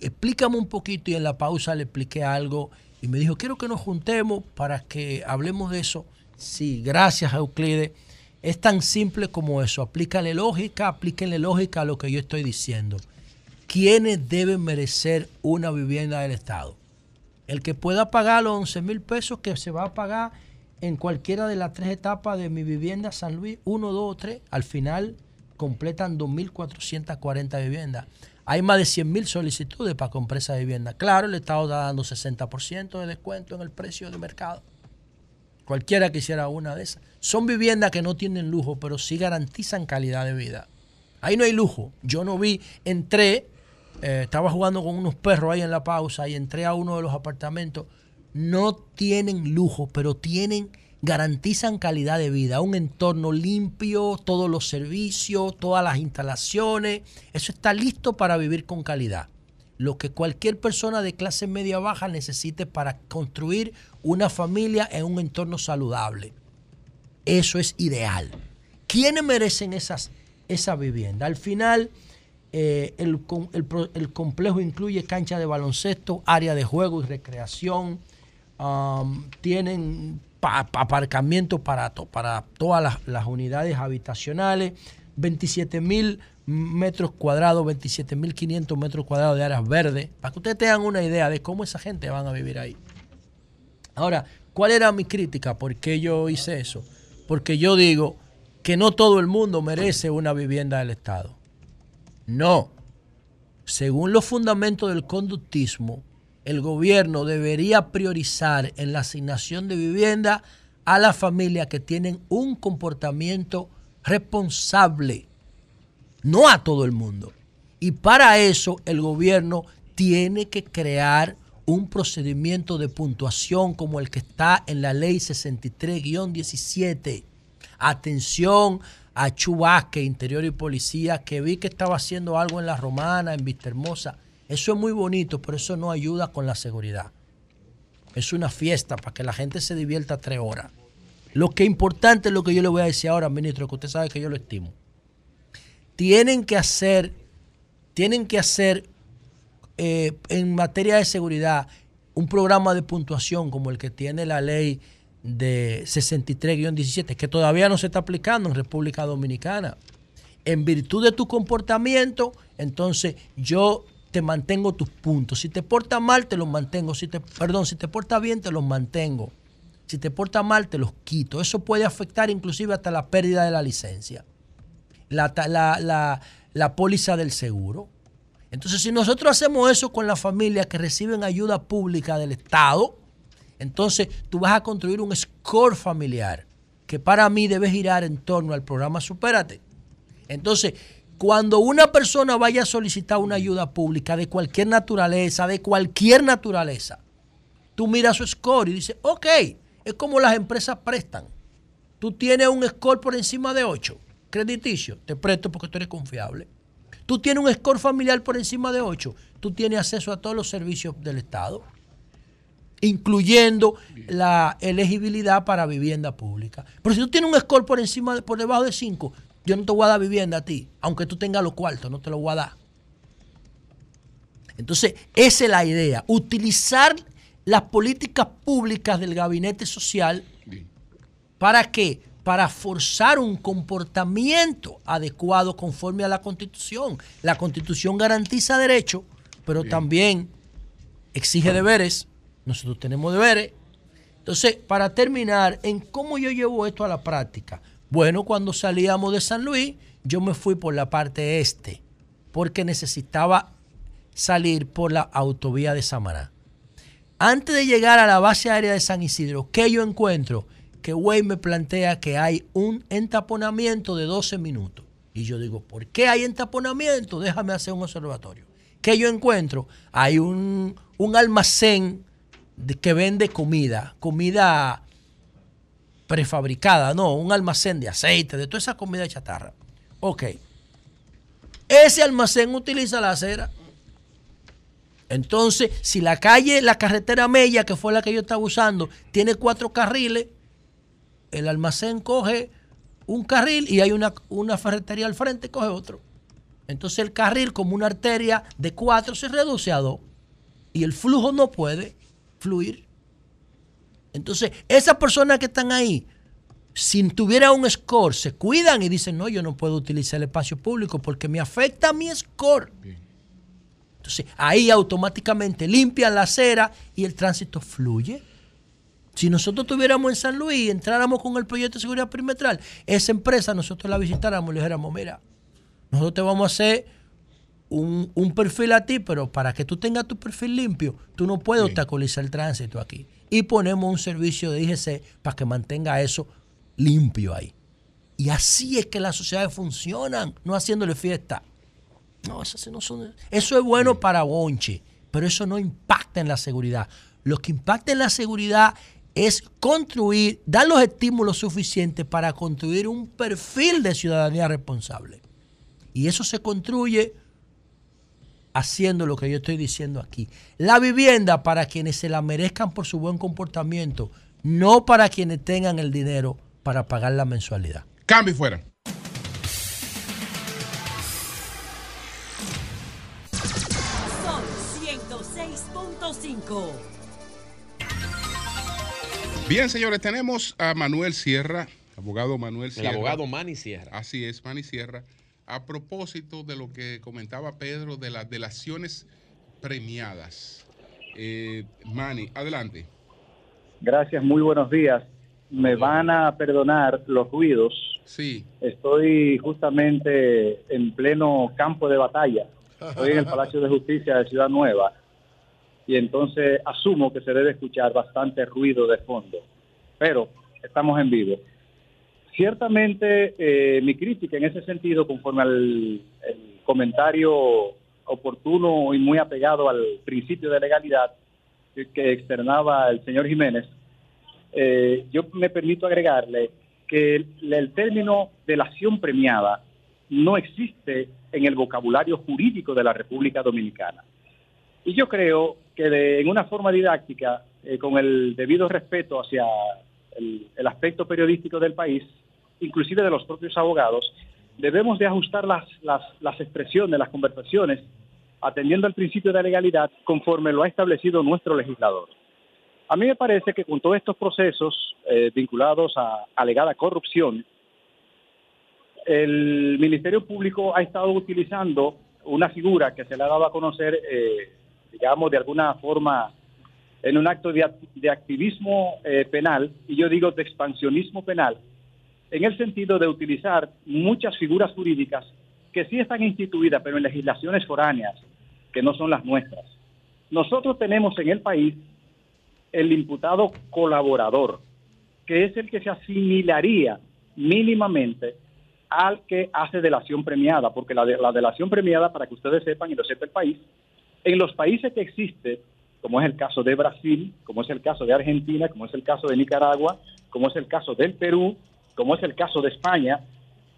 Explícame un poquito y en la pausa le expliqué algo y me dijo, quiero que nos juntemos para que hablemos de eso. Sí, gracias Euclides. Es tan simple como eso. Aplícale lógica, aplíquenle lógica a lo que yo estoy diciendo. ¿Quiénes deben merecer una vivienda del Estado? El que pueda pagar los 11 mil pesos que se va a pagar en cualquiera de las tres etapas de mi vivienda San Luis, 1, 2 o 3, al final completan 2.440 viviendas. Hay más de 100 mil solicitudes para comprar esa vivienda. Claro, el Estado está dando 60% de descuento en el precio de mercado. Cualquiera quisiera una de esas. Son viviendas que no tienen lujo, pero sí garantizan calidad de vida. Ahí no hay lujo. Yo no vi, entré, eh, estaba jugando con unos perros ahí en la pausa y entré a uno de los apartamentos. No tienen lujo, pero tienen, garantizan calidad de vida. Un entorno limpio, todos los servicios, todas las instalaciones. Eso está listo para vivir con calidad. lo que cualquier persona de clase media baja necesite para construir una familia en un entorno saludable. Eso es ideal. ¿Quiénes merecen esas, esa vivienda? Al final, eh, el, el el complejo incluye cancha de baloncesto, área de juego y recreación. um, tienen pa- pa- aparcamiento para, para todas las, las unidades habitacionales. 27 mil metros cuadrados, 27 mil 500 metros cuadrados de áreas verdes. Para que ustedes tengan una idea de cómo esa gente van a vivir ahí. Ahora, ¿cuál era mi crítica? ¿Por qué yo hice eso? Porque yo digo que no todo el mundo merece una vivienda del Estado. No. Según los fundamentos del conductismo, el gobierno debería priorizar en la asignación de vivienda a las familias que tienen un comportamiento responsable, no a todo el mundo. Y para eso el gobierno tiene que crear un procedimiento de puntuación como el que está en la ley 63-17. Atención a Chubasque, Interior y Policía, que vi que estaba haciendo algo en La Romana, en Vista Hermosa. Eso es muy bonito, pero eso no ayuda con la seguridad. Es una fiesta para que la gente se divierta tres horas. Lo que es importante es lo que yo le voy a decir ahora, ministro, que usted sabe que yo lo estimo. Tienen que hacer, tienen que hacer eh, en materia de seguridad un programa de puntuación como el que tiene la ley de 63-17, que todavía no se está aplicando en República Dominicana. En virtud de tu comportamiento, entonces yo te mantengo tus puntos. Si te portas mal, te los mantengo. Si te, perdón, si te portas bien, te los mantengo. Si te portas mal, te los quito. Eso puede afectar inclusive hasta la pérdida de la licencia, la, la, la, la póliza del seguro. Entonces, si nosotros hacemos eso con las familias que reciben ayuda pública del Estado, entonces tú vas a construir un score familiar que para mí debe girar en torno al programa Supérate. Entonces, cuando una persona vaya a solicitar una ayuda pública de cualquier naturaleza, de cualquier naturaleza, tú miras su score y dices, ok, es como las empresas prestan. Tú tienes un score por encima de 8, crediticio, te presto porque tú eres confiable. Tú tienes un score familiar por encima de 8, tú tienes acceso a todos los servicios del Estado, incluyendo la elegibilidad para vivienda pública. Pero si tú tienes un score por encima, por debajo de 5, yo no te voy a dar vivienda a ti, aunque tú tengas los cuartos, no te lo voy a dar. Entonces, esa es la idea, utilizar las políticas públicas del gabinete social ¿Para qué? Para forzar un comportamiento adecuado conforme a la Constitución. La Constitución garantiza derechos, pero también exige deberes. Nosotros tenemos deberes. Entonces, para terminar, en cómo yo llevo esto a la práctica. Bueno, cuando salíamos de San Luis, yo me fui por la parte este, porque necesitaba salir por la autovía de Samaná. Antes de llegar a la base aérea de San Isidro, ¿qué yo encuentro? Que Way me plantea que hay un entaponamiento de 12 minutos. Y yo digo, ¿por qué hay entaponamiento? Déjame hacer un observatorio. ¿Qué yo encuentro? Hay un, un almacén que vende comida, comida prefabricada, no, un almacén de aceite, de toda esa comida chatarra. Ok. Ese almacén utiliza la acera. Entonces, si la calle, la carretera Mella, que fue la que yo estaba usando, tiene cuatro carriles, el almacén coge un carril y hay una, una ferretería al frente, coge otro. Entonces el carril, como una arteria de cuatro, se reduce a dos. Y el flujo no puede fluir. Entonces, esas personas que están ahí, si tuviera un score, se cuidan y dicen, no, yo no puedo utilizar el espacio público porque me afecta mi score. Entonces, ahí automáticamente limpian la acera y el tránsito fluye. Si nosotros estuviéramos en San Luis y entráramos con el proyecto de seguridad perimetral, esa empresa nosotros la visitáramos y le dijéramos, mira, nosotros te vamos a hacer un, un perfil a ti, pero para que tú tengas tu perfil limpio, tú no puedes obstaculizar el tránsito aquí. Y ponemos un servicio de IGC para que mantenga eso limpio ahí. Y así es que las sociedades funcionan, no haciéndole fiesta. No, esas no son. Eso es bueno para Bonche, pero eso no impacta en la seguridad. Lo que impacta en la seguridad es construir, dar los estímulos suficientes para construir un perfil de ciudadanía responsable. Y eso se construye haciendo lo que yo estoy diciendo aquí. La vivienda para quienes se la merezcan por su buen comportamiento, no para quienes tengan el dinero para pagar la mensualidad. Cambio y fuera. Son 106.5. Bien, señores, tenemos a Manuel Sierra, abogado Manuel El Sierra. abogado Manny Sierra. Así es, Manny Sierra. A propósito de lo que comentaba Pedro de las delaciones premiadas. Eh, Manny, adelante. Gracias, muy buenos días. Me van a perdonar los ruidos. Sí. Estoy justamente en pleno campo de batalla. Estoy en el Palacio de Justicia de Ciudad Nueva y entonces asumo que se debe escuchar bastante ruido de fondo. Pero estamos en vivo. Ciertamente eh, mi crítica en ese sentido, conforme al comentario oportuno y muy apegado al principio de legalidad que, externaba el señor Jiménez, eh, yo me permito agregarle que el, el término delación premiada no existe en el vocabulario jurídico de la República Dominicana. Y yo creo que de- en una forma didáctica, eh, con el debido respeto hacia el aspecto periodístico del país, inclusive de los propios abogados, debemos de ajustar las, las, las expresiones, las conversaciones, atendiendo al principio de legalidad conforme lo ha establecido nuestro legislador. A mí me parece que con todos estos procesos eh, vinculados a alegada corrupción, el Ministerio Público ha estado utilizando una figura que se le ha dado a conocer, eh, digamos, de alguna forma en un acto de, de activismo eh, penal, y yo digo de expansionismo penal, en el sentido de utilizar muchas figuras jurídicas que sí están instituidas, pero en legislaciones foráneas, que no son las nuestras. Nosotros tenemos en el país el imputado colaborador, que es el que se asimilaría mínimamente al que hace delación premiada, porque la, de- la delación premiada, para que ustedes sepan y lo sepa el país, en los países que existe, como es el caso de Brasil, como es el caso de Argentina, como es el caso de Nicaragua, como es el caso del Perú, como es el caso de España,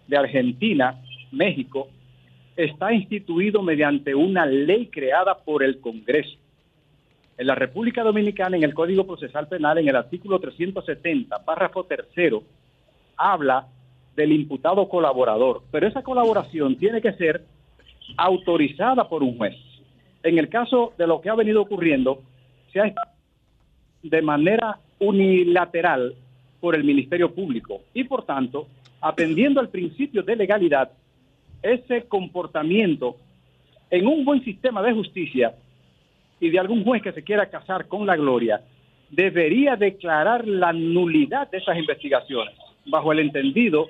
de Argentina, México, está instituido mediante una ley creada por el Congreso. En la República Dominicana, en el Código Procesal Penal, en el artículo 370, párrafo tercero, habla del imputado colaborador, pero esa colaboración tiene que ser autorizada por un juez. En el caso de lo que ha venido ocurriendo, se ha de manera unilateral por el Ministerio Público y, por tanto, atendiendo al principio de legalidad, ese comportamiento en un buen sistema de justicia y de algún juez que se quiera casar con la gloria, debería declarar la nulidad de esas investigaciones, bajo el entendido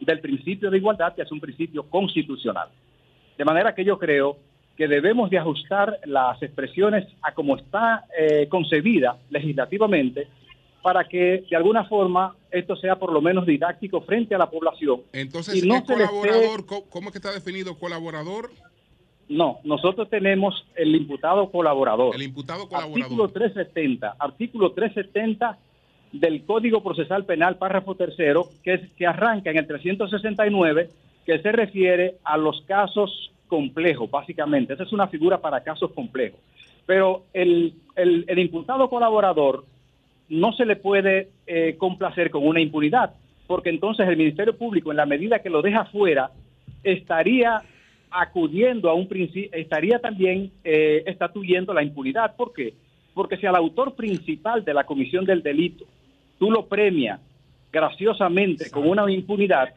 del principio de igualdad, que es un principio constitucional. De manera que yo creo que debemos de ajustar las expresiones a como está eh, concebida legislativamente para que de alguna forma esto sea por lo menos didáctico frente a la población. Entonces, Y no el esté- colaborador, ¿cómo, es que está definido colaborador? No, nosotros tenemos el imputado colaborador. El imputado Artículo colaborador. 370, artículo 370 del Código Procesal Penal, párrafo tercero, que, es, que arranca en el 369, que se refiere a los casos complejos, básicamente. Esa es una figura para casos complejos. Pero el, el, el imputado colaborador no se le puede eh, complacer con una impunidad, porque entonces el Ministerio Público, en la medida que lo deja fuera, estaría acudiendo a un principio, estaría también eh, estatuyendo la impunidad. ¿Por qué? Porque si al autor principal de la comisión del delito tú lo premias graciosamente con una impunidad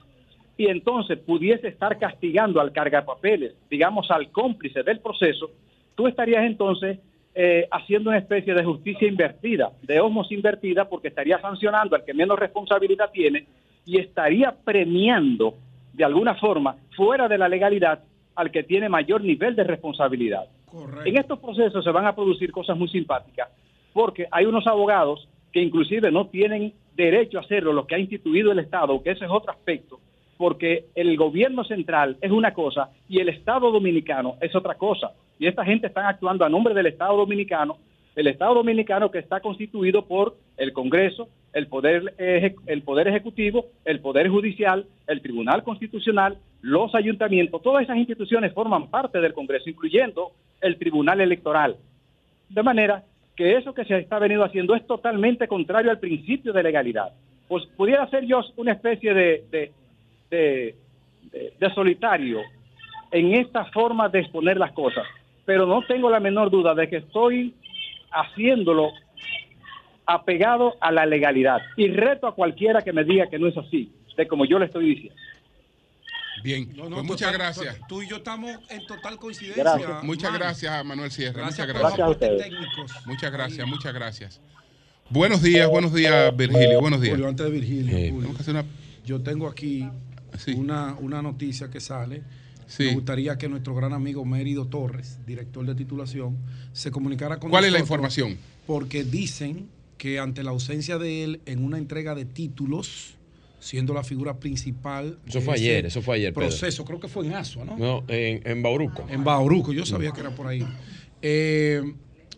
y entonces pudiese estar castigando al cargapapeles, digamos al cómplice del proceso, tú estarías entonces eh, haciendo una especie de justicia invertida, de homos invertida, porque estaría sancionando al que menos responsabilidad tiene y estaría premiando de alguna forma, fuera de la legalidad, al que tiene mayor nivel de responsabilidad. En estos procesos se van a producir cosas muy simpáticas, porque hay unos abogados que inclusive no tienen derecho a hacerlo, lo que ha instituido el Estado, que ese es otro aspecto, porque el gobierno central es una cosa y el Estado dominicano es otra cosa. Y esta gente está actuando a nombre del Estado dominicano, el Estado dominicano que está constituido por el Congreso, el Poder, el poder Ejecutivo, el Poder Judicial, el Tribunal Constitucional los ayuntamientos, todas esas instituciones forman parte del Congreso, incluyendo el Tribunal Electoral. De manera que eso que se está venido haciendo es totalmente contrario al principio de legalidad. Pues pudiera ser yo una especie de, de- de- de solitario en esta forma de exponer las cosas, pero no tengo la menor duda de que estoy haciéndolo apegado a la legalidad y reto a cualquiera que me diga que no es así, de como yo le estoy diciendo. Bien, No, no, pues muchas total- gracias. Tú y yo estamos en total coincidencia. Gracias. Muchas gracias, Manuel Sierra. Gracias muchas gracias. técnicos. Muchas gracias, muchas gracias. Buenos días, buenos días, Virgilio. Buenos días. Julio, antes de Virgilio, Eh, Julio, tenemos que hacer una- yo tengo aquí una, una noticia que sale. Me gustaría que nuestro gran amigo Mérido Torres, director de titulación, se comunicara con ¿Cuál es la información? Porque dicen que ante la ausencia de él en una entrega de títulos, siendo la figura principal. Eso fue ayer, eso fue ayer, Pedro. Proceso, creo que fue en Asua, ¿no? No, en, en Bauruco. En Bauruco, yo sabía que era por ahí. Eh,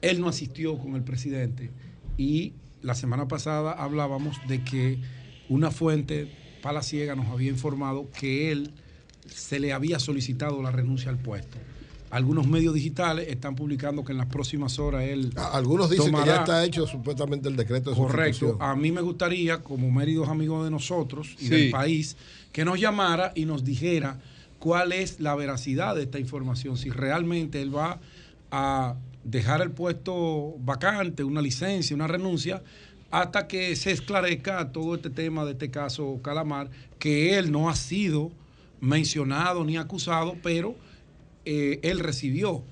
él no asistió con el presidente y la semana pasada hablábamos de que una fuente palaciega nos había informado que él se le había solicitado la renuncia al puesto. Algunos medios digitales están publicando que en las próximas horas él. Algunos dicen que ya está hecho supuestamente el decreto de Correcto. A mí me gustaría, como méridos amigos de nosotros y Sí. del país, que nos llamara y nos dijera cuál es la veracidad de esta información, si realmente él va a dejar el puesto vacante, una licencia, una renuncia, hasta que se esclarezca todo este tema de este caso Calamar, que él no ha sido mencionado ni acusado, pero eh, él recibió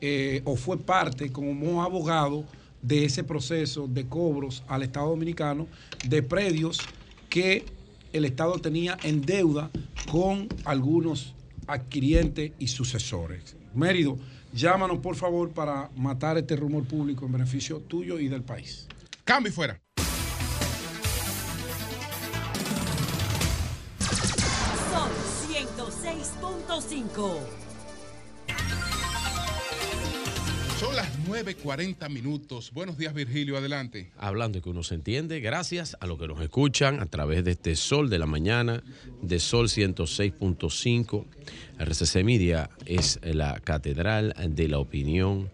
eh, o fue parte como abogado de ese proceso de cobros al Estado Dominicano de predios que el Estado tenía en deuda con algunos adquirientes y sucesores. Mérido, llámanos por favor para matar este rumor público en beneficio tuyo y del país. Cambio y fuera. Son 106.5. Son las 9.40 minutos. Buenos días, Virgilio. Adelante. Hablando que uno se entiende, gracias a los que nos escuchan a través de este Sol de la Mañana, de Sol 106.5. RCC Media es la catedral de la opinión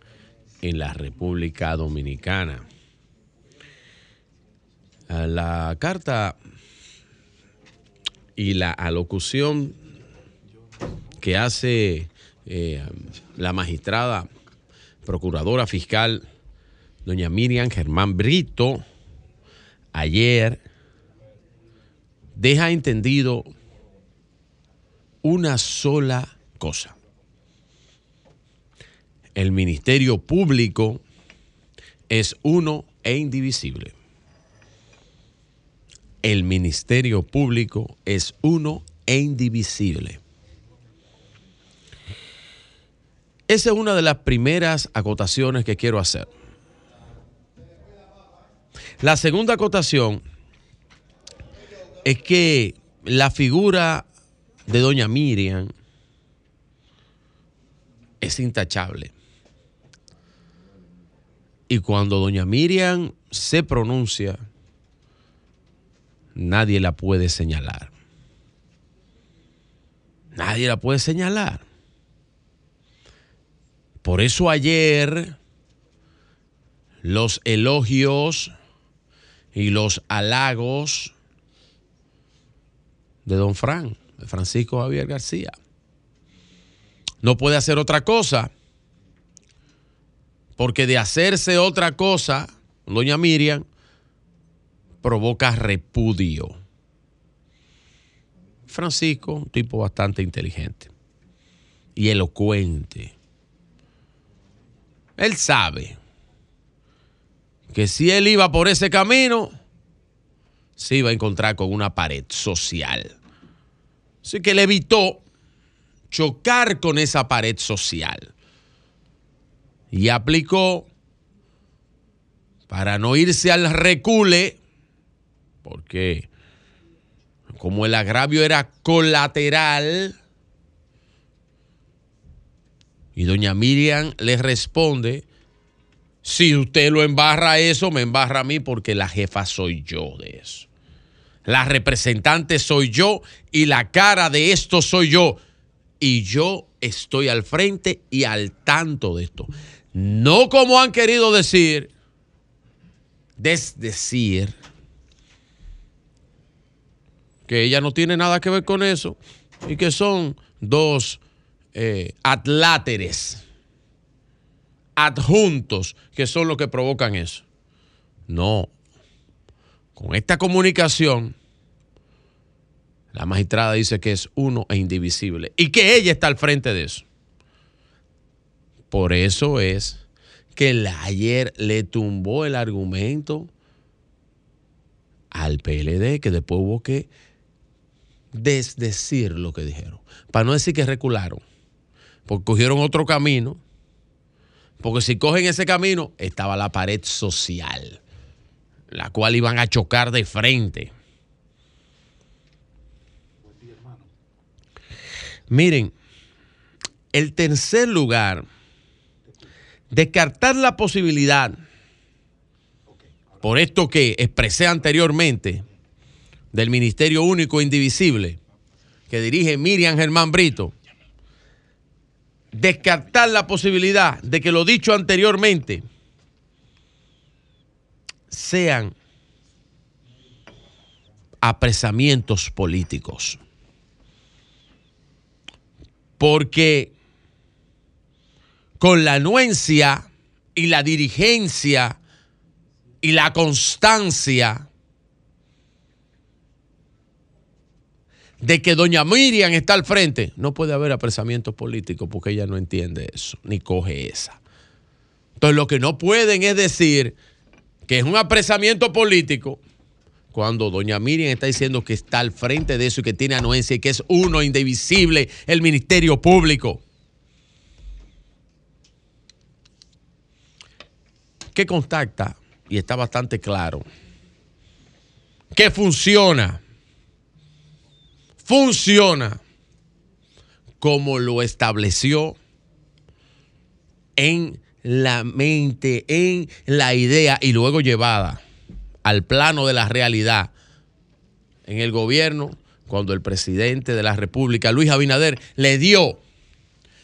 en la República Dominicana. A La carta y la alocución que hace eh, la magistrada procuradora fiscal doña Miriam Germán Brito ayer deja entendido una sola cosa. El Ministerio Público es uno e indivisible. El Ministerio Público es uno e indivisible. Esa es una de las primeras acotaciones que quiero hacer. La segunda acotación es que la figura de doña Miriam es intachable. Y cuando doña Miriam se pronuncia, nadie la puede señalar. Nadie la puede señalar. Por eso ayer los elogios y los halagos de don Fran, de Francisco Javier García. No puede hacer otra cosa, porque de hacerse otra cosa, doña Miriam, provoca repudio. Francisco, un tipo bastante inteligente y elocuente. Él sabe que si él iba por ese camino, se iba a encontrar con una pared social. Así que le evitó chocar con esa pared social. Y aplicó, para no irse al recule, porque como el agravio era colateral, y doña Miriam le responde, si usted lo embarra eso, me embarra a mí porque la jefa soy yo de eso. La representante soy yo y la cara de esto soy yo. Y yo estoy al frente y al tanto de esto. No como han querido decir, desdecir que ella no tiene nada que ver con eso y que son dos eh, atláteres adjuntos que son los que provocan eso. No. Con esta comunicación, la magistrada dice que es uno e indivisible y que ella está al frente de eso. Por eso es que ayer le tumbó el argumento al PLD, que después hubo que desdecir lo que dijeron. Para no decir que recularon, porque cogieron otro camino, porque si cogen ese camino, estaba la pared social, la cual iban a chocar de frente. Miren, el tercer lugar, descartar la posibilidad, por esto que expresé anteriormente, del Ministerio Único Indivisible, que dirige Miriam Germán Brito, descartar la posibilidad de que lo dicho anteriormente sean apresamientos políticos. Porque con la anuencia y la dirigencia y la constancia de que doña Miriam está al frente, no puede haber apresamientos políticos porque ella no entiende eso, ni coge esa. Entonces lo que no pueden es decir que es un apresamiento político cuando doña Miriam está diciendo que está al frente de eso y que tiene anuencia y que es uno indivisible el Ministerio Público. Que contacta, y está bastante claro, que funciona funciona como lo estableció en la mente, en la idea y luego llevada al plano de la realidad en el gobierno cuando el presidente de la República, Luis Abinader, le dio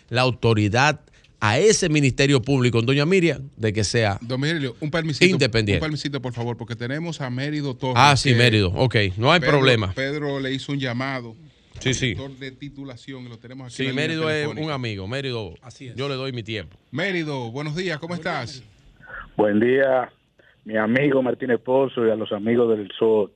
la autoridad a ese Ministerio Público, doña Miriam, de que sea Don Miguelio, un permisito. Independiente. Un permisito, por favor, porque tenemos a Mérido Torres. Ah, sí, Mérido. Ok, no hay Pedro- problema. Pedro le hizo un llamado. Sí, sí. de titulación, y lo tenemos aquí. Sí, en Mérido es un amigo. Mérido, yo le doy mi tiempo. Mérido, buenos días, ¿cómo estás? Buen día, mi amigo Martínez Pozo y a los amigos del Sol.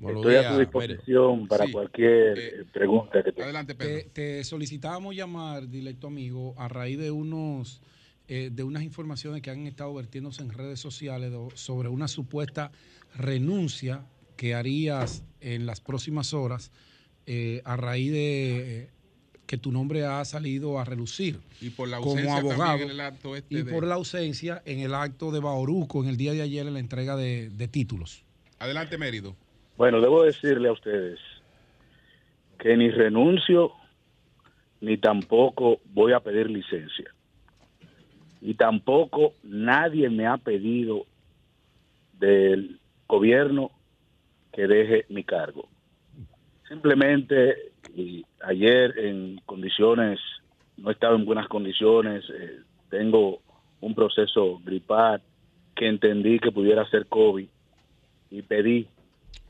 Buenos Estoy a su disposición para cualquier eh, pregunta que tenga. Te, te solicitábamos llamar, dile tu amigo, a raíz de unos eh, de unas informaciones que han estado vertiéndose en redes sociales do- sobre una supuesta renuncia que harías en las próximas horas eh, a raíz de eh, que tu nombre ha salido a relucir Y por la como ausencia abogado también en el acto este y de- por la ausencia en el acto de Bauruco en el día de ayer en la entrega de, de títulos. Adelante, Mérido. Bueno, debo decirle a ustedes que ni renuncio ni tampoco voy a pedir licencia. Y tampoco nadie me ha pedido del gobierno que deje mi cargo. Simplemente y ayer en condiciones, no estaba en buenas condiciones, eh, tengo un proceso gripal que entendí que pudiera ser COVID y pedí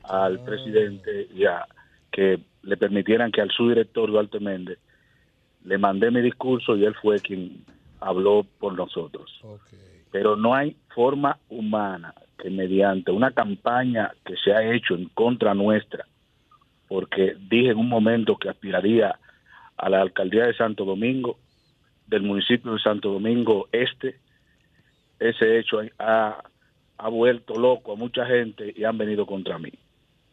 al presidente y a que le permitieran que al subdirector Duarte Méndez le mandé mi discurso y él fue quien habló por nosotros. Pero no hay forma humana que mediante una campaña que se ha hecho en contra nuestra, porque dije en un momento que aspiraría a la alcaldía de Santo Domingo, del municipio de Santo Domingo Este, ese hecho ha, ha vuelto loco a mucha gente y han venido contra mí.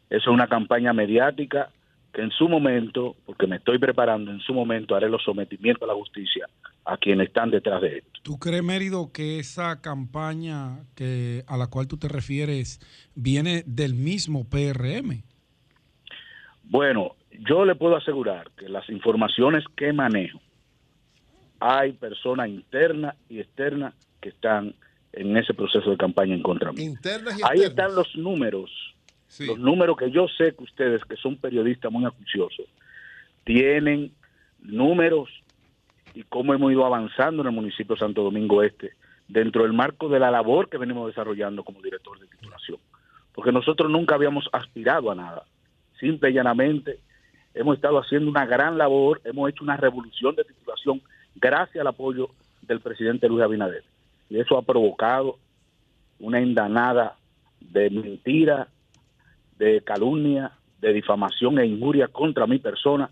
Eso es una campaña mediática que en su momento, porque me estoy preparando, en su momento haré los sometimientos a la justicia a quienes están detrás de esto. ¿Tú crees, Mérido, que esa campaña que, a la cual tú te refieres viene del mismo PRM? Bueno, yo le puedo asegurar que las informaciones que manejo, hay personas internas y externas que están en ese proceso de campaña en contra mí. Internas y Ahí externas. están los números Los números que yo sé que ustedes, que son periodistas muy acuciosos, tienen números y cómo hemos ido avanzando en el municipio de Santo Domingo Este dentro del marco de la labor que venimos desarrollando como director de titulación. Porque nosotros nunca habíamos aspirado a nada. Simple y llanamente hemos estado haciendo una gran labor, hemos hecho una revolución de titulación gracias al apoyo del presidente Luis Abinader. Y eso ha provocado una indanada de mentira, de calumnia, de difamación e injuria contra mi persona,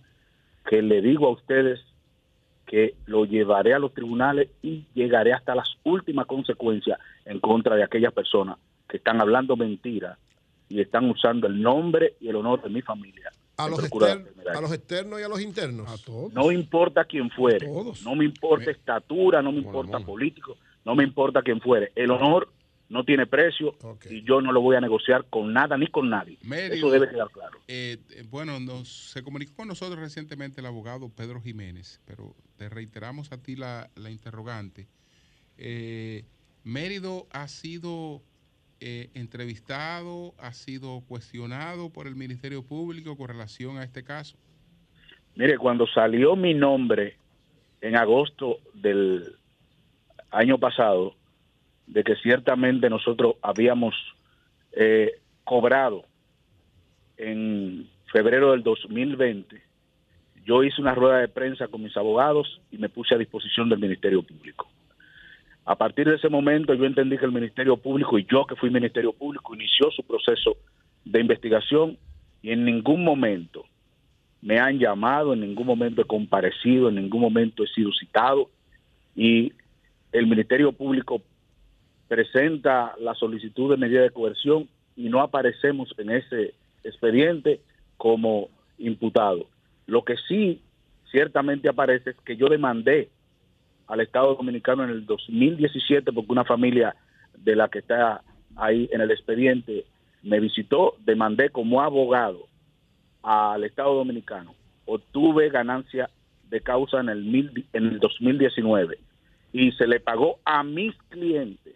que le digo a ustedes que lo llevaré a los tribunales y llegaré hasta las últimas consecuencias en contra de aquellas personas que están hablando mentiras y están usando el nombre y el honor de mi familia. A los externos y a los internos. A todos. No importa quién fuere, no me importa estatura, no me importa político, no me importa quién fuere. El honor no tiene precio y yo no lo voy a negociar con nada ni con nadie. Eso debe quedar claro. eh, bueno, nos, se comunicó con nosotros recientemente el abogado Pedro Jiménez, pero te reiteramos a ti la, la interrogante. Eh, Mérido ha sido eh, entrevistado, ha sido cuestionado por el Ministerio Público con relación a este caso. Mire, cuando salió mi nombre en agosto del año pasado, de que ciertamente nosotros habíamos eh, cobrado en febrero del 2020, yo hice una rueda de prensa con mis abogados y me puse a disposición del Ministerio Público. A partir de ese momento yo entendí que el Ministerio Público y yo que fui Ministerio Público inició su proceso de investigación y en ningún momento me han llamado, en ningún momento he comparecido, en ningún momento he sido citado y el Ministerio Público presenta la solicitud de medida de coerción y no aparecemos en ese expediente como imputado. Lo que sí ciertamente aparece es que yo demandé al Estado Dominicano en el 2017 porque una familia de la que está ahí en el expediente me visitó, demandé como abogado al Estado Dominicano, obtuve ganancia de causa en el, mil- en el 2019 y se le pagó a mis clientes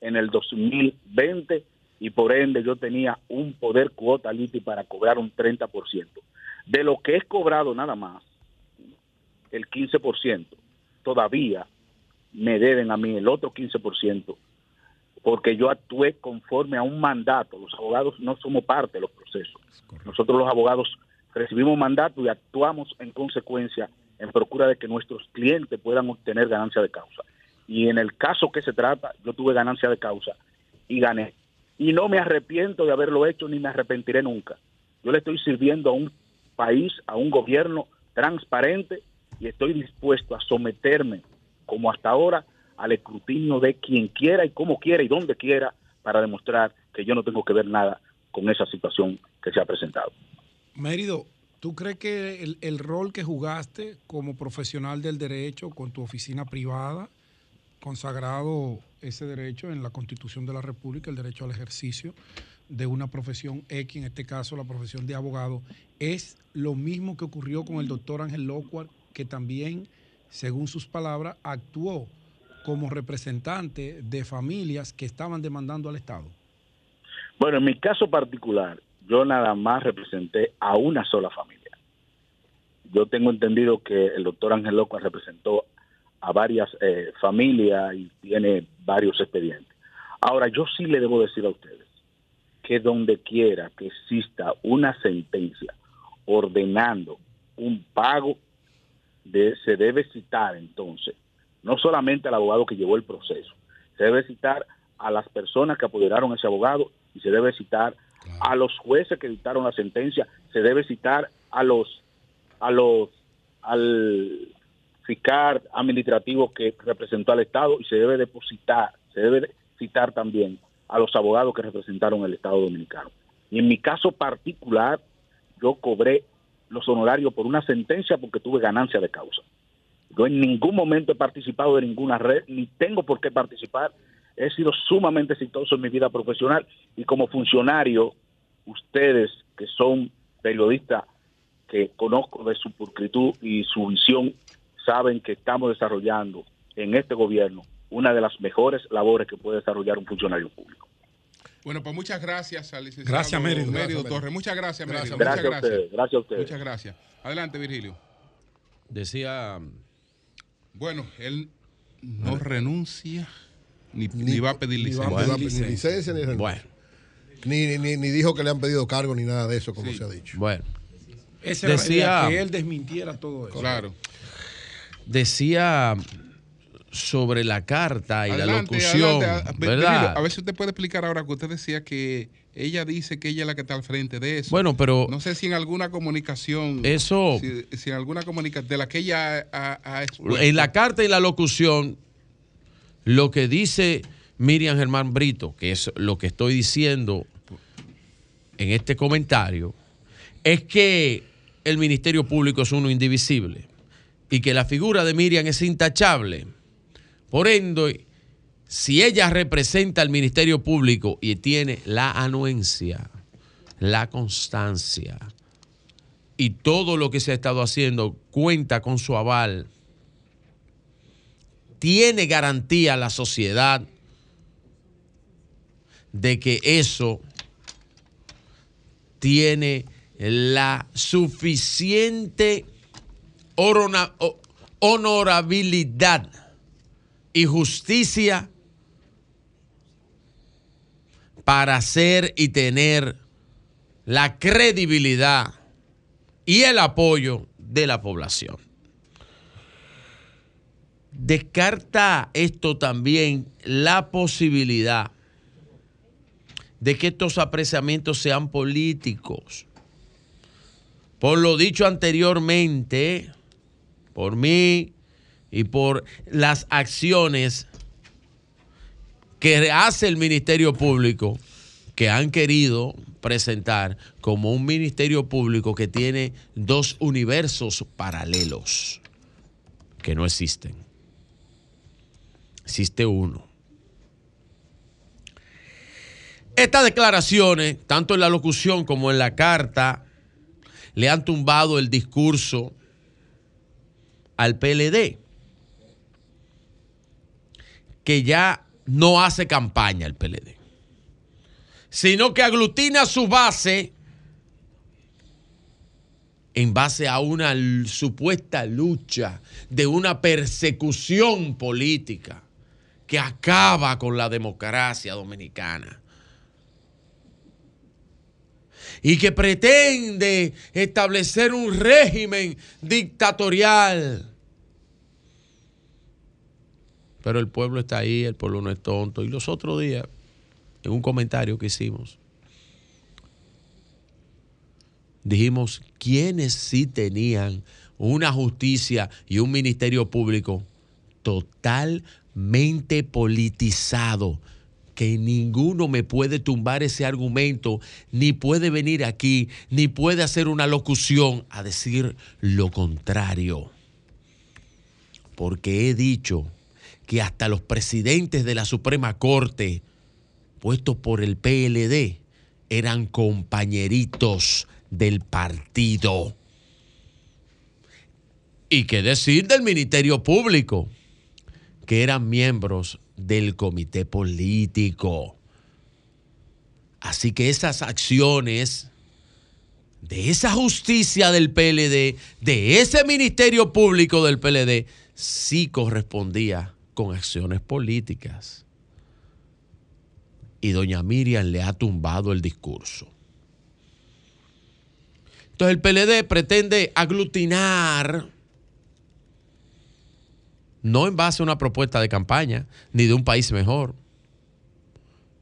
en el 2020 y por ende yo tenía un poder cuota liti para cobrar un 30%. De lo que es cobrado nada más, el 15%, todavía me deben a mí el otro 15% porque yo actué conforme a un mandato. Los abogados no somos parte de los procesos. Nosotros los abogados recibimos mandato y actuamos en consecuencia en procura de que nuestros clientes puedan obtener ganancia de causa. Y en el caso que se trata, yo tuve ganancia de causa y gané. Y no me arrepiento de haberlo hecho ni me arrepentiré nunca. Yo le estoy sirviendo a un país, a un gobierno transparente y estoy dispuesto a someterme, como hasta ahora, al escrutinio de quien quiera y como quiera y donde quiera para demostrar que yo no tengo que ver nada con esa situación que se ha presentado. Mérido, ¿tú crees que el, el rol que jugaste como profesional del derecho con tu oficina privada, consagrado ese derecho en la Constitución de la República, el derecho al ejercicio de una profesión X, en este caso la profesión de abogado, es lo mismo que ocurrió con el doctor Ángel Locuar, que también, según sus palabras, actuó como representante de familias que estaban demandando al Estado? Bueno, en mi caso particular, yo nada más representé a una sola familia. Yo tengo entendido que el doctor Ángel Locuar representó a varias eh, familias y tiene varios expedientes. Ahora, yo sí le debo decir a ustedes que donde quiera que exista una sentencia ordenando un pago, se debe citar entonces no solamente al abogado que llevó el proceso, se debe citar a las personas que apoderaron a ese abogado y se debe citar a los jueces que dictaron la sentencia, se debe citar a los a los al fiscal administrativo que representó al Estado y se debe depositar, se debe citar también a los abogados que representaron el Estado Dominicano. Y en mi caso particular, yo cobré los honorarios por una sentencia porque tuve ganancia de causa. Yo en ningún momento he participado de ninguna red, ni tengo por qué participar. He sido sumamente exitoso en mi vida profesional y como funcionario, ustedes que son periodistas que conozco de su pulcritud y su visión, saben que estamos desarrollando en este gobierno una de las mejores labores que puede desarrollar un funcionario público. Bueno, pues muchas gracias al licenciado Gracias, Mérido. Mérido Gracias, Mérido. Torres. Muchas gracias, Gracias, Mérido. Gracias a Muchas ustedes, gracias a ustedes. Muchas gracias. Adelante, Virgilio. Decía. Bueno, él no renuncia ni, ni va a pedir Ni va licencia. a pedir ni licencia ni renuncia. Bueno. Ni, ni, ni dijo que le han pedido cargo ni nada de eso, como se ha dicho. Bueno. Esa era la Decía- idea, que él desmintiera todo eso. Claro. Decía sobre la carta y la locución, adelante. ¿verdad? A ver si usted puede explicar ahora que usted decía que ella dice que ella es la que está al frente de eso. Bueno, pero- No sé si en alguna comunicación. Eso- Si, si en alguna comunicación. De la que ella ha, ha. En la carta y la locución, lo que dice Miriam Germán Brito, que es lo que estoy diciendo en este comentario, es que el Ministerio Público es uno indivisible y que la figura de Miriam es intachable. Por ende, si ella representa al Ministerio Público y tiene la anuencia, la constancia y todo lo que se ha estado haciendo cuenta con su aval, tiene garantía la sociedad de que eso tiene la suficiente honorabilidad y justicia para hacer y tener la credibilidad y el apoyo de la población. Descarta esto también la posibilidad de que estos apreciamientos sean políticos. Por lo dicho anteriormente, por mí y por las acciones que hace el Ministerio Público, que han querido presentar como un Ministerio Público que tiene dos universos paralelos que no existen. Existe uno. Estas declaraciones, tanto en la locución como en la carta, le han tumbado el discurso al PLD, que ya no hace campaña el PLD, sino que aglutina su base en base a una supuesta lucha de una persecución política que acaba con la democracia dominicana y que pretende establecer un régimen dictatorial. Pero el pueblo está ahí, el pueblo no es tonto. Y los otros días, en un comentario que hicimos, dijimos quiénes sí tenían una justicia y un ministerio público totalmente politizado, que ninguno me puede tumbar ese argumento, ni puede venir aquí, ni puede hacer una locución a decir lo contrario. Porque he dicho que hasta los presidentes de la Suprema Corte, puestos por el PLD, eran compañeritos del partido. Y qué decir del Ministerio Público, que eran miembros del comité político. Así que esas acciones de esa justicia del PLD, de ese Ministerio Público del PLD, sí correspondía con acciones políticas. Y doña Miriam le ha tumbado el discurso. Entonces el PLD pretende aglutinar, no en base a una propuesta de campaña, ni de un país mejor.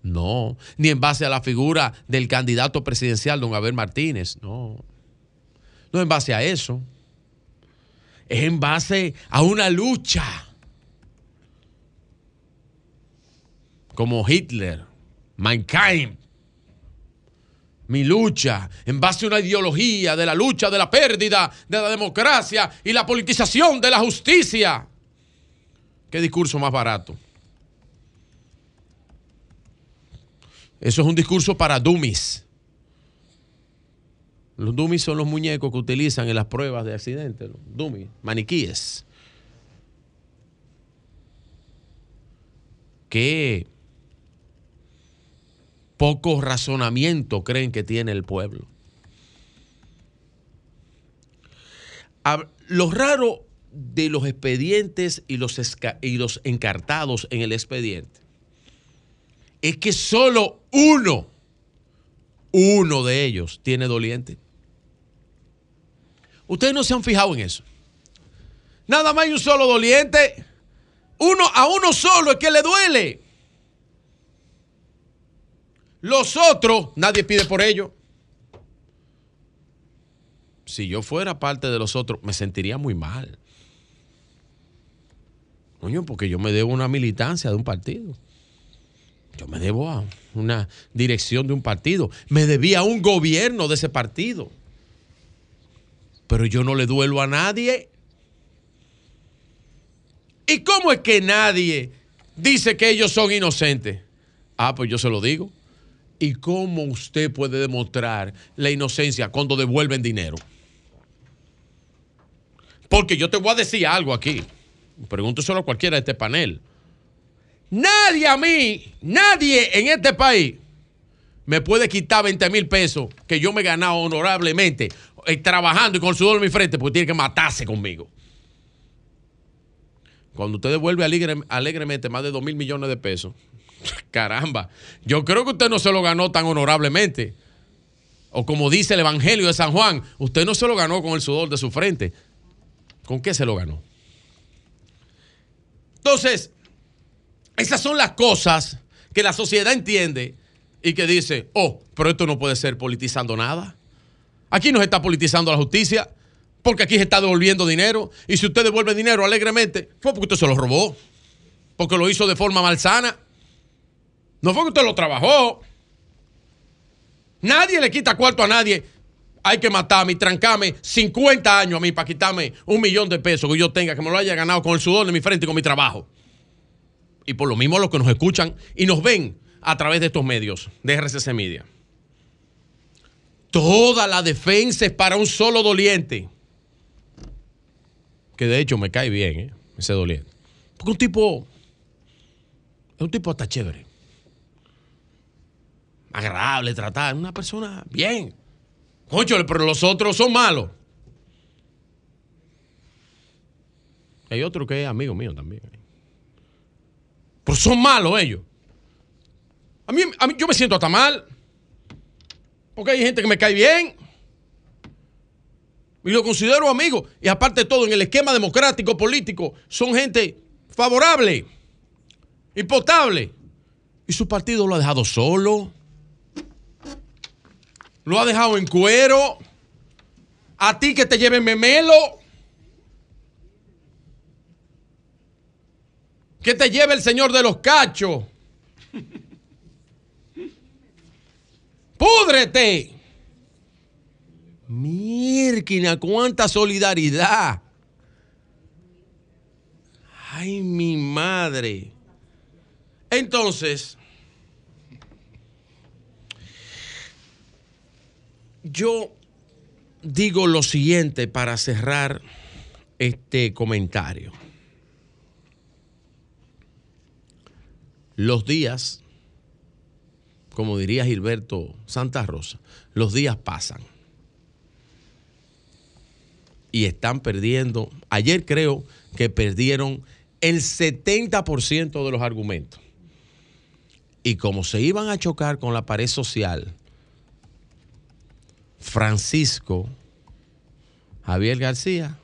No, ni en base a la figura del candidato presidencial, don Abel Martínez. No, no en base a eso. Es en base a una lucha. Como Hitler, Kampf, mi lucha en base a una ideología de la lucha de la pérdida de la democracia y la politización de la justicia. ¿Qué discurso más barato? Eso es un discurso para dummies. Los dummies son los muñecos que utilizan en las pruebas de accidentes. Dummies, maniquíes. Que poco razonamiento creen que tiene el pueblo. Lo raro de los expedientes y los, y los encartados en el expediente es que solo uno, uno de ellos tiene doliente. Ustedes no se han fijado en eso. Nada más hay un solo doliente. Uno, a uno solo es que le duele. Los otros, nadie pide por ellos. Si yo fuera parte de los otros, me sentiría muy mal. Coño, porque yo me debo una militancia de un partido. Yo me debo a una dirección de un partido. Me debía a un gobierno de ese partido. Pero yo no le duelo a nadie. ¿Y cómo es que nadie dice que ellos son inocentes? Ah, pues yo se lo digo. ¿Y cómo usted puede demostrar la inocencia cuando devuelven dinero? Porque yo te voy a decir algo aquí. Pregúnteselo a cualquiera de este panel. Nadie a mí, nadie en este país me puede quitar 20 mil pesos que yo me he ganado honorablemente eh, trabajando y con el sudor en mi frente porque tiene que matarse conmigo. Cuando usted devuelve alegre- alegremente más de 2 mil millones de pesos, caramba, yo creo que usted no se lo ganó tan honorablemente. O como dice el Evangelio de San Juan, usted no se lo ganó con el sudor de su frente. ¿Con qué se lo ganó? Entonces, esas son las cosas que la sociedad entiende y que dice, oh, pero esto no puede ser politizando nada. Aquí no se está politizando la justicia, porque aquí se está devolviendo dinero. Y si usted devuelve dinero alegremente, fue porque usted se lo robó, porque lo hizo de forma malsana. No fue que usted lo trabajó. Nadie le quita cuarto a nadie. Hay que matarme y trancarme 50 años a mí para quitarme un millón de pesos que yo tenga, que me lo haya ganado con el sudor de mi frente y con mi trabajo. Y por lo mismo los que nos escuchan y nos ven a través de estos medios de RCC Media. Toda la defensa es para un solo doliente. Que de hecho me cae bien, ¿eh? ese doliente. Porque un tipo. Es un tipo hasta chévere. Agradable tratar. Una persona bien. Conchole, pero los otros son malos. Hay otro que es amigo mío también. Pero son malos ellos. A mí, a mí yo me siento hasta mal. Porque hay gente que me cae bien. Y lo considero amigo. Y aparte de todo, en el esquema democrático político, son gente favorable y potable. Y su partido lo ha dejado solo. Lo ha dejado en cuero. A ti que te lleven memelo. Que te lleve el señor de los cachos. ¡Púdrete! Mírquina, cuánta solidaridad. Ay, mi madre. Entonces, yo digo lo siguiente para cerrar este comentario. Los días, como diría Gilberto Santa Rosa, los días pasan. Y están perdiendo. Ayer creo que perdieron el 70% de los argumentos. Y como se iban a chocar con la pared social, Francisco Javier García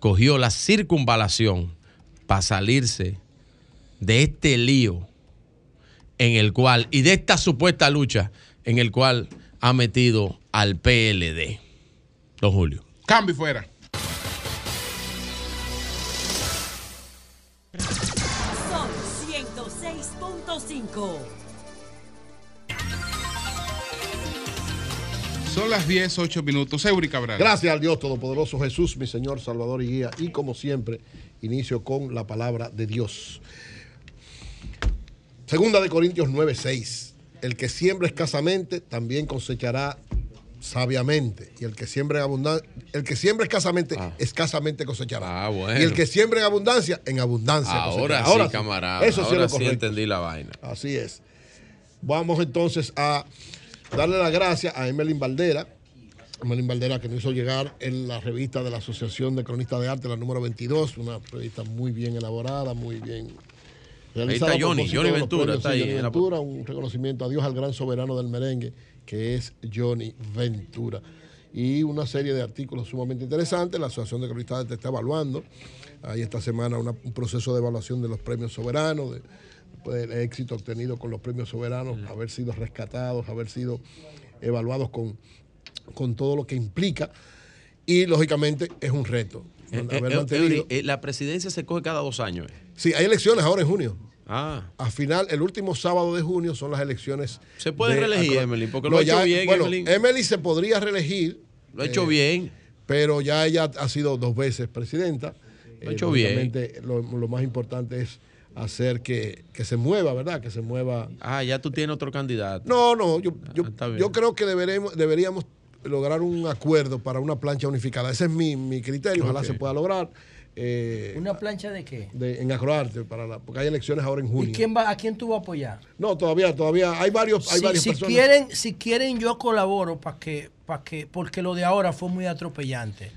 cogió la circunvalación para salirse de este lío en el cual, y de esta supuesta lucha en el cual ha metido al PLD. Don Julio. Cambio fuera. Sol 106.5. Son las 10, 8 minutos. Eury Cabral. Gracias al Dios Todopoderoso Jesús, mi Señor, Salvador y Guía. Y como siempre, inicio con la palabra de Dios. Segunda de Corintios 9, 6. El que siembra escasamente también cosechará sabiamente. Y el que siembra en abundancia, el que siembra escasamente, escasamente cosechará. Ah, bueno. Y el que siembra en abundancia, en abundancia Ahora cosechará. sí, camarada. Eso sí es Ahora lo sí entendí la vaina. Así es. vamos entonces a darle las gracias a Emelín Valdera. Emelín Valdera que nos hizo llegar en la revista de la Asociación de Cronistas de Arte, la número 22, una revista muy bien elaborada, muy bien realizada. Ahí está Johnny, Johnny Ventura, está ahí Johnny en la- Ventura, un reconocimiento a Dios al gran soberano del merengue, que es Johnny Ventura. Y una serie de artículos sumamente interesantes. La Asociación de Cronistas de Arte está evaluando. Hay esta semana una- un proceso de evaluación de los premios soberanos, de, pues, el éxito obtenido con los premios soberanos, haber sido rescatados, haber sido evaluados con, con todo lo que implica. Y lógicamente es un reto. Eh, eh, eh, la presidencia se coge cada dos años. Sí, hay elecciones ahora en junio. Ah. A final, el último sábado de junio son las elecciones. Se puede de- reelegir, Emily, porque lo ha hecho bien, Bueno, Emily. Emily se podría reelegir. Lo ha hecho bien. Pero ya ella ha sido dos veces presidenta. Lo ha hecho bien. Lo, lo más importante es hacer que, que se mueva, ¿verdad? Que se mueva. Ah, ya tú tienes otro candidato. No, no, yo, yo, está bien. yo creo que deberemos, deberíamos lograr un acuerdo para una plancha unificada. Ese es mi, mi criterio, ojalá se pueda lograr. eh, ¿Una plancha de qué? de- en Acroarte, para la, porque hay elecciones ahora en junio. ¿Y quién va, a quién tú vas a apoyar? No, todavía, todavía hay varios, hay si, varias si personas. quieren, si quieren yo colaboro para que, para que, porque lo de ahora fue muy atropellante.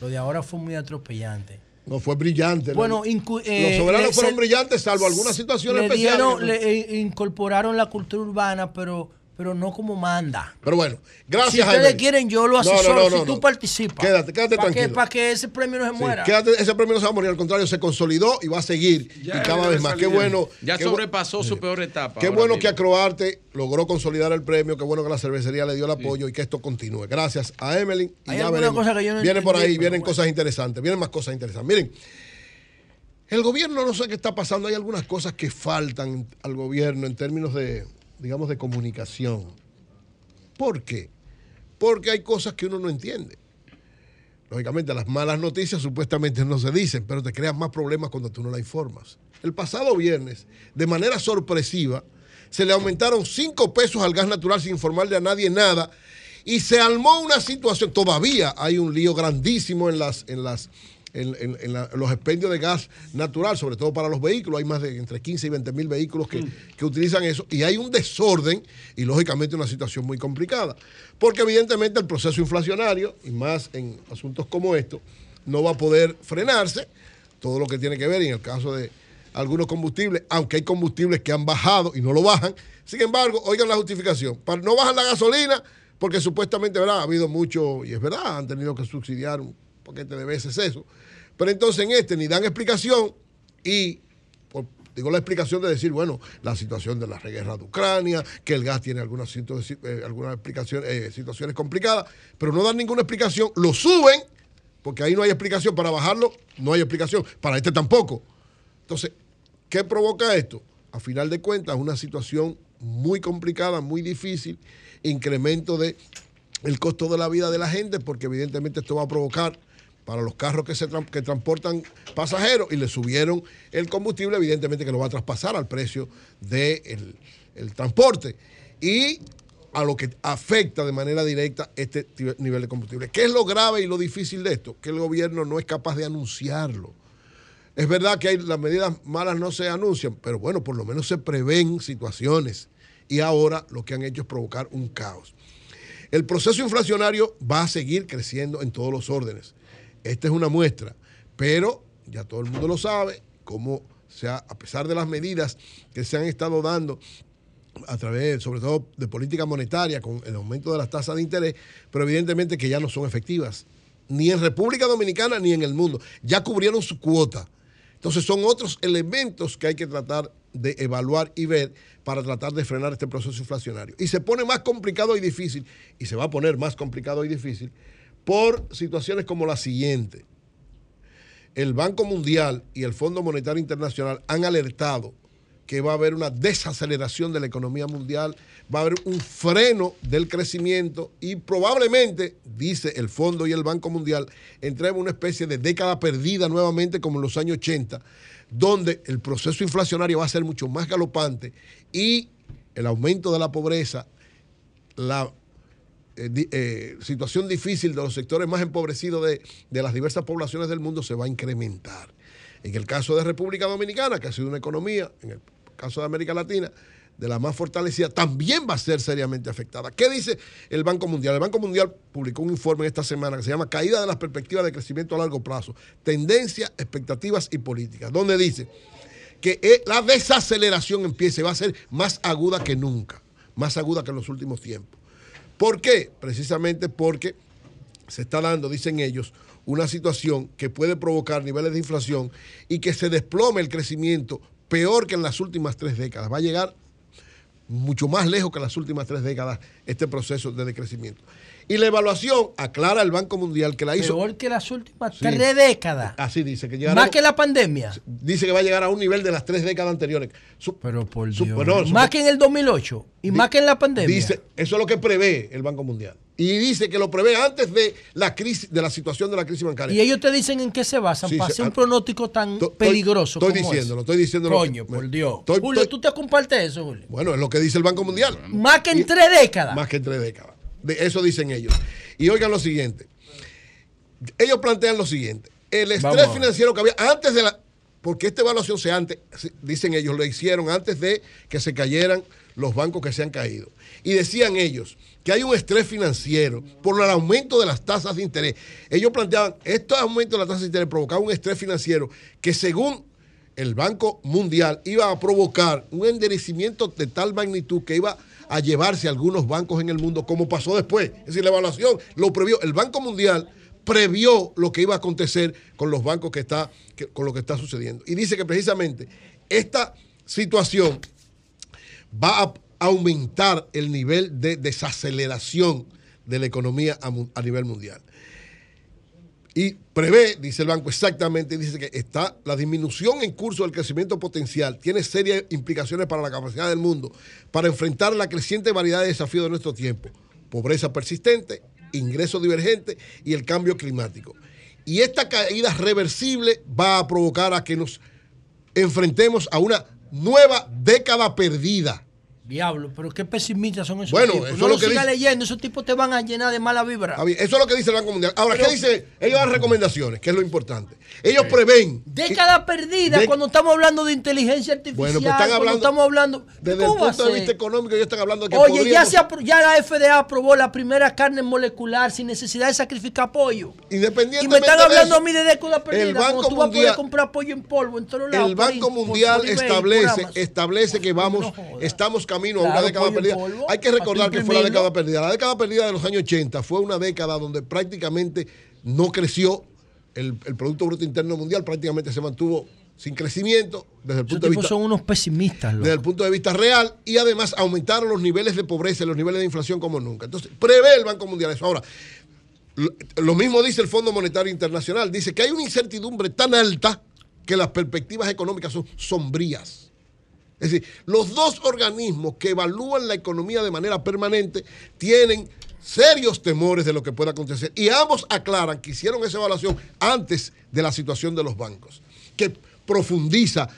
Lo de ahora fue muy atropellante. No fue brillante. Bueno, los, incu- los eh, soberanos fueron brillantes, salvo algunas situaciones le especiales. le eh, incorporaron la cultura urbana, pero, pero no como manda. Pero bueno, gracias, Si ustedes Jaime. quieren, yo lo No, no, asesoro. no, no, si tú no. participas. Quédate, quédate para que, tranquilo. para que ese premio no se Sí, muera. quédate, ese premio no se va a morir, al contrario, se consolidó y va a seguir. y cada vez más. Qué bueno. Ya qué bu- sobrepasó su peor etapa. Qué bueno mismo. que Acroarte logró consolidar el premio, qué bueno que la cervecería le dio el apoyo y que esto continúe. Gracias a Emeline. Y Hay ya veremos. cosa que yo no vienen por ahí, vienen cosas interesantes, vienen más cosas interesantes. Miren, el gobierno no sé qué está pasando, hay algunas cosas que faltan al gobierno en términos de, digamos, de comunicación. ¿Por qué? Porque hay cosas que uno no entiende. Lógicamente, las malas noticias supuestamente no se dicen, pero te crean más problemas cuando tú no la informas. El pasado viernes, de manera sorpresiva, se le aumentaron 5 pesos al gas natural sin informarle a nadie nada y se armó una situación. Todavía hay un lío grandísimo en las, en las, en, en- en la- los expendios de gas natural, sobre todo para los vehículos. Hay más de entre 15 y 20 mil vehículos que, que utilizan eso. Y hay un desorden y lógicamente una situación muy complicada. Porque evidentemente el proceso inflacionario, y más en asuntos como estos, no va a poder frenarse. Todo lo que tiene que ver, y en el caso de algunos combustibles, aunque hay combustibles que han bajado y no lo bajan. Sin embargo, oigan la justificación. Para, no bajan la gasolina porque supuestamente ¿verdad? ha habido mucho, y es verdad, han tenido que subsidiar un paquete de veces eso. Pero entonces en este ni dan explicación y digo la explicación de decir, bueno, la situación de la guerra de Ucrania, que el gas tiene algunas, eh, algunas explicaciones, eh, situaciones complicadas, pero no dan ninguna explicación, lo suben, porque ahí no hay explicación para bajarlo, no hay explicación, para este tampoco. Entonces, ¿qué provoca esto? A final de cuentas, una situación muy complicada, muy difícil, incremento de costo de la vida de la gente, porque evidentemente esto va a provocar para los carros que, se que transportan pasajeros y le subieron el combustible, evidentemente que lo va a traspasar al precio del el transporte y a lo que afecta de manera directa este nivel de combustible. ¿Qué es lo grave y lo difícil de esto? Que el gobierno no es capaz de anunciarlo. Es verdad que las medidas malas no se anuncian, pero bueno, por lo menos se prevén situaciones. Y ahora lo que han hecho es provocar un caos. El proceso inflacionario va a seguir creciendo en todos los órdenes. Esta es una muestra, pero ya todo el mundo lo sabe, cómo sea, a pesar de las medidas que se han estado dando a través, sobre todo, de política monetaria, con el aumento de las tasas de interés, pero evidentemente que ya no son efectivas, ni en República Dominicana ni en el mundo. Ya cubrieron su cuota. Entonces son otros elementos que hay que tratar de evaluar y ver para tratar de frenar este proceso inflacionario. Y se pone más complicado y difícil, y se va a poner más complicado y difícil, por situaciones como la siguiente. El Banco Mundial y el Fondo Monetario Internacional han alertado que va a haber una desaceleración de la economía mundial, va a haber un freno del crecimiento y probablemente, dice el Fondo y el Banco Mundial, entremos en una especie de década perdida nuevamente como en los años 80, donde el proceso inflacionario va a ser mucho más galopante y el aumento de la pobreza, la eh, eh, situación difícil de los sectores más empobrecidos de, de las diversas poblaciones del mundo se va a incrementar. En el caso de República Dominicana, que ha sido una economía, en el caso de América Latina, de la más fortalecida, también va a ser seriamente afectada. ¿Qué dice el Banco Mundial? El Banco Mundial publicó un informe esta semana que se llama Caída de las perspectivas de crecimiento a largo plazo, tendencias, expectativas y políticas, donde dice que eh, la desaceleración empiece, va a ser más aguda que nunca, más aguda que en los últimos tiempos. ¿Por qué? Precisamente porque se está dando, dicen ellos, una situación que puede provocar niveles de inflación y que se desplome el crecimiento peor que en las últimas tres décadas. Va a llegar mucho más lejos que en las últimas tres décadas este proceso de decrecimiento. Y la evaluación, aclara el Banco Mundial que la hizo. Peor que las últimas Sí. tres décadas. Así dice, que llegará- Más que la pandemia. dice que va a llegar a un nivel de las tres décadas anteriores. Pero por Su- Dios. su- más que en el 2008 y más que en la pandemia. Dice, eso es lo que prevé el Banco Mundial. Y dice que lo prevé antes de la crisis, de la situación de la crisis bancaria. y ellos te dicen en qué se basan Sí, para hacer un ah, pronóstico tan Estoy- peligroso Estoy como diciéndolo, estoy diciéndolo. Coño, por Dios. Estoy- Julio, estoy- tú te compartes eso, Julio. Bueno, es lo que dice el Banco Mundial. Más que en tres décadas. Más que en tres décadas. De eso dicen ellos. Y oigan lo siguiente. Ellos plantean lo siguiente. El estrés financiero que había antes de la... Porque esta evaluación se antes, dicen ellos, lo hicieron antes de que se cayeran los bancos que se han caído. Y decían ellos que hay un estrés financiero por el aumento de las tasas de interés. Ellos planteaban, estos aumentos de las tasas de interés provocaban un estrés financiero que según el Banco Mundial iba a provocar un enderecimiento de tal magnitud que iba a llevarse a algunos bancos en el mundo, como pasó después. Es decir, la evaluación lo previó. El Banco Mundial previó lo que iba a acontecer con los bancos que está, con lo que está sucediendo. Y dice que precisamente esta situación va a aumentar el nivel de desaceleración de la economía a nivel mundial. Y prevé, dice el banco exactamente, dice que está la disminución en curso del crecimiento potencial, tiene serias implicaciones para la capacidad del mundo para enfrentar la creciente variedad de desafíos de nuestro tiempo, pobreza persistente, ingresos divergentes y el cambio climático. Y esta caída reversible va a provocar a que nos enfrentemos a una nueva década perdida. Diablo, pero qué pesimistas son esos Bueno, tipos. eso no es lo lo sigas leyendo, esos tipos te van a llenar de mala vibra. Eso es lo que dice el Banco Mundial. Ahora, Pero- ¿qué dice? Ellos dan recomendaciones, que es lo importante. Ellos prevén. Década perdida de- cuando estamos hablando de inteligencia artificial. Bueno, pues están hablando- estamos hablando. Desde el ¿Cómo va a punto de vista económico, ellos están hablando de que Oye, ya, se ya la FDA aprobó la primera carne molecular sin necesidad de sacrificar pollo. Independientemente Y me están de hablando eso, a mí de década perdida. el Banco tú vas a poder Mundial- comprar pollo en polvo en todos lados. El Banco ahí, Mundial por establece, establece que vamos, estamos camino a una Claro, década pollo en perdida. polvo, Hay que recordar que fue la década perdida. La década perdida de los años 80 fue una década donde prácticamente no creció el, el Producto Bruto Interno Mundial, prácticamente se mantuvo sin crecimiento desde el punto de vista son unos pesimistas, loco. desde el punto de vista real y además aumentaron los niveles de pobreza y los niveles de inflación como nunca. Entonces, prevé el Banco Mundial eso. Ahora, lo mismo dice el Fondo Monetario Internacional, dice que hay una incertidumbre tan alta que las perspectivas económicas son sombrías. Es decir, los dos organismos que evalúan la economía de manera permanente tienen serios temores de lo que pueda acontecer. Y ambos aclaran que hicieron esa evaluación antes de la situación de los bancos, que profundiza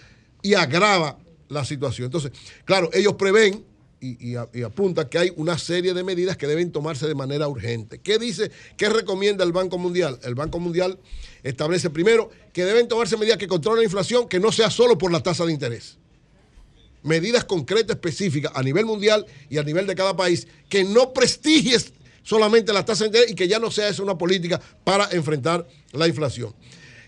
y agrava la situación. Entonces, claro, ellos prevén y, y apuntan que hay una serie de medidas que deben tomarse de manera urgente. ¿Qué dice, qué recomienda el Banco Mundial? El Banco Mundial establece primero que deben tomarse medidas que controlen la inflación, que no sea solo por la tasa de interés medidas concretas, específicas a nivel mundial y a nivel de cada país, que no prestigies solamente la tasa de interés y que ya no sea esa una política para enfrentar la inflación.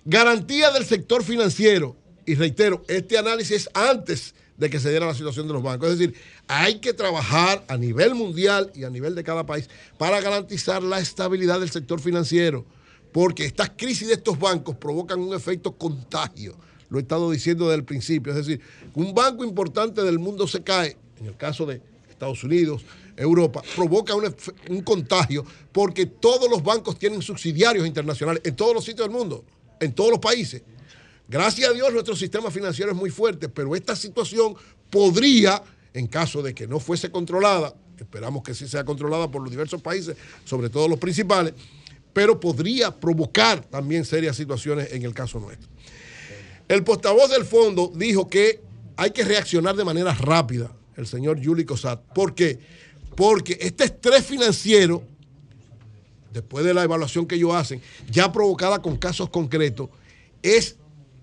Garantía del sector financiero, y reitero, este análisis es antes de que se diera la situación de los bancos. Es decir, hay que trabajar a nivel mundial y a nivel de cada país para garantizar la estabilidad del sector financiero, porque estas crisis de estos bancos provocan un efecto contagio. Lo he estado diciendo desde el principio. Es decir, un banco importante del mundo se cae, en el caso de Estados Unidos, Europa, provoca un, contagio porque todos los bancos tienen subsidiarios internacionales en todos los sitios del mundo, en todos los países. Gracias a Dios nuestro sistema financiero es muy fuerte, pero esta situación podría, en caso de que no fuese controlada, esperamos que sí sea controlada por los diversos países, sobre todo los principales, pero podría provocar también serias situaciones en el caso nuestro. El portavoz del fondo dijo que hay que reaccionar de manera rápida, el señor Yuli Cosat. ¿Por qué? Porque este estrés financiero, después de la evaluación que ellos hacen, ya provocada con casos concretos, es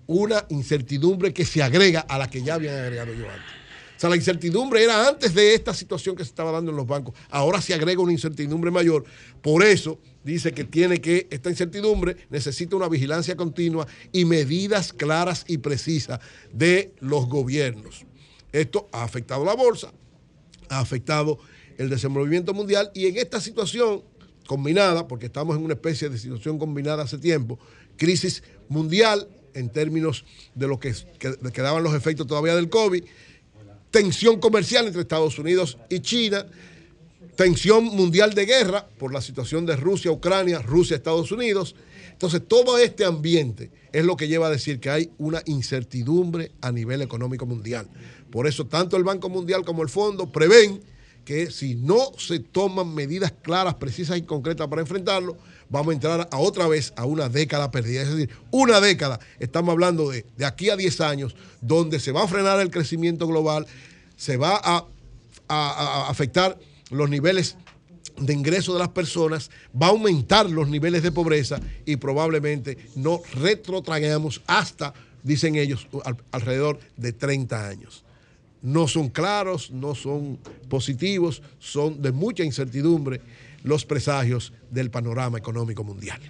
una incertidumbre que se agrega a la que ya habían agregado yo antes. O sea, la incertidumbre era antes de esta situación que se estaba dando en los bancos. Ahora se agrega una incertidumbre mayor. Por eso dice que tiene que, esta incertidumbre necesita una vigilancia continua y medidas claras y precisas de los gobiernos. Esto ha afectado la bolsa, ha afectado el desenvolvimiento mundial y en esta situación combinada, porque estamos en una especie de situación combinada hace tiempo, crisis mundial en términos de lo que, que, que daban los efectos todavía del COVID, tensión comercial entre Estados Unidos y China, tensión mundial de guerra por la situación de Rusia, Ucrania, Rusia, Estados Unidos. Entonces, todo este ambiente es lo que lleva a decir que hay una incertidumbre a nivel económico mundial. Por eso, tanto el Banco Mundial como el Fondo prevén que si no se toman medidas claras, precisas y concretas para enfrentarlo, vamos a entrar a otra vez a una década perdida. Es decir, una década, estamos hablando de, de aquí a 10 años, donde se va a frenar el crecimiento global, se va a, afectar los niveles de ingreso de las personas, va a aumentar los niveles de pobreza y probablemente no retrotraigamos hasta, dicen ellos, al- alrededor de 30 años. No son claros, no son positivos, son de mucha incertidumbre los presagios del panorama económico mundial.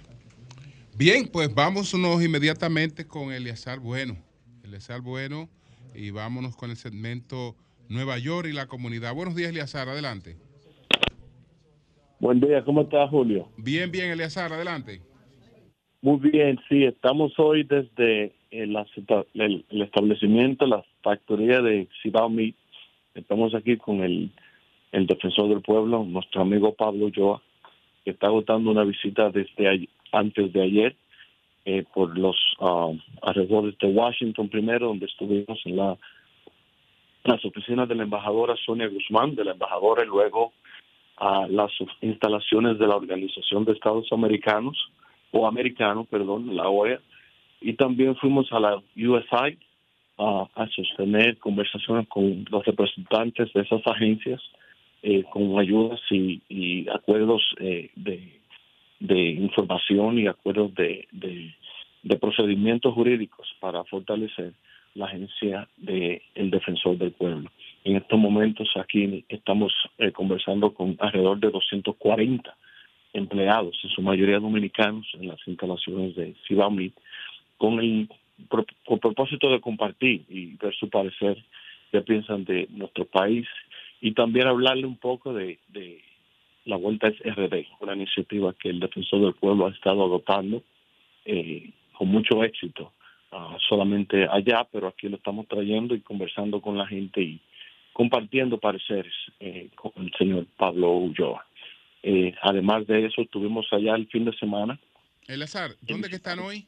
Bien, pues vámonos inmediatamente con Eliazar Bueno. Eliazar Bueno y vámonos con el segmento Nueva York y la comunidad. Buenos días, Eliazar, adelante. Buen día, ¿cómo estás, Julio? Bien, bien, Eliazar, adelante. Muy bien, sí, estamos hoy desde el, el- el establecimiento, la factoría de Cibao Meat. Estamos aquí con el, el defensor del pueblo, nuestro amigo Pablo Joa, que está agotando una visita desde antes de ayer eh, por los ah, alrededores de Washington primero, donde estuvimos en la las oficinas de la embajadora Sonia Guzmán, de la embajadora, y luego a las instalaciones de la Organización de Estados Americanos, o Americanos, perdón, la OEA, y también fuimos a la USAID a, sostener conversaciones con los representantes de esas agencias, eh, con ayudas y, acuerdos eh, de, información y acuerdos de, de, de procedimientos jurídicos para fortalecer la agencia de el defensor del pueblo. En estos momentos aquí estamos eh, conversando con alrededor de 240 empleados, en su mayoría dominicanos, en las instalaciones de Cibamit, con el pro- con propósito de compartir y ver su parecer, qué piensan de nuestro país y también hablarle un poco de, la Vuelta es RD, una iniciativa que el Defensor del Pueblo ha estado adoptando eh, con mucho éxito, ah, solamente allá, pero aquí lo estamos trayendo y conversando con la gente y compartiendo pareceres eh, con el señor Pablo Ulloa. Eh, además de eso, estuvimos allá el fin de semana Eliazar, ¿dónde que están hoy?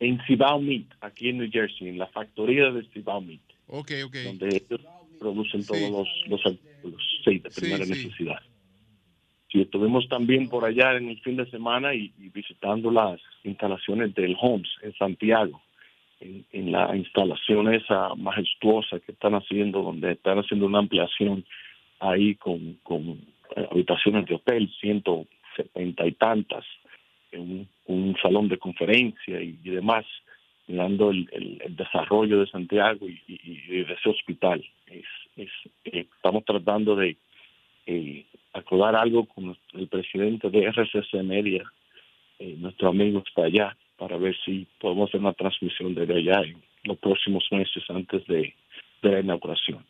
en Cibao Meat, aquí en New Jersey, en la factoría de Cibao Meat, Ok, ok. donde ellos producen todos los, los artículos sí, de primera sí. necesidad. Sí, estuvimos también por allá en el fin de semana y, y visitando las instalaciones del Homes en Santiago, en, en la instalación esa majestuosa que están haciendo, donde están haciendo una ampliación ahí con, con eh, habitaciones de hotel, 170 y tantas, un, un salón de conferencia y, demás, mirando el, el- desarrollo de Santiago y, de ese hospital. Eh, estamos tratando de eh, acordar algo con el presidente de RCC Media, eh, nuestro amigo está allá, para ver si podemos hacer una transmisión desde allá en los próximos meses antes de, de la inauguración.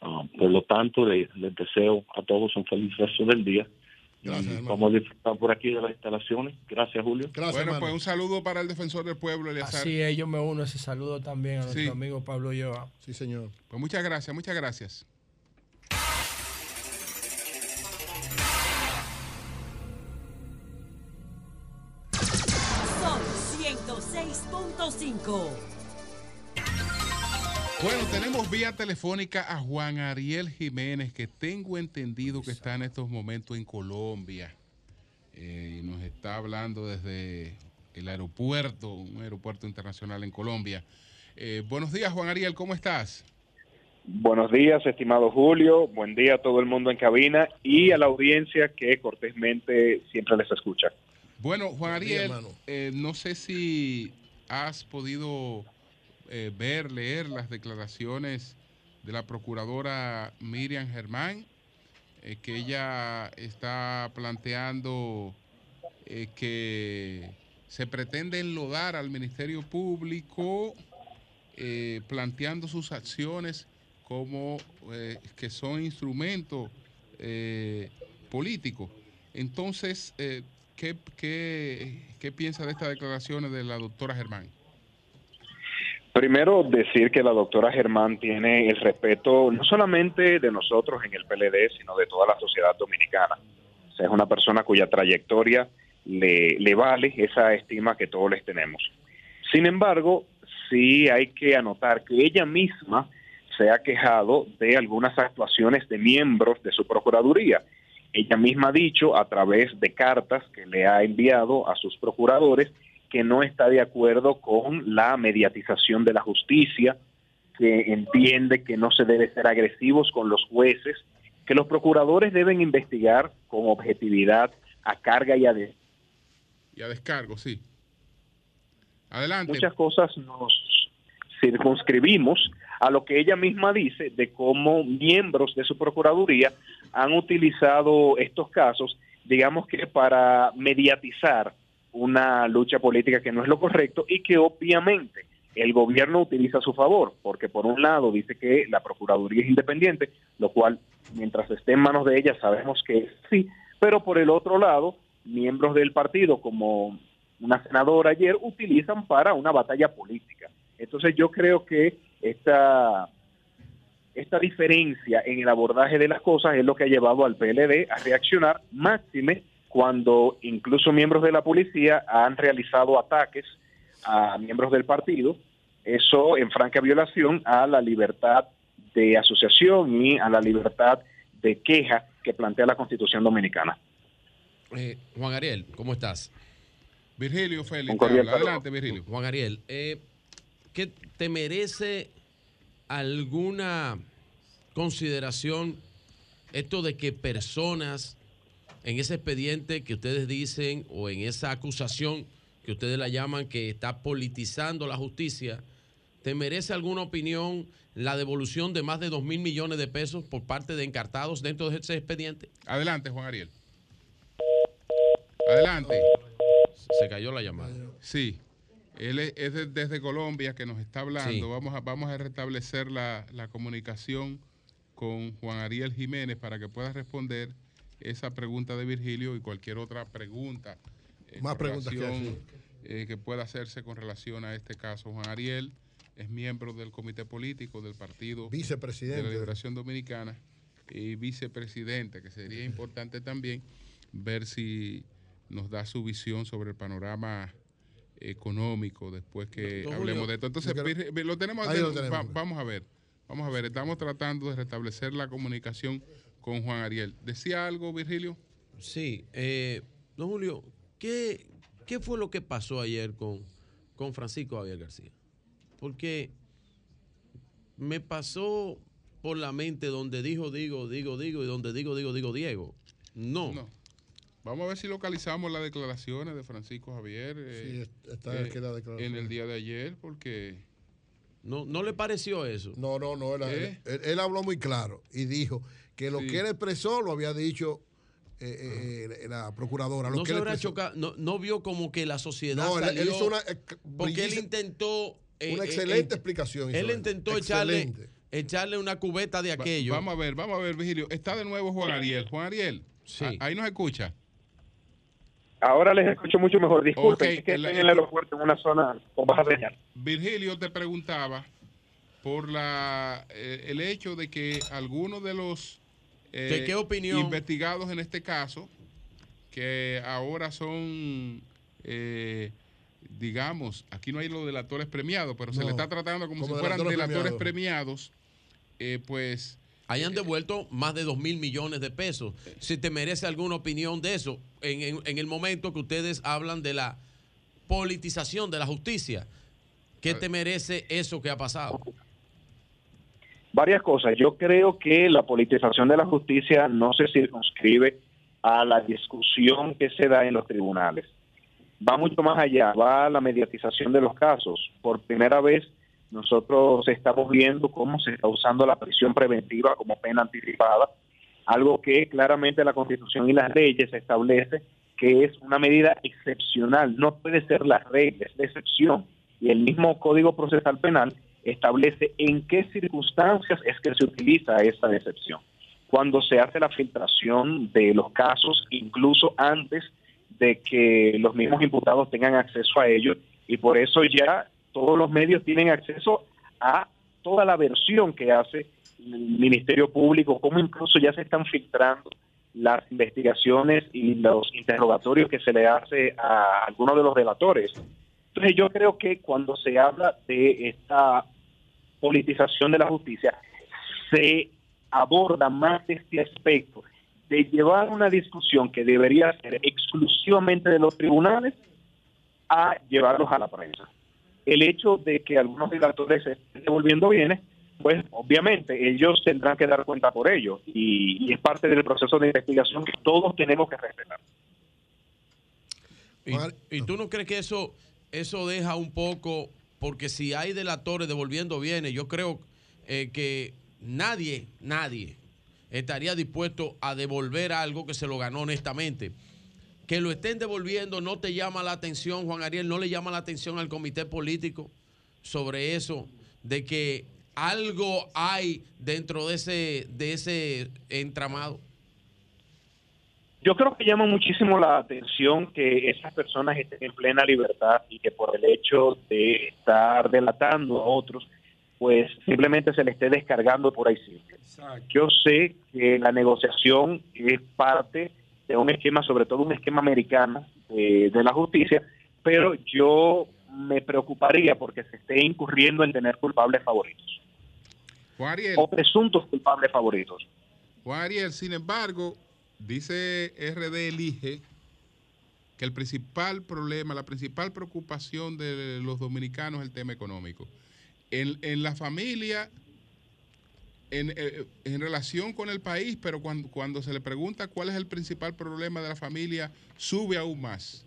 Ah, por lo tanto, le- les deseo a todos un feliz resto del día. Y vamos a disfrutar por aquí de las instalaciones. Gracias, Julio. bueno, pues un saludo para el defensor del pueblo, Eliazar. Así es, yo me uno a ese saludo también a nuestro Sí. amigo Pablo Lleva. Sí, señor. Pues muchas gracias, muchas gracias. 106.5. Bueno, tenemos vía telefónica a Juan Ariel Jiménez, que tengo entendido que está en estos momentos en Colombia. Eh, y nos está hablando desde el aeropuerto, un aeropuerto internacional en Colombia. Eh, buenos días, Juan Ariel, ¿cómo estás? Buenos días, estimado Julio. Buen día a todo el mundo en cabina y a la audiencia que cortésmente siempre les escucha. Bueno, Juan Ariel, hermano. eh, no sé si has podido eh, ver, leer las declaraciones de la procuradora Miriam Germán, eh, que ella está planteando eh, que se pretende enlodar al Ministerio Público, planteando sus acciones como que son instrumentos políticos. Entonces, ¿qué, qué, piensa de estas declaraciones de la doctora Germán? Primero, decir que la doctora Germán tiene el respeto no solamente de nosotros en el PLD, sino de toda la sociedad dominicana. Es una persona cuya trayectoria le, le vale esa estima que todos les tenemos. Sin embargo, sí hay que anotar que ella misma se ha quejado de algunas actuaciones de miembros de su Procuraduría. Ella misma ha dicho a través de cartas que le ha enviado a sus procuradores que no está de acuerdo con la mediatización de la justicia, que entiende que no se debe ser agresivos con los jueces, que los procuradores deben investigar con objetividad a carga y a de- Y a descargo, sí. Adelante. muchas cosas nos circunscribimos a lo que ella misma dice de cómo miembros de su procuraduría han utilizado estos casos, digamos que para mediatizar una lucha política que no es lo correcto y que obviamente el gobierno utiliza a su favor, porque por un lado dice que la Procuraduría es independiente, lo cual mientras esté en manos de ella sabemos que sí, pero por el otro lado, miembros del partido como una senadora ayer utilizan para una batalla política. Entonces yo creo que esta, esta diferencia en el abordaje de las cosas es lo que ha llevado al PLD a reaccionar máxime cuando incluso miembros de la policía han realizado ataques a miembros del partido, eso en franca violación a la libertad de asociación y a la libertad de queja que plantea la Constitución Dominicana. Eh, Juan Ariel, ¿cómo estás? Virgilio Félix, adelante Virgilio. Juan Ariel, eh, ¿qué te merece alguna consideración esto de que personas en ese expediente que ustedes dicen o en esa acusación que ustedes la llaman que está politizando la justicia, ¿te merece alguna opinión la devolución de más de 2 mil millones de pesos por parte de encartados dentro de ese expediente? Adelante, Juan Ariel. Adelante. Se cayó la llamada. Sí. Él es, es de- desde Colombia que nos está hablando. Sí. Vamos, a, vamos a restablecer la, la comunicación con Juan Ariel Jiménez para que pueda responder esa pregunta de Virgilio y cualquier otra pregunta. eh, Más preguntas relación, eh, que pueda hacerse con relación a este caso. Juan Ariel es miembro del comité político del Partido Vicepresidente. de la Liberación Dominicana y vicepresidente, que sería importante también ver si nos da su visión sobre el panorama económico después que hablemos Julio, de esto. Entonces, lo tenemos, Ahí lo va- tenemos. vamos a ver, vamos a ver, estamos tratando de restablecer la comunicación con Juan Ariel. ¿Decía algo, Virgilio? Sí, eh, don Julio, ¿qué, ¿qué fue lo que pasó ayer con, con Francisco Javier García? Porque me pasó por la mente donde dijo, digo, digo, digo, y donde digo, digo, digo, Diego. No. No. Vamos a ver si localizamos las declaraciones de Francisco Javier eh, Sí, está aquí la declaración. en el día de ayer, porque... No, ¿No le pareció eso? No, no, no. Él, ¿Eh? él- él habló muy claro y dijo que lo Sí. que él expresó lo había dicho eh, eh, la procuradora. Lo No que se él habrá chocado, no, no vio como que la sociedad No, él- hizo una, eh, porque él intentó eh, una eh, excelente eh, explicación. Él intentó echarle, Excelente. echarle una cubeta de Va- aquello. Vamos a ver, vamos a ver, Virgilio. Está de nuevo Juan Ariel. Juan Ariel, a- ahí nos escucha. Ahora les escucho mucho mejor. Disculpen, es que estoy en el aeropuerto en una zona con baja señal. Virgilio te preguntaba por la eh, el hecho de que algunos de los eh, ¿Qué- qué opinión? investigados en este caso, que ahora son, eh, digamos, aquí no hay los delatores premiados, pero se le está tratando como, como si fueran delatores delatores premiados, eh, pues... hayan devuelto más de 2 mil millones de pesos. Si te merece alguna opinión de eso, en, en- en el momento que ustedes hablan de la politización de la justicia, ¿qué te merece eso que ha pasado? Varias cosas. Yo creo que la politización de la justicia no se circunscribe a la discusión que se da en los tribunales. Va mucho más allá, va a la mediatización de los casos. Por primera vez nosotros estamos viendo cómo se está usando la prisión preventiva como pena anticipada, algo que claramente la Constitución y las leyes establece que es una medida excepcional, no puede ser la regla, es la excepción. Y el mismo Código Procesal Penal establece en qué circunstancias es que se utiliza esa excepción. Cuando se hace la filtración de los casos, incluso antes de que los mismos imputados tengan acceso a ellos, y por eso ya todos los medios tienen acceso a toda la versión que hace el Ministerio Público, como incluso ya se están filtrando las investigaciones y los interrogatorios que se le hace a algunos de los relatores. Entonces yo creo que cuando se habla de esta politización de la justicia, se aborda más este aspecto de llevar una discusión que debería ser exclusivamente de los tribunales a llevarlos a la prensa. El hecho de que algunos relatores se estén devolviendo bienes, pues obviamente ellos tendrán que dar cuenta por ello y, y es parte del proceso de investigación que todos tenemos que respetar. ¿Y, y tú no crees que eso, eso deja un poco, porque si hay delatores devolviendo bienes, yo creo eh, que nadie, nadie estaría dispuesto a devolver algo que se lo ganó honestamente. Que lo estén devolviendo no te llama la atención, Juan Ariel, no le llama la atención al comité político sobre eso, de que algo hay dentro de ese, de ese entramado. Yo creo que llama muchísimo la atención que esas personas estén en plena libertad y que por el hecho de estar delatando a otros, pues simplemente se le esté descargando por ahí. Yo sé que la negociación es parte de un esquema, sobre todo un esquema americano eh, de la justicia, pero yo me preocuparía porque se esté incurriendo en tener culpables favoritos. Ariel. O presuntos culpables favoritos. Juan Ariel, sin embargo, dice RD Elige que el principal problema, la principal preocupación de los dominicanos es el tema económico. En, en la familia, en, eh, en relación con el país, pero cuando, cuando se le pregunta cuál es el principal problema de la familia, sube aún más.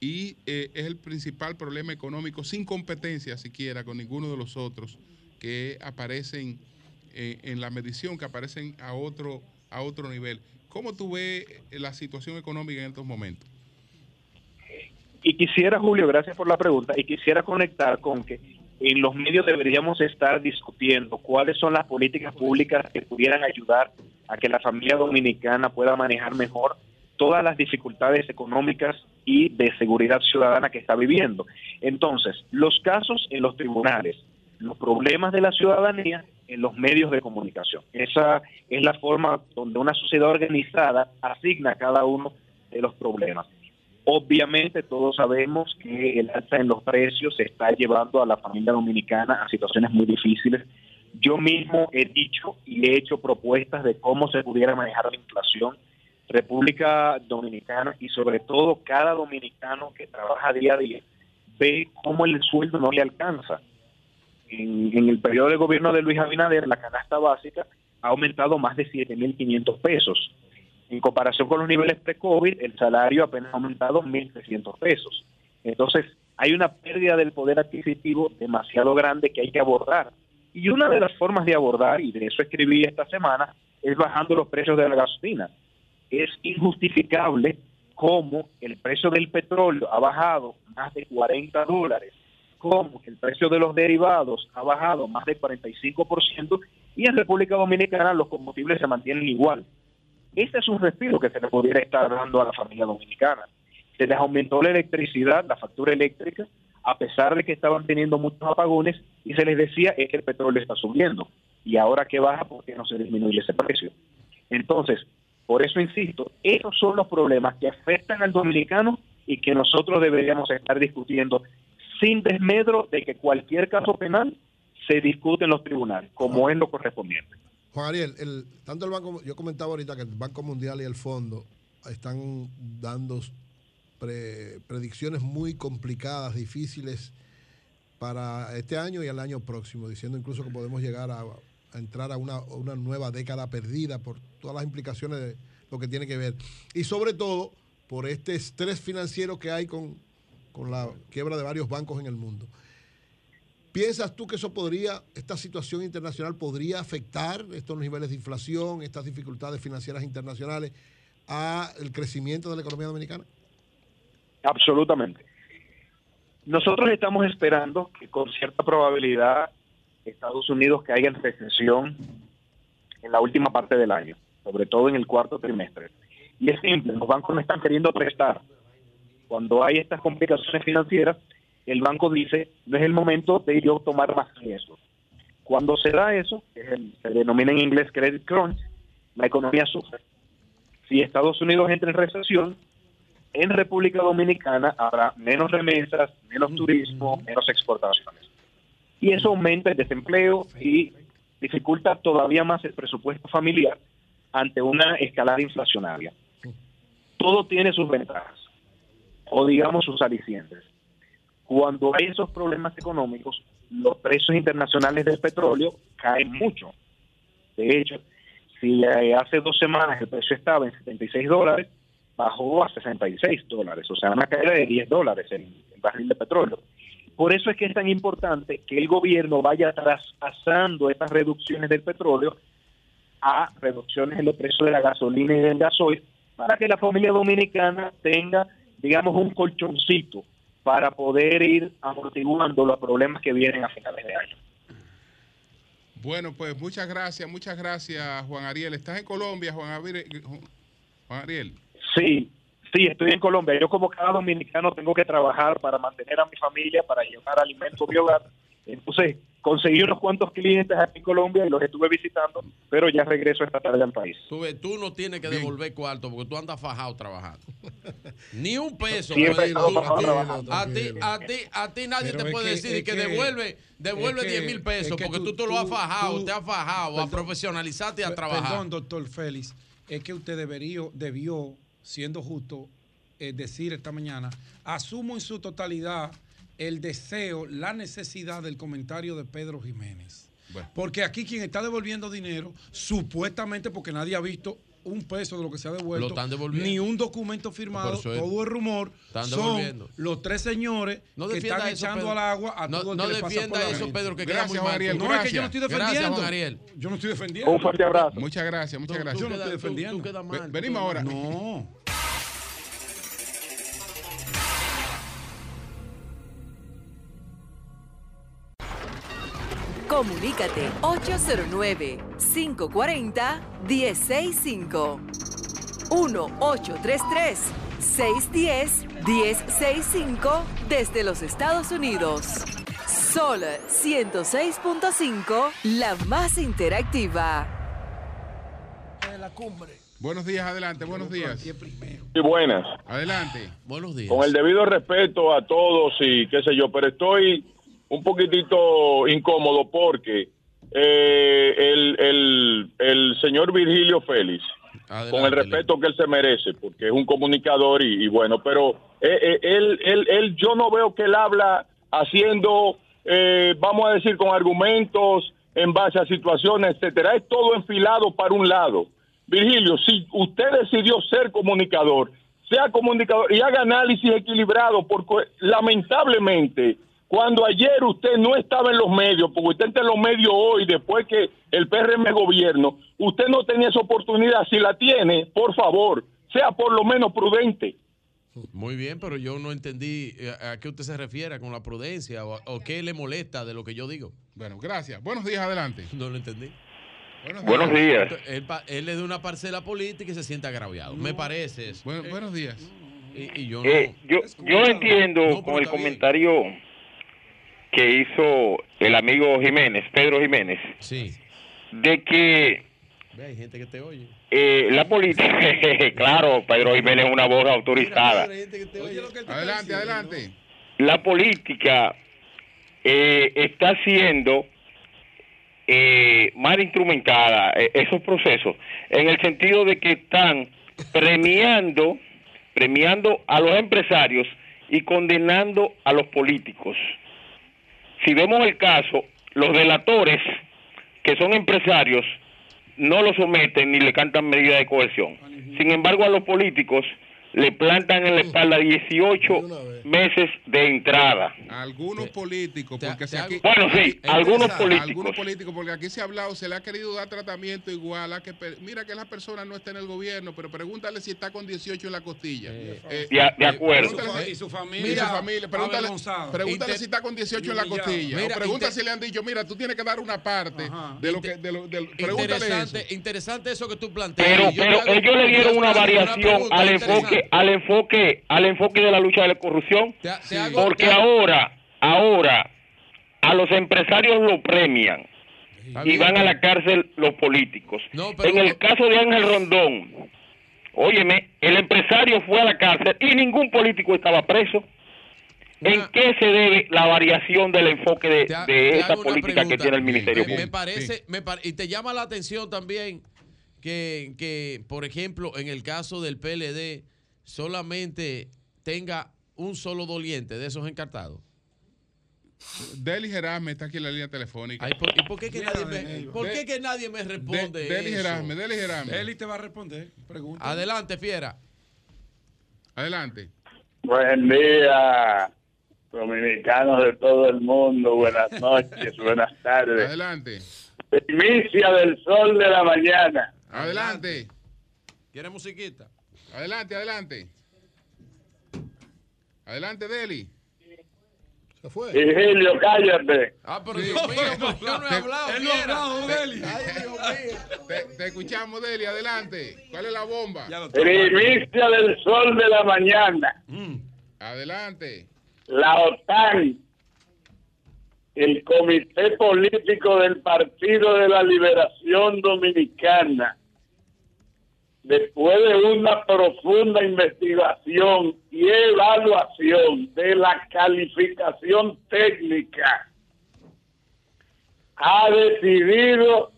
Y eh, es el principal problema económico, sin competencia siquiera con ninguno de los otros que aparecen eh, en la medición, que aparecen a otro, a otro nivel. ¿Cómo tú ves la situación económica en estos momentos? Y quisiera, Julio, gracias por la pregunta, y quisiera conectar con que en los medios deberíamos estar discutiendo cuáles son las políticas públicas que pudieran ayudar a que la familia dominicana pueda manejar mejor todas las dificultades económicas y de seguridad ciudadana que está viviendo. Entonces, los casos en los tribunales, los problemas de la ciudadanía en los medios de comunicación. Esa es la forma donde una sociedad organizada asigna cada uno de los problemas. Obviamente todos sabemos que el alza en los precios se está llevando a la familia dominicana a situaciones muy difíciles. Yo mismo he dicho y he hecho propuestas de cómo se pudiera manejar la inflación. República Dominicana y sobre todo cada dominicano que trabaja día a día ve cómo el sueldo no le alcanza. En, el periodo de gobierno de Luis Abinader, la canasta básica ha aumentado más de 7.500 pesos. En comparación con los niveles pre-COVID, el salario apenas ha aumentado 1.300 pesos. Entonces, hay una pérdida del poder adquisitivo demasiado grande que hay que abordar. Y una de las formas de abordar, y de eso escribí esta semana, es bajando los precios de la gasolina. Es injustificable cómo el precio del petróleo ha bajado más de 40 dólares, cómo el precio de los derivados ha bajado más de 45% y en República Dominicana los combustibles se mantienen igual. Ese es un respiro que se le pudiera estar dando a la familia dominicana. Se les aumentó la electricidad, la factura eléctrica, a pesar de que estaban teniendo muchos apagones y se les decía es que el petróleo está subiendo. Y ahora que baja, ¿por qué no se disminuye ese precio? Entonces, por eso insisto, esos son los problemas que afectan al dominicano y que nosotros deberíamos estar discutiendo sin desmedro de que cualquier caso penal se discute en los tribunales, como es lo correspondiente. Juan Ariel, el, tanto el Banco, yo comentaba ahorita que el Banco Mundial y el Fondo están dando pre- predicciones muy complicadas, difíciles para este año y el año próximo, diciendo incluso que podemos llegar a, entrar a una, nueva década perdida por todas las implicaciones de lo que tiene que ver. Y sobre todo por este estrés financiero que hay con la quiebra de varios bancos en el mundo. ¿Piensas tú que eso podría, esta situación internacional podría afectar estos niveles de inflación, estas dificultades financieras internacionales, a el crecimiento de la economía dominicana? Absolutamente. Nosotros estamos esperando que con cierta probabilidad Estados Unidos caiga en recesión en la última parte del año, sobre todo en el cuarto trimestre. Y es simple, los bancos no están queriendo prestar. Cuando hay estas complicaciones financieras, el banco dice, no es el momento de yo tomar más riesgo. Cuando se da eso, que es el- se denomina en inglés credit crunch, la economía sufre. Si Estados Unidos entra en recesión, en República Dominicana habrá menos remesas, menos turismo, menos exportaciones. Y eso aumenta el desempleo y dificulta todavía más el presupuesto familiar ante una escalada inflacionaria. Todo tiene sus ventajas, o digamos sus alicientes. Cuando hay esos problemas económicos, los precios internacionales del petróleo caen mucho. De hecho, si eh, hace dos semanas el precio estaba en 76 dólares, bajó a 66 dólares, o sea, una caída de 10 dólares en el barril de petróleo. Por eso es que es tan importante que el gobierno vaya traspasando estas reducciones del petróleo a reducciones en los precios de la gasolina y del gasoil para que la familia dominicana tenga, digamos, un colchoncito para poder ir amortiguando los problemas que vienen a finales de año. Bueno, pues muchas gracias, muchas gracias, Juan Ariel. ¿Estás en Colombia, Juan Ariel? Juan Ariel. Sí, sí, estoy en Colombia. Yo como cada dominicano tengo que trabajar para mantener a mi familia, para llevar alimento a mi hogar. Entonces, conseguí unos cuantos clientes aquí en Colombia y los estuve visitando, pero ya regreso esta tarde al país. Tú, no tienes que devolver cuarto porque tú andas fajado trabajando. Ni un peso. Siempre tú- fajado tú- trabajando. a, ti, a, ti, a ti nadie Pero te puede que- decir que, que- devuelve, devuelve es que- 10 mil pesos es que porque tú, tú- te lo has fajado, tú- te has fajado a profesionalizarte y a trabajar. Perdón, doctor Félix, es que usted debería, debió, siendo justo, eh, decir esta mañana, asumo en su totalidad el deseo, la necesidad del comentario de Pedro Jiménez. Porque aquí quien está devolviendo dinero, supuestamente porque nadie ha visto un peso de lo que se ha devuelto, ni un documento firmado, es- todo es rumor, Están son devolviendo. los tres señores No que están eso, echando Pedro. al agua a No- todo el no que le pasa por la eso. Pedro, que queda Gracias, muy Juan mal. Ariel. No, es que yo no estoy gracias. defendiendo. Gracias. Yo no estoy defendiendo. Un fuerte abrazo. Muchas gracias, muchas Tú- gracias. Yo no estoy defendiendo. tú mal, venimos ahora. No. Comunícate 809-540-1065. 1-833-610-1065 desde los Estados Unidos. Sol 106.5, la más interactiva. la cumbre. Buenos días, adelante, buenos días. Sí, buenas. Adelante. Buenos días. Con el debido respeto a todos y qué sé yo, pero estoy un poquitito incómodo porque eh, el, el, el señor Virgilio Félix, con el respeto que él se merece, porque es un comunicador y, y bueno, pero eh, eh, él, él, él, yo no veo que él habla haciendo, eh, vamos a decir, con argumentos en base a situaciones, etcétera. Es todo enfilado para un lado. Virgilio, si usted decidió ser comunicador, sea comunicador y haga análisis equilibrado, porque lamentablemente, cuando ayer usted no estaba en los medios, porque usted está en los medios hoy, después que el PRM gobierno, usted no tenía esa oportunidad. Si la tiene, por favor, sea por lo menos prudente. Muy bien, pero yo no entendí eh, a qué usted se refiere con la prudencia o, o qué le molesta de lo que yo digo. Bueno, gracias. Buenos días, adelante. No lo entendí. Buenos días. Él, él es de una parcela política y se siente agraviado. Me parece eso. Bueno, buenos días. Y, y yo no. Eh, yo, yo entiendo No, con el bien. comentario que hizo el amigo Jiménez, Pedro Jiménez, Sí. de que Ve, hay gente que te oye. eh, la política, claro, Pedro Jiménez es una voz autorizada. Adelante, adelante. La política eh, está siendo eh, mal instrumentada, eh, esos procesos, en el sentido de que están premiando, premiando a los empresarios y condenando a los políticos. Si vemos el caso, los delatores, que son empresarios, no lo someten ni le cantan medidas de coerción. Sin embargo, a los políticos le plantan en la espalda 18 meses de entrada. Algunos políticos, porque si aquí, Bueno, sí, algunos a- políticos. Algunos políticos, porque aquí se ha hablado, se le ha querido dar tratamiento igual a que, mira que la persona no está en el gobierno, pero pregúntale si está con 18 en la costilla. Eh, De de eh, acuerdo. Y su familia. y su familia, pregúntale, pregúntale si está con 18 en la costilla. Mira, o pregunta si le han dicho, mira, tú tienes que dar una parte de lo que, de lo, del- pregúntale eso. Interesante, interesante eso que tú planteas. Pero, pero ellos le dieron una variación al interesante. enfoque, al enfoque, al enfoque de la lucha de la corrupción, te hago- porque ahora, ahora a los empresarios lo premian y van a la cárcel los políticos. pero- en el caso de Ángel Rondón, óyeme, el empresario fue a la cárcel y ningún político estaba preso. ¿En qué se debe la variación del enfoque de, ha- de una política que tiene el Ministerio Me, me Público? parece, me par- y te llama la atención también que, que, por ejemplo, en el caso del PLD, solamente tenga un solo doliente de esos encartados. Deli Gerasme está aquí en la línea telefónica. Ay, ¿por, ¿Y por qué que nadie me, por qué que nadie me responde De- Deli? Gerasme, Deli Gerasme. Eli te va a responder. Pregunta. Adelante, fiera. Adelante. Buen día, dominicanos de todo el mundo. Buenas noches, buenas tardes. Adelante. Primicia del sol de la mañana. Adelante. ¿Quiere musiquita? Adelante, adelante. Adelante, Deli. Se fue. Virgilio, cállate. Ah, pero Dios mío, yo no he hablado, Él no ha fiera. hablado, Deli. Ay, Dios mío. Te, te escuchamos, Deli. Adelante. ¿Cuál es la bomba? Primicia del sol de la mañana. Adelante. La OTAN, el Comité Político del Partido de la Liberación Dominicana, después de una profunda investigación y evaluación de la calificación técnica, ha decidido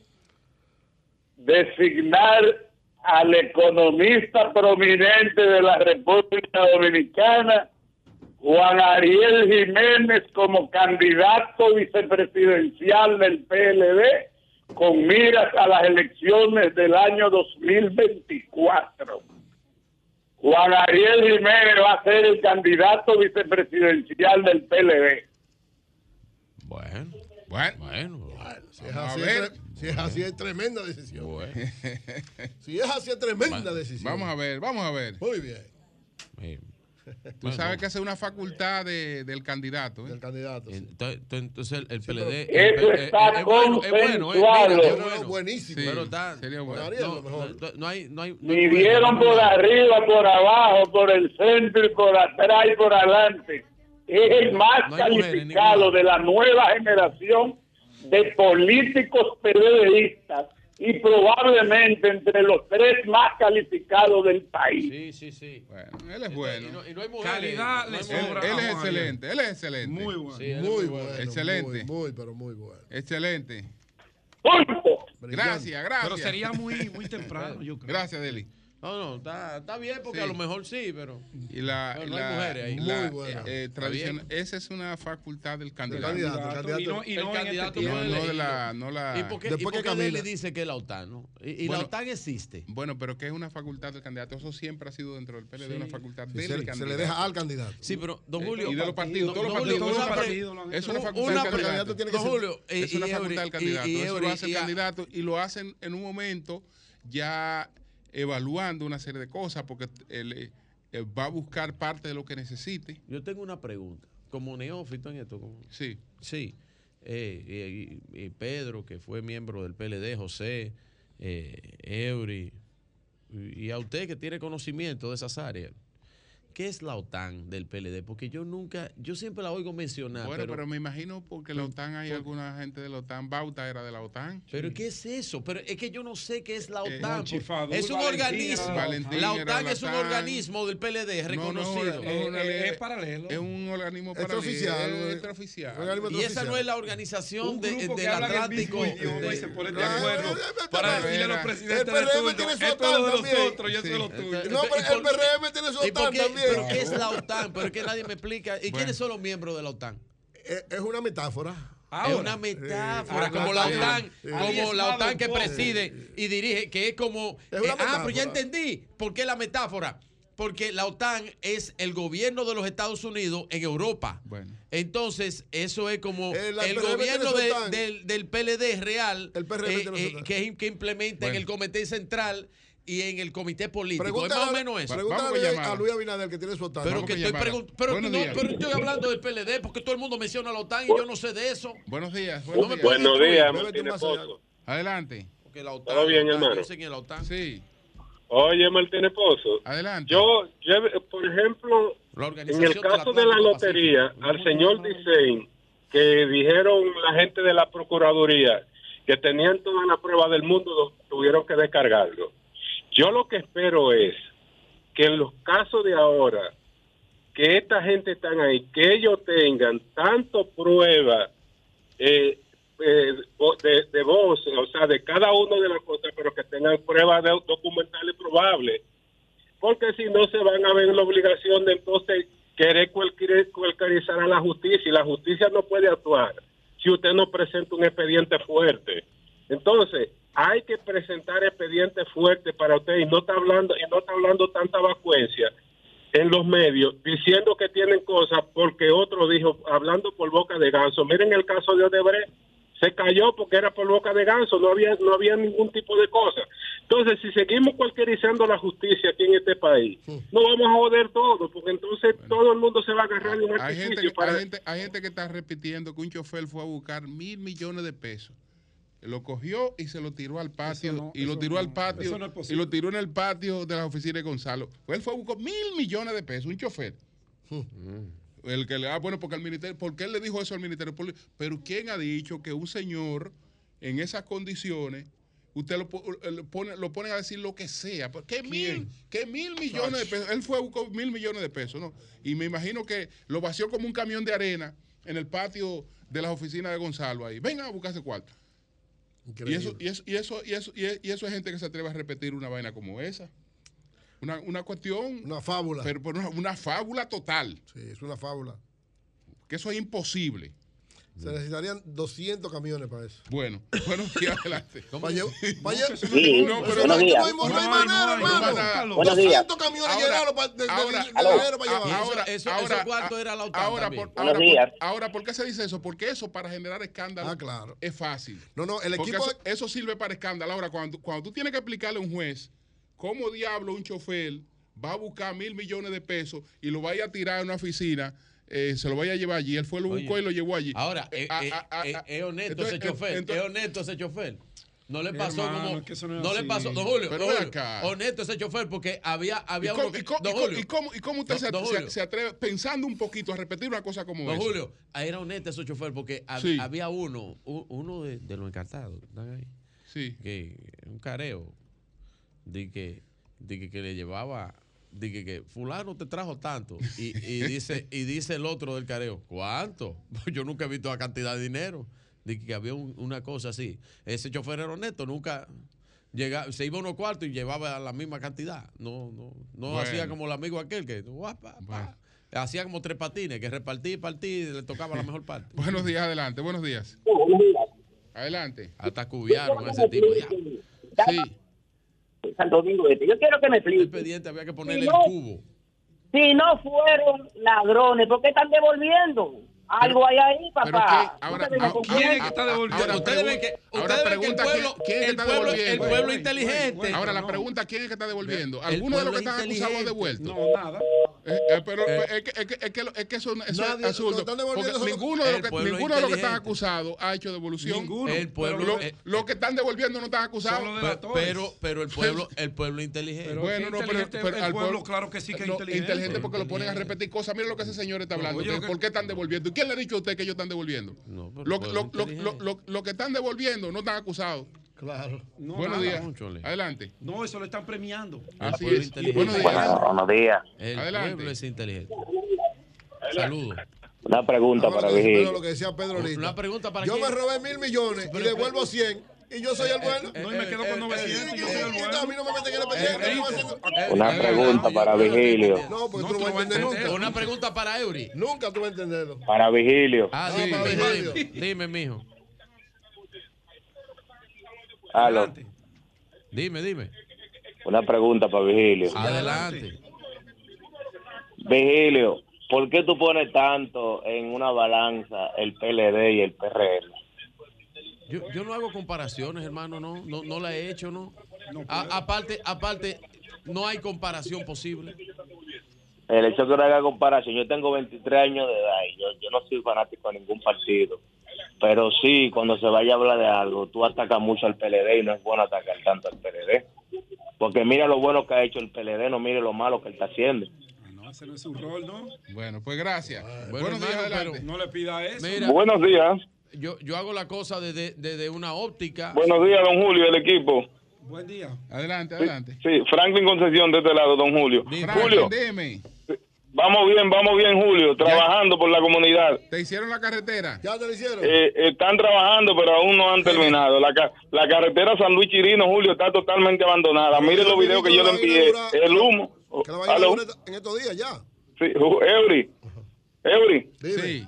designar al economista prominente de la República Dominicana, Juan Ariel Jiménez, como candidato vicepresidencial del PLD, con miras a las elecciones del año 2024. Juan Ariel Jiménez va a ser el candidato vicepresidencial del PLD. Bueno. Bueno. Bueno. Si es, Vamos así, a ver. es si es así, es tremenda decisión. Si es así, es tremenda decisión. Vamos a ver, vamos a ver. Muy bien. Tú sabes que esa es una facultad de- del candidato. ¿eh? Del candidato. Entonces, entonces el, el PLD. Eso el P- está es bueno, es bueno, eh, mira, es bueno. buenísimo. Pero está. Sería bueno. No, no, no hay, no hay. no hay por arriba, por abajo, por el centro y por atrás y por adelante. Es el más No hay mujeres, calificado de la nueva generación de políticos periodistas y probablemente entre los tres más calificados del país. Sí, sí, sí. Bueno, él es bueno. Y no, y no hay mujeres. Calidad no le hay Él, sobra. mujeres. él es excelente, él es excelente. Muy bueno. Sí, él es Muy bueno. Excelente. Muy, muy, pero muy bueno. Excelente. Gracias, gracias. Pero sería muy, muy temprano, yo creo. Gracias, Deli. No, no, está, está bien porque Sí. a lo mejor sí, pero. Y la, Pero no hay la- mujeres ahí. la, Muy buena. eh, esa es una facultad del El candidato. candidato, el candidato. Y no, y El no en este candidato tiempo. No, no de la, no la. ¿Y por qué, Después y por que qué dice que es la OTAN? ¿no? Y, y Bueno. la OTAN existe. Bueno, pero que es una facultad del candidato. Eso siempre ha sido dentro del PLD una facultad Sí, del se, candidato. se le deja al candidato. Sí, pero, don Eh, Julio. y de los partidos, todos los partidos, todos los partidos Es una Un- facultad del candidato. tiene que Julio, eh, es una facultad del candidato. Eso lo hace el candidato y lo hacen en un momento ya evaluando una serie de cosas porque él, eh, eh, va a buscar parte de lo que necesite. Yo tengo una pregunta. Como neófito en esto. Como, Sí. sí. Eh, y, Pedro, que fue miembro del PLD, José, eh, Eury, y a usted que tiene conocimiento de esas áreas. ¿Qué es la OTAN del PLD? Porque yo nunca, yo siempre la oigo mencionar. Bueno, pero, pero, me imagino porque la OTAN hay alguna gente de la OTAN. Bauta era de la OTAN. pero ¿qué es eso? Pero es que yo no sé qué es la Eh, OTAN. Fadul, es un Valentín organismo. Valentín la OTAN la es un organismo del PLD No, no, reconocido. es una- Eh, es paralelo. Es un organismo Extraoficial, paralelo, eh, y esa no es la organización de- del Atlántico. mismo idioma y de- se ponen de acuerdo eh, eh, para decirle a los el presidentes PRM turno, tiene su esto es de nosotros y es lo tuyo. No, pero ¿y el PRM tiene su ¿Y por OTAN también. ¿Pero qué es la OTAN? Pero es que nadie me explica. ¿Y Bueno. quiénes son los miembros de la OTAN? Es, una metáfora. es una metáfora, Eh, como la OTAN, como la OTAN que preside y dirige, que es como, Es una eh, ah, pero ya entendí, ¿por qué la metáfora? porque la OTAN es el gobierno de los Estados Unidos en Europa. Bueno. Entonces, eso es como Eh, el gobierno de- del, del PLD real, PRM eh, eh, que, que implementa en el comité central y en el comité político. Pregúntale, es más o menos eso. pregúntale a Luis Abinader que tiene su OTAN. Pero que estoy pero, no, pero estoy hablando del PLD porque todo el mundo menciona la OTAN y yo no sé de eso. Buenos días. No Buenos días. Buenos de Pozo. Adelante. Porque la OTAN, ¿Todo bien, la OTAN, hermano? la. Sí. Oye, Martínez Pozo. Adelante. Yo, yo, por ejemplo, La en el caso de la lotería, al señor Dicen, que dijeron la gente de la Procuraduría que tenían toda la prueba del mundo, tuvieron que descargarlo. Yo lo que espero es que en los casos de ahora, que esta gente están ahí, que ellos tengan tanto prueba eh, eh, de, de voz, o sea, de cada uno de las cosas, pero que tengan pruebas documentales probables. Porque si no, se van a ver la obligación de entonces querer cualquier- cualquierizar a la justicia y la justicia no puede actuar si usted no presenta un expediente fuerte. Entonces, hay que presentar expedientes fuertes para usted y no está hablando y no está hablando tanta vacuencia en los medios diciendo que tienen cosas porque otro dijo hablando por boca de ganso. Miren el caso de Odebrecht, se cayó porque era por boca de ganso, no había no había ningún tipo de cosa. Entonces, si seguimos cualquierizando la justicia aquí en este país, no vamos a joder todo, porque entonces todo el mundo se va a agarrar de un Hay gente, que, para hay, gente, hay gente que está repitiendo que un chofer fue a buscar mil millones de pesos. Lo cogió y se lo tiró al patio. no, y lo tiró no, al patio. no y lo tiró en el patio de la oficina de Gonzalo. Él fue a buscar mil millones de pesos, un chofer. El que le, ah, bueno, porque el ministerio, ¿por qué él le dijo eso al ministerio público? Pero ¿quién ha dicho que un señor en esas condiciones, usted lo, lo pone, lo ponen a decir lo que sea? ¿Por ¿Qué mil, qué mil millones de pesos? Él fue a buscar mil millones de pesos, ¿no? Y me imagino que lo vació como un camión de arena en el patio de las oficinas de Gonzalo ahí. Vengan a buscarse cuarto. Y eso, y, eso, y, eso, y, eso, y eso es gente que se atreve a repetir una vaina como esa. Una, una cuestión. Una fábula. Pero, pero una, una fábula total. Sí, es una fábula. Que eso es imposible. Se necesitarían 200 camiones para eso. Bueno, buenos días, adelante. Para lle- Sí, no, pero buenos no, hay- días. no hay, no hay manera, hermano. Buenos días. 200 camiones Ahora- llegaron para, de, ahora- de- de ahora- para llevar. ahora- Eso- ahora- esos cuartos era la OTAN Ahora, por, ahora, días. por- ahora, ¿por qué se dice eso? Porque eso para generar escándalo Ah, claro. es fácil. No, no, el equipo eso, eso sirve para escándalo. Ahora, cuando, cuando tú tienes que explicarle a un juez cómo diablo un chofer va a buscar mil millones de pesos y lo vaya a tirar en una oficina, eh, se lo vaya a llevar allí. Él fue, lo buscó y lo llevó allí. Ahora, Eh, eh, ah, ah, ah, es honesto Entonces, ese chofer, entonces- es honesto ese chofer. No le pasó Hermano, como. no le pasó. Don Julio, Pero don Julio, acá. honesto ese chofer porque había, había ¿Y cómo, uno que. y cómo- don Julio, y cómo- y cómo usted Don- se, don Julio. atreve, pensando un poquito, a repetir una cosa como Don esa? Julio, ahí era honesto ese chofer porque hab- Sí. había uno, uno de, de los encartados están ahí. Sí. Que un careo. De que, de que, que le llevaba. De que, que fulano te trajo tanto. Y, y dice, y dice el otro del careo, ¿cuánto? Yo nunca he visto la cantidad de dinero. De que había un- una cosa así. Ese chofer era honesto, nunca llegaba, se iba a unos cuartos y llevaba la misma cantidad. No, no, no Bueno. hacía como el amigo aquel que guapa, pa. hacía como tres patines, que repartía y partía y le tocaba la mejor parte. Buenos días, adelante. Buenos días. Adelante. Hasta cubiaron a ese tipo. ya. Sí. Santo Domingo Este. Yo quiero que me El explique. expediente había que ponerle Si el no- cubo. Si no fueron ladrones, ¿por qué están devolviendo? Algo hay ahí, papá. ¿quién- ahora, ah, confunden. ah, ah, ahora Ustedes ven que- ustedes ven que el pueblo- quién, quién es que el está pueblo- devolviendo. el pueblo inteligente. Ahora la pregunta quién es que está devolviendo. El ¿Alguno de los que están acusados ha devuelto? No, nada. Eh, eh, pero Eh. es, que, es, que, es, que, lo- es que eso, eso Nadie- es absurdo. Porque ninguno de los que, pueblo ninguno de los que están inteligente. acusados ha hecho devolución. Ninguno. El pueblo- Lo- eh, los que están devolviendo no están acusados. Pero, pero el pueblo, el pueblo inteligente. Pero Bueno, qué no, pero, inteligente pero el al pueblo, claro que sí que es no, inteligente. porque lo ponen a repetir cosas. Mira lo que ese señor está hablando. oye, ¿Por qué están devolviendo? ¿Y quién le ha dicho a usted que ellos están devolviendo? No, pero Lo, inteligente. lo- lo- lo que están devolviendo no están acusados. Claro. No, Buenos nada. días. Adelante. No, eso lo están premiando. El Así pueblo es. inteligente. Buenos días. buenos días. El Adelante. pueblo es inteligente. Saludos. Una pregunta para Vigilio. lo que decía Pedro ahorita. Una pregunta para Yo quién? me robé mil millones y devuelvo 100 y yo soy el bueno. No, y me quedo con 900. Y Yo soy el a mí no me meten en el expediente. ¿cómo hacen? Una pregunta para Vigilio. No, porque No, tú no vas a entender nunca. Una pregunta para Eury. Nunca tú vas a entenderlo. Para Vigilio. Ah, Sí, dime, Vigilio. dime, mijo. Aló. Dime, dime. Una pregunta para Vigilio. Adelante. Vigilio, ¿por qué tú pones tanto en una balanza el PLD y el PRL? Yo, yo no hago comparaciones, hermano, no, no, no la he hecho, no. A- aparte, aparte, no hay comparación posible. El hecho que no haga comparación, yo tengo 23 años de edad y yo, yo no soy fanático de ningún partido. Pero sí, cuando se vaya a hablar de algo, tú atacas mucho al PLD y no es bueno atacar tanto al PLD. Porque mira lo bueno que ha hecho el PLD, no mire lo malo que él está haciendo. No, ese no es su rol, ¿no? Bueno, pues gracias. Bueno, Buenos días, hermano. No le pida eso. Mira, Buenos días. Yo, yo hago la cosa desde, desde una óptica. Buenos días, don Julio, el equipo. Buen día. Adelante, adelante. Sí, Franklin Concesión de este lado, don Julio. Julio, dime. Vamos bien, vamos bien, Julio, trabajando por la comunidad. ¿Te hicieron la carretera? ¿Ya te lo hicieron? Eh, están trabajando, pero aún no han terminado. La, ca- la carretera San Luis Chirino, Julio, está totalmente abandonada. Mire los videos que yo le envié. El humo. Que la vayan en estos días ya. Sí, Eury. Eury. Sí.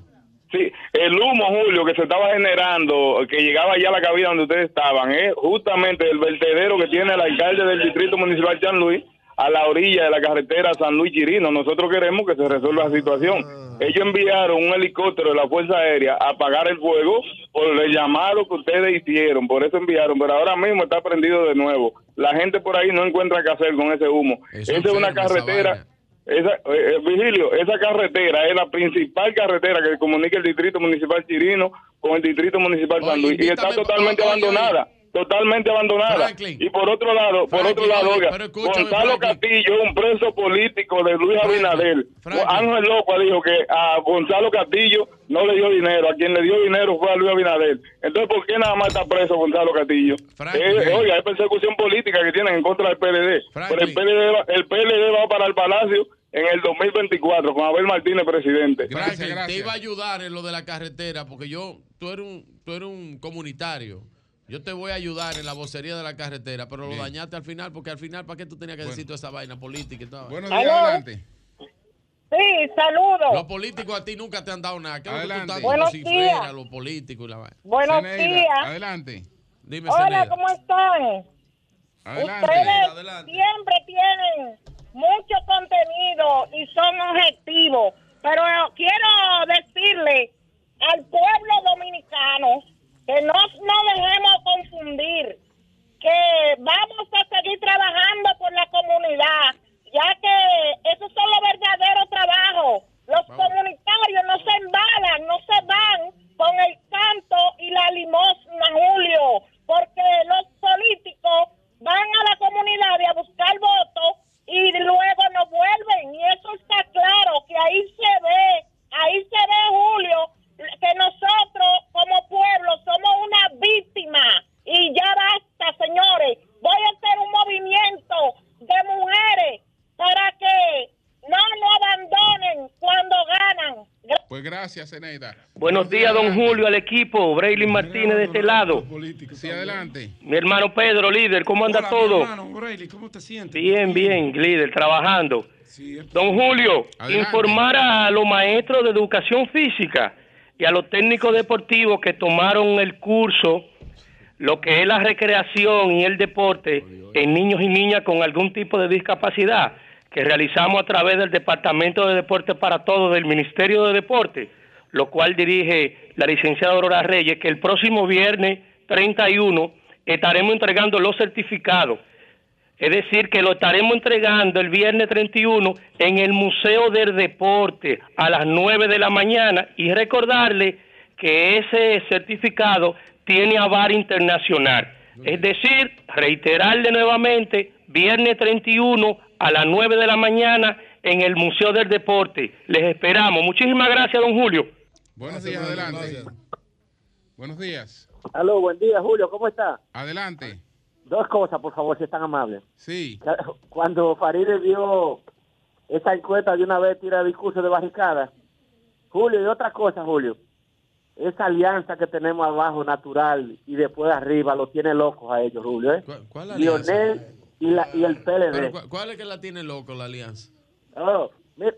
Sí, el humo, Julio, que se estaba generando, que llegaba ya a la cabina donde ustedes estaban, es justamente el vertedero que tiene el alcalde del Distrito Municipal San Luis a la orilla de la carretera San Luis Chirino. Nosotros queremos que se resuelva la situación. Ellos enviaron un helicóptero de la Fuerza Aérea a apagar el fuego por el llamado que ustedes hicieron, por eso enviaron, pero ahora mismo está prendido de nuevo. La gente por ahí no encuentra qué hacer con ese humo. Eso Esa es una carretera esa, eh, eh, Vigilio, esa carretera es la principal carretera que comunica el Distrito Municipal Chirino con el Distrito Municipal San Luis y está totalmente oye, oye. Totalmente abandonada. Franklin. Y por otro lado, por Franklin, otro lado, oiga, Gonzalo Franklin. Castillo, un preso político de Luis Abinader. Ángel López dijo que a Gonzalo Castillo no le dio dinero, a quien le dio dinero fue a Luis Abinader. Entonces, ¿por qué nada más está preso Gonzalo Castillo? Eh, oiga, es persecución política que tienen en contra del PLD. Pero el PLD, va- el PLD va para el Palacio en el 2024 con Abel Martínez presidente. Franklin, te iba a ayudar en lo de la carretera porque yo, tú eres un, tú eres un comunitario. Yo te voy a ayudar en la vocería de la carretera, pero lo Bien. dañaste al final porque al final, ¿para qué tú tenías que decir toda esa vaina política y todo? Buenos días, Aló. adelante. Sí, saludos. Los políticos a ti nunca te han dado nada. ¿Qué lo que tú Adelante. estás Buenos días. los políticos y la vaina? Buenos días. Adelante. Dime, Hola, Zeneida. ¿cómo están? Adelante. Ustedes siempre tienen mucho contenido y son objetivos, pero quiero decirle al pueblo dominicano que no nos dejemos confundir, que vamos a seguir trabajando por la comunidad, ya que esos son los verdaderos trabajos. Los comunitarios no se embalan, no se van con el canto y la limosna, Julio, porque los políticos van a la comunidad a buscar votos y luego no vuelven. Y eso está claro, que ahí se ve, ahí se ve, Julio, que nosotros como pueblo somos una víctima. Y ya basta, señores. Voy a hacer un movimiento de mujeres para que no nos abandonen cuando ganan. Pues gracias, Zeneida. Buenos días, don Julio, al equipo. Braylin Martínez de este lado. Sí, adelante. Mi hermano Pedro, líder, ¿cómo anda Hola, mi todo? hermano, ¿cómo te sientes? Bien, bien, líder, trabajando. Don Julio, Adelante. informar a los maestros de educación física y a los técnicos deportivos que tomaron el curso, lo que es la recreación y el deporte en niños y niñas con algún tipo de discapacidad, que realizamos a través del Departamento de Deporte para Todos del Ministerio de Deporte, lo cual dirige la licenciada Aurora Reyes, que el próximo viernes 31 estaremos entregando los certificados. Es decir, que lo estaremos entregando el viernes 31 en el Museo del Deporte a las 9 de la mañana y recordarle que ese certificado tiene avar internacional. Es decir, reiterarle nuevamente, viernes 31 a las 9 de la mañana en el Museo del Deporte. Les esperamos. Muchísimas gracias, don Julio. Buenos días, adelante. Buenos días. Aló, buen día, Julio, ¿cómo está? Adelante. Dos cosas, por favor, si es tan amable. Sí. Cuando Farideh dio esa encuesta de una vez tira discurso de barricada, Julio, y otra cosa, Julio, esa alianza que tenemos abajo natural y después arriba lo tiene locos a ellos, Julio, ¿eh? ¿Cuál alianza? Lionel y, la, y el PLD. Pero, ¿cu- ¿Cuál es que la tiene loco la alianza? Oh,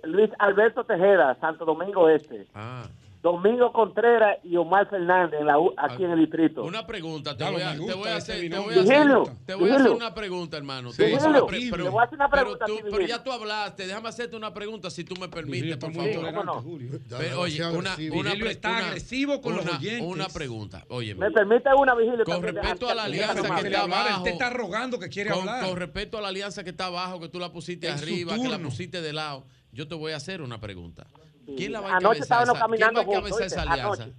Luis Alberto Tejeda, Santo Domingo Este. Ah. Domingo Contreras y Omar Fernández en la aquí en el distrito. Una pregunta, te Ya, voy a, me te gusta voy a este hacer, te voy a hacer, Vigilio, te voy a hacer Vigilio. una pregunta, hermano. Sí, Te voy a hacer Vigilio. una pre- pero, Le voy a hacer una pero pregunta tú- a ti, pero ya tú hablaste, déjame hacerte una pregunta si tú me permites, Vigilio por favor. Julio. Pero, oye, una, una, pre- está una- agresivo con los una- oyentes. Una pregunta, oye. ¿Me permite una vigilio? Con respecto a la alianza que está abajo. te está rogando que quiere con, hablar. con respecto a la alianza que está abajo, que tú la pusiste arriba, que la pusiste de lado, yo te voy a hacer una pregunta. ¿Quién la va a Anoche encabezar? estábamos esa- ¿Quién va a caminando encabezar juntos, esa alianza? Anoche.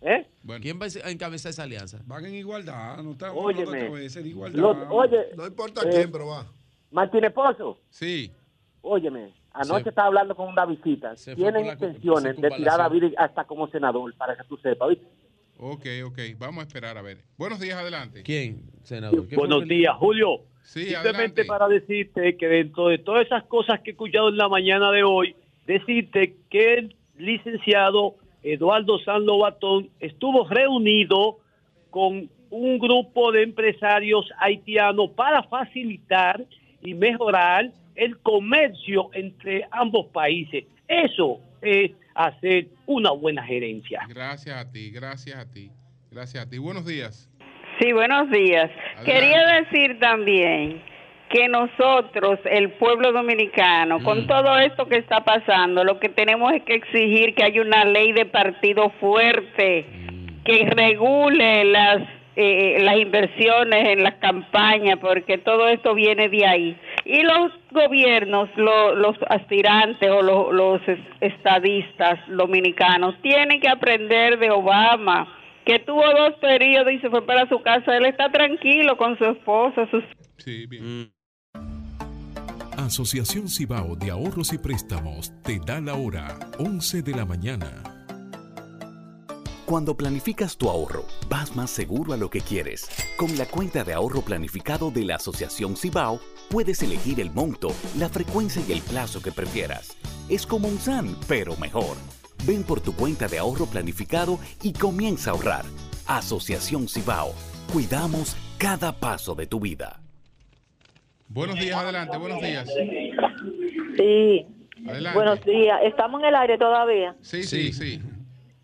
¿Eh? ¿Quién va a encabezar esa alianza? Van en igualdad, no otra vez, en igualdad. Lo- oye, No importa eh, quién, pero va. Martínez Pozo. Sí. Óyeme, anoche Se- estaba hablando con una visita. Tienen intenciones de tirar a David hasta como senador, para que tú sepas, ¿viste? Ok, ok. Vamos a esperar a ver. Buenos días, adelante. ¿Quién, senador? ¿Qué fue Buenos días, Julio. Sí, Simplemente adelante. para decirte que dentro de todas esas cosas que he escuchado en la mañana de hoy, decirte que el licenciado Eduardo San Lobatón estuvo reunido con un grupo de empresarios haitianos para facilitar y mejorar el comercio entre ambos países. Eso es hacer una buena gerencia. Gracias a ti, gracias a ti. Gracias a ti. Buenos días. Sí, buenos días. Quería decir también que nosotros, el pueblo dominicano, con todo esto que está pasando, lo que tenemos es que exigir que haya una ley de partido fuerte que regule las eh, las inversiones en las campañas, porque todo esto viene de ahí. Y los gobiernos, lo- los aspirantes o lo- los es- estadistas dominicanos tienen que aprender de Obama, que tuvo dos periodos y se fue para su casa. Él está tranquilo con su esposa, sus Sí, bien. Asociación Cibao de Ahorros y Préstamos te da la hora 11 de la mañana. Cuando planificas tu ahorro, vas más seguro a lo que quieres. Con la cuenta de ahorro planificado de la Asociación Cibao, puedes elegir el monto, la frecuencia y el plazo que prefieras. Es como un SAN, pero mejor. Ven por tu cuenta de ahorro planificado y comienza a ahorrar. Asociación Cibao. Cuidamos cada paso de tu vida. Buenos días, adelante. Buenos días. Sí, Adelante. buenos días. ¿Estamos en el aire todavía? Sí, sí, sí.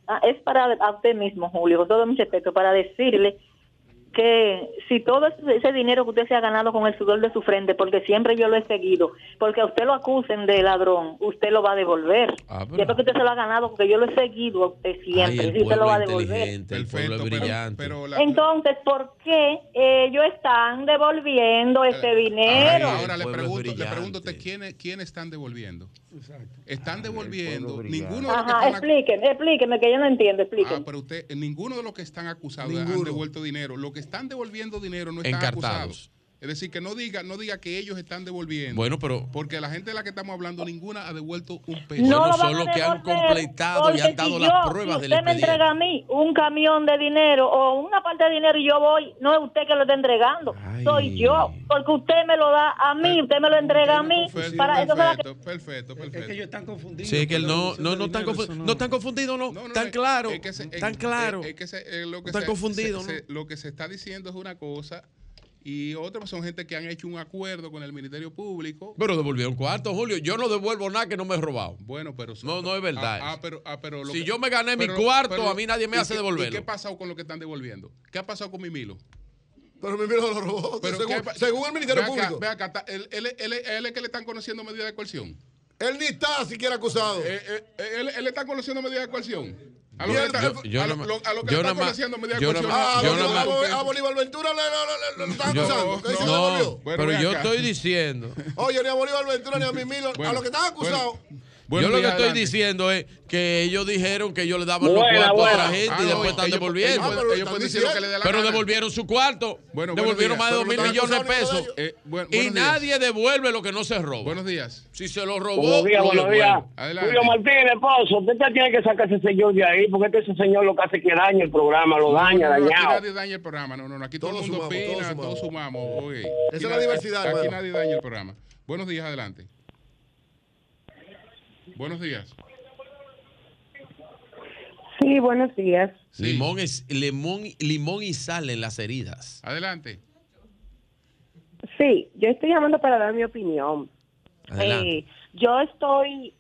Ah, es para a usted mismo, Julio, con todo mi respeto, para decirle que si todo ese, dinero que usted se ha ganado con el sudor de su frente, porque siempre yo lo he seguido, porque a usted lo acusen de ladrón, usted lo va a devolver. Ah, pero- Siempre que usted se lo ha ganado, porque yo lo he seguido a usted Ay, siempre, el y usted lo va a devolver. pueblo brillante. Entonces, ¿por qué ellos están devolviendo ese dinero? Ahora le es pregunto, le pregunto a usted, ¿quiénes, ¿quiénes están devolviendo? Están devolviendo, ninguno de los que Ajá, están explíqueme, explíqueme, que yo no entiendo, explíqueme. Ah, pero usted, ninguno de los que están acusados Ninguno. han devuelto dinero. Los que están devolviendo dinero no están Encartados. acusados. Es decir, que no diga, no diga que ellos están devolviendo. Bueno, pero- Porque la gente de la que estamos hablando, ninguna ha devuelto un peso. No Bueno, lo van son a los que han completado y han dado si las yo- pruebas si del usted me expediente. entrega a mí un camión de dinero o una parte de dinero y yo voy, no es usted que lo está entregando, soy yo, porque usted me lo da a mí, usted me lo entrega a mí, para eso que Perfecto, perfecto, perfecto. Es que ellos están confundidos. Sí, que no, no, no están dinero, confu- eso no están confundidos, no. tan claro. es que se- tan claro. es- es que se- eh, lo que Están confundidos, lo que se está diciendo es una cosa y otra pues, son gente que han hecho un acuerdo con el Ministerio Público. Pero devolvieron cuarto, Julio. Yo no devuelvo nada que no me he robado. Bueno, pero no, no es verdad. Ah, ah, pero, ah, pero lo si que- yo me gané mi pero- cuarto, pero- a mí nadie me ¿y hace. ¿Y qué ha pasado con lo que están devolviendo? ¿Qué ha pasado con mi Milo? Pero mi Milo lo robó. según, ¿qué- según el Ministerio ve acá, Público. ve acá, está- él, él- él- él es que le están conociendo medidas de coerción. Él ni está siquiera acusado. Eh, eh, eh, él, él le está conociendo medidas de coerción. A lo que está- yo- yo a lo- no lo- a lo que yo Ah, a no Bolívar- Ventura le, están acusando. no, pero yo estoy diciendo. Oye, ni a Bolívar Ventura ni a mi Milo, a los que están acusados. Yo lo que estoy diciendo es que ellos dijeron que ellos le daban los Buena, cuartos a otra buena. gente Ah, y no, después están ellos- devolviendo. ellos- ellos Ellos lo que les dé la Pero gana. devolvieron su cuarto. Bueno, devolvieron días. más de dos Pero mil están millones de pesos. de. Eh, y días. nadie devuelve lo que no se roba. Buenos días. Si se lo robó, Buenos días, buenos días. Julio Martínez, esposo, usted te tiene que sacar a ese señor de ahí, porque este ese señor lo que hace es que daña el programa, lo daña, no, no, Aquí dañado. nadie daña el programa. No, no, no. Aquí todo el Todos mundo opina, todos sumamos. Esa es la diversidad, Aquí nadie daña el programa. Buenos días, adelante. Buenos días. Sí, buenos días. Limón, es, limón, limón y sal en las heridas. Adelante. Sí, yo estoy llamando para dar mi opinión. Adelante. Eh, yo estoy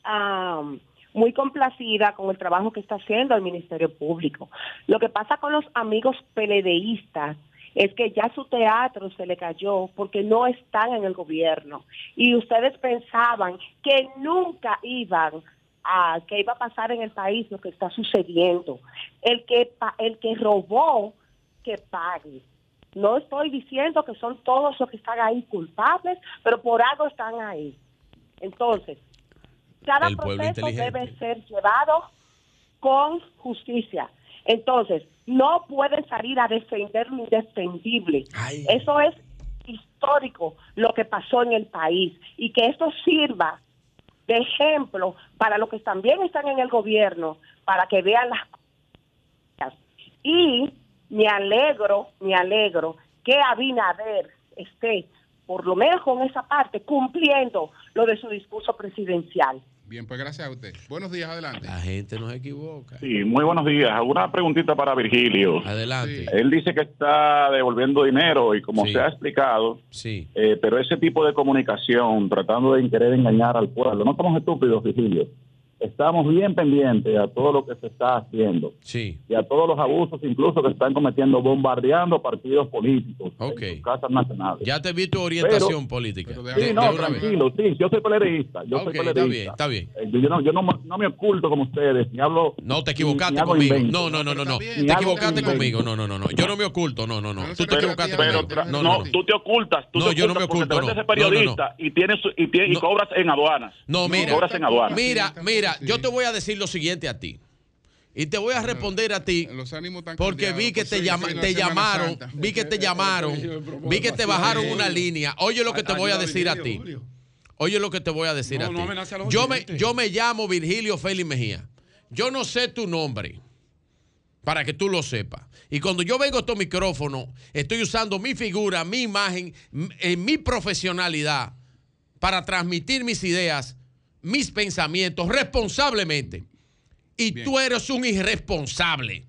muy complacida con el trabajo que está haciendo el Ministerio Público. Lo que pasa con los amigos peledeístas es que ya su teatro se le cayó porque no están en el gobierno. Y ustedes pensaban que nunca iban a, que iba a pasar en el país lo que está sucediendo. El que, el que robó, que pague. No estoy diciendo que son todos los que están ahí culpables, pero por algo están ahí. Entonces, cada proceso debe ser llevado con justicia. Entonces, no pueden salir a defender lo indefendible. Eso es histórico lo que pasó en el país y que esto sirva de ejemplo para los que también están en el gobierno, para que vean las cosas. Y me alegro, me alegro que Abinader esté, por lo menos con esa parte, cumpliendo lo de su discurso presidencial. Bien, pues gracias a usted. Buenos días, adelante. La gente no se equivoca. Sí, muy buenos días. Una preguntita para Virgilio. Adelante. Él dice que está devolviendo dinero y como Sí. se ha explicado, Sí. eh, pero ese tipo de comunicación, tratando de querer engañar al pueblo, no estamos estúpidos, Virgilio. Estamos bien pendientes a todo lo que se está haciendo Sí. y a todos los abusos, incluso que están cometiendo, bombardeando partidos políticos Ok. en sus casas nacionales. Ya te vi tu orientación Pero- política. Sí, De- no, de una vez. tranquilo, sí, yo soy peledeísta, yo soy está peledeísta. bien, está bien. Eh, Yo no, yo no, no me oculto como ustedes, ni hablo... No, te equivocaste ni conmigo. invento. No, no, no, no, no. Te equivocaste conmigo. No, no, no, no. Yo no me oculto. No, no, no. Tú te equivocaste pero conmigo. No, no, no, no. tú te ocultas, tú No, te yo no me oculto, no. periodista y tienes su- y, tie- y cobras en aduanas. No, mira. Cobras en aduanas. Mira, mira, yo te voy a decir lo siguiente a ti. Y te voy a responder a ti porque vi que te, llama- te llamaron, vi que te llamaron, vi que te bajaron una línea. Oye lo que te voy a decir a ti. Oye lo que te voy a decir No, a ti. no amenace a los Yo me, yo me llamo Virgilio Félix Mejía. Yo no sé tu nombre. Para que tú lo sepas. Y cuando yo vengo a estos micrófonos, estoy usando mi figura, mi imagen, en mi profesionalidad para transmitir mis ideas, mis pensamientos responsablemente. Y tú eres un irresponsable.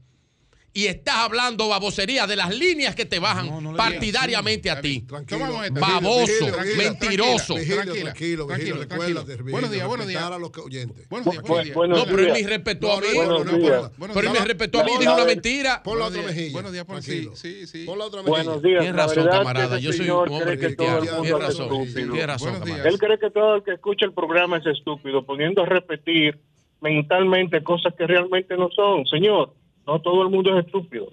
Y estás hablando babosería de las líneas que te bajan partidariamente a ti. Baboso, mentiroso. Tranquilo, recuérdate, Buenos días, buenos días. respetar a los oyentes. Buenos días, buenos días. No, pero él me respetó a mí. Pero él me respetó a mí y dijo una mentira. Pon la otra mejilla. Buenos días, por sí, sí, la otra mejilla. Buenos días. Tienes razón, camarada. que Yo soy un hombre cristiano. Tienes es razón. Tienes razón, camarada. Él cree que todo el que escucha el programa es estúpido, poniendo a repetir mentalmente cosas que realmente no son. Señor, no todo el mundo es estúpido.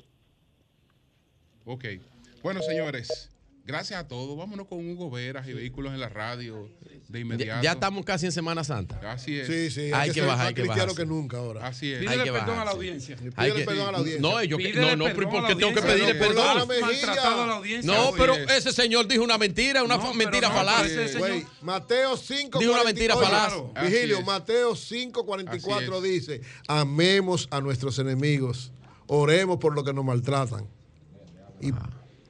Ok. Bueno, señores, gracias a todos. Vámonos con Hugo Veras y vehículos en la radio de inmediato. ya estamos casi en Semana Santa. Así es. Sí, sí, hay Hay que bajar, hay que cristiano bajarse. que nunca ahora. Así es. Hay Pídele que perdón a la audiencia. Hay Pídele que- perdón a la audiencia. No, yo, no, no, pero perdón ¿por a qué la tengo que pedirle Perdón. No, pero ese señor dijo una mentira, una No, mentira no, falaz. Mateo 5. Dijo una mentira falaz. Vigilio. Mateo 5:44 Así dice: Amemos a nuestros enemigos, oremos por lo que nos maltratan y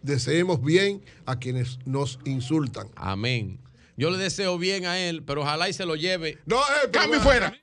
deseemos bien a quienes nos insultan. Amén. Yo le deseo bien a él, pero ojalá y se lo lleve. No, eh, Cambio fuera.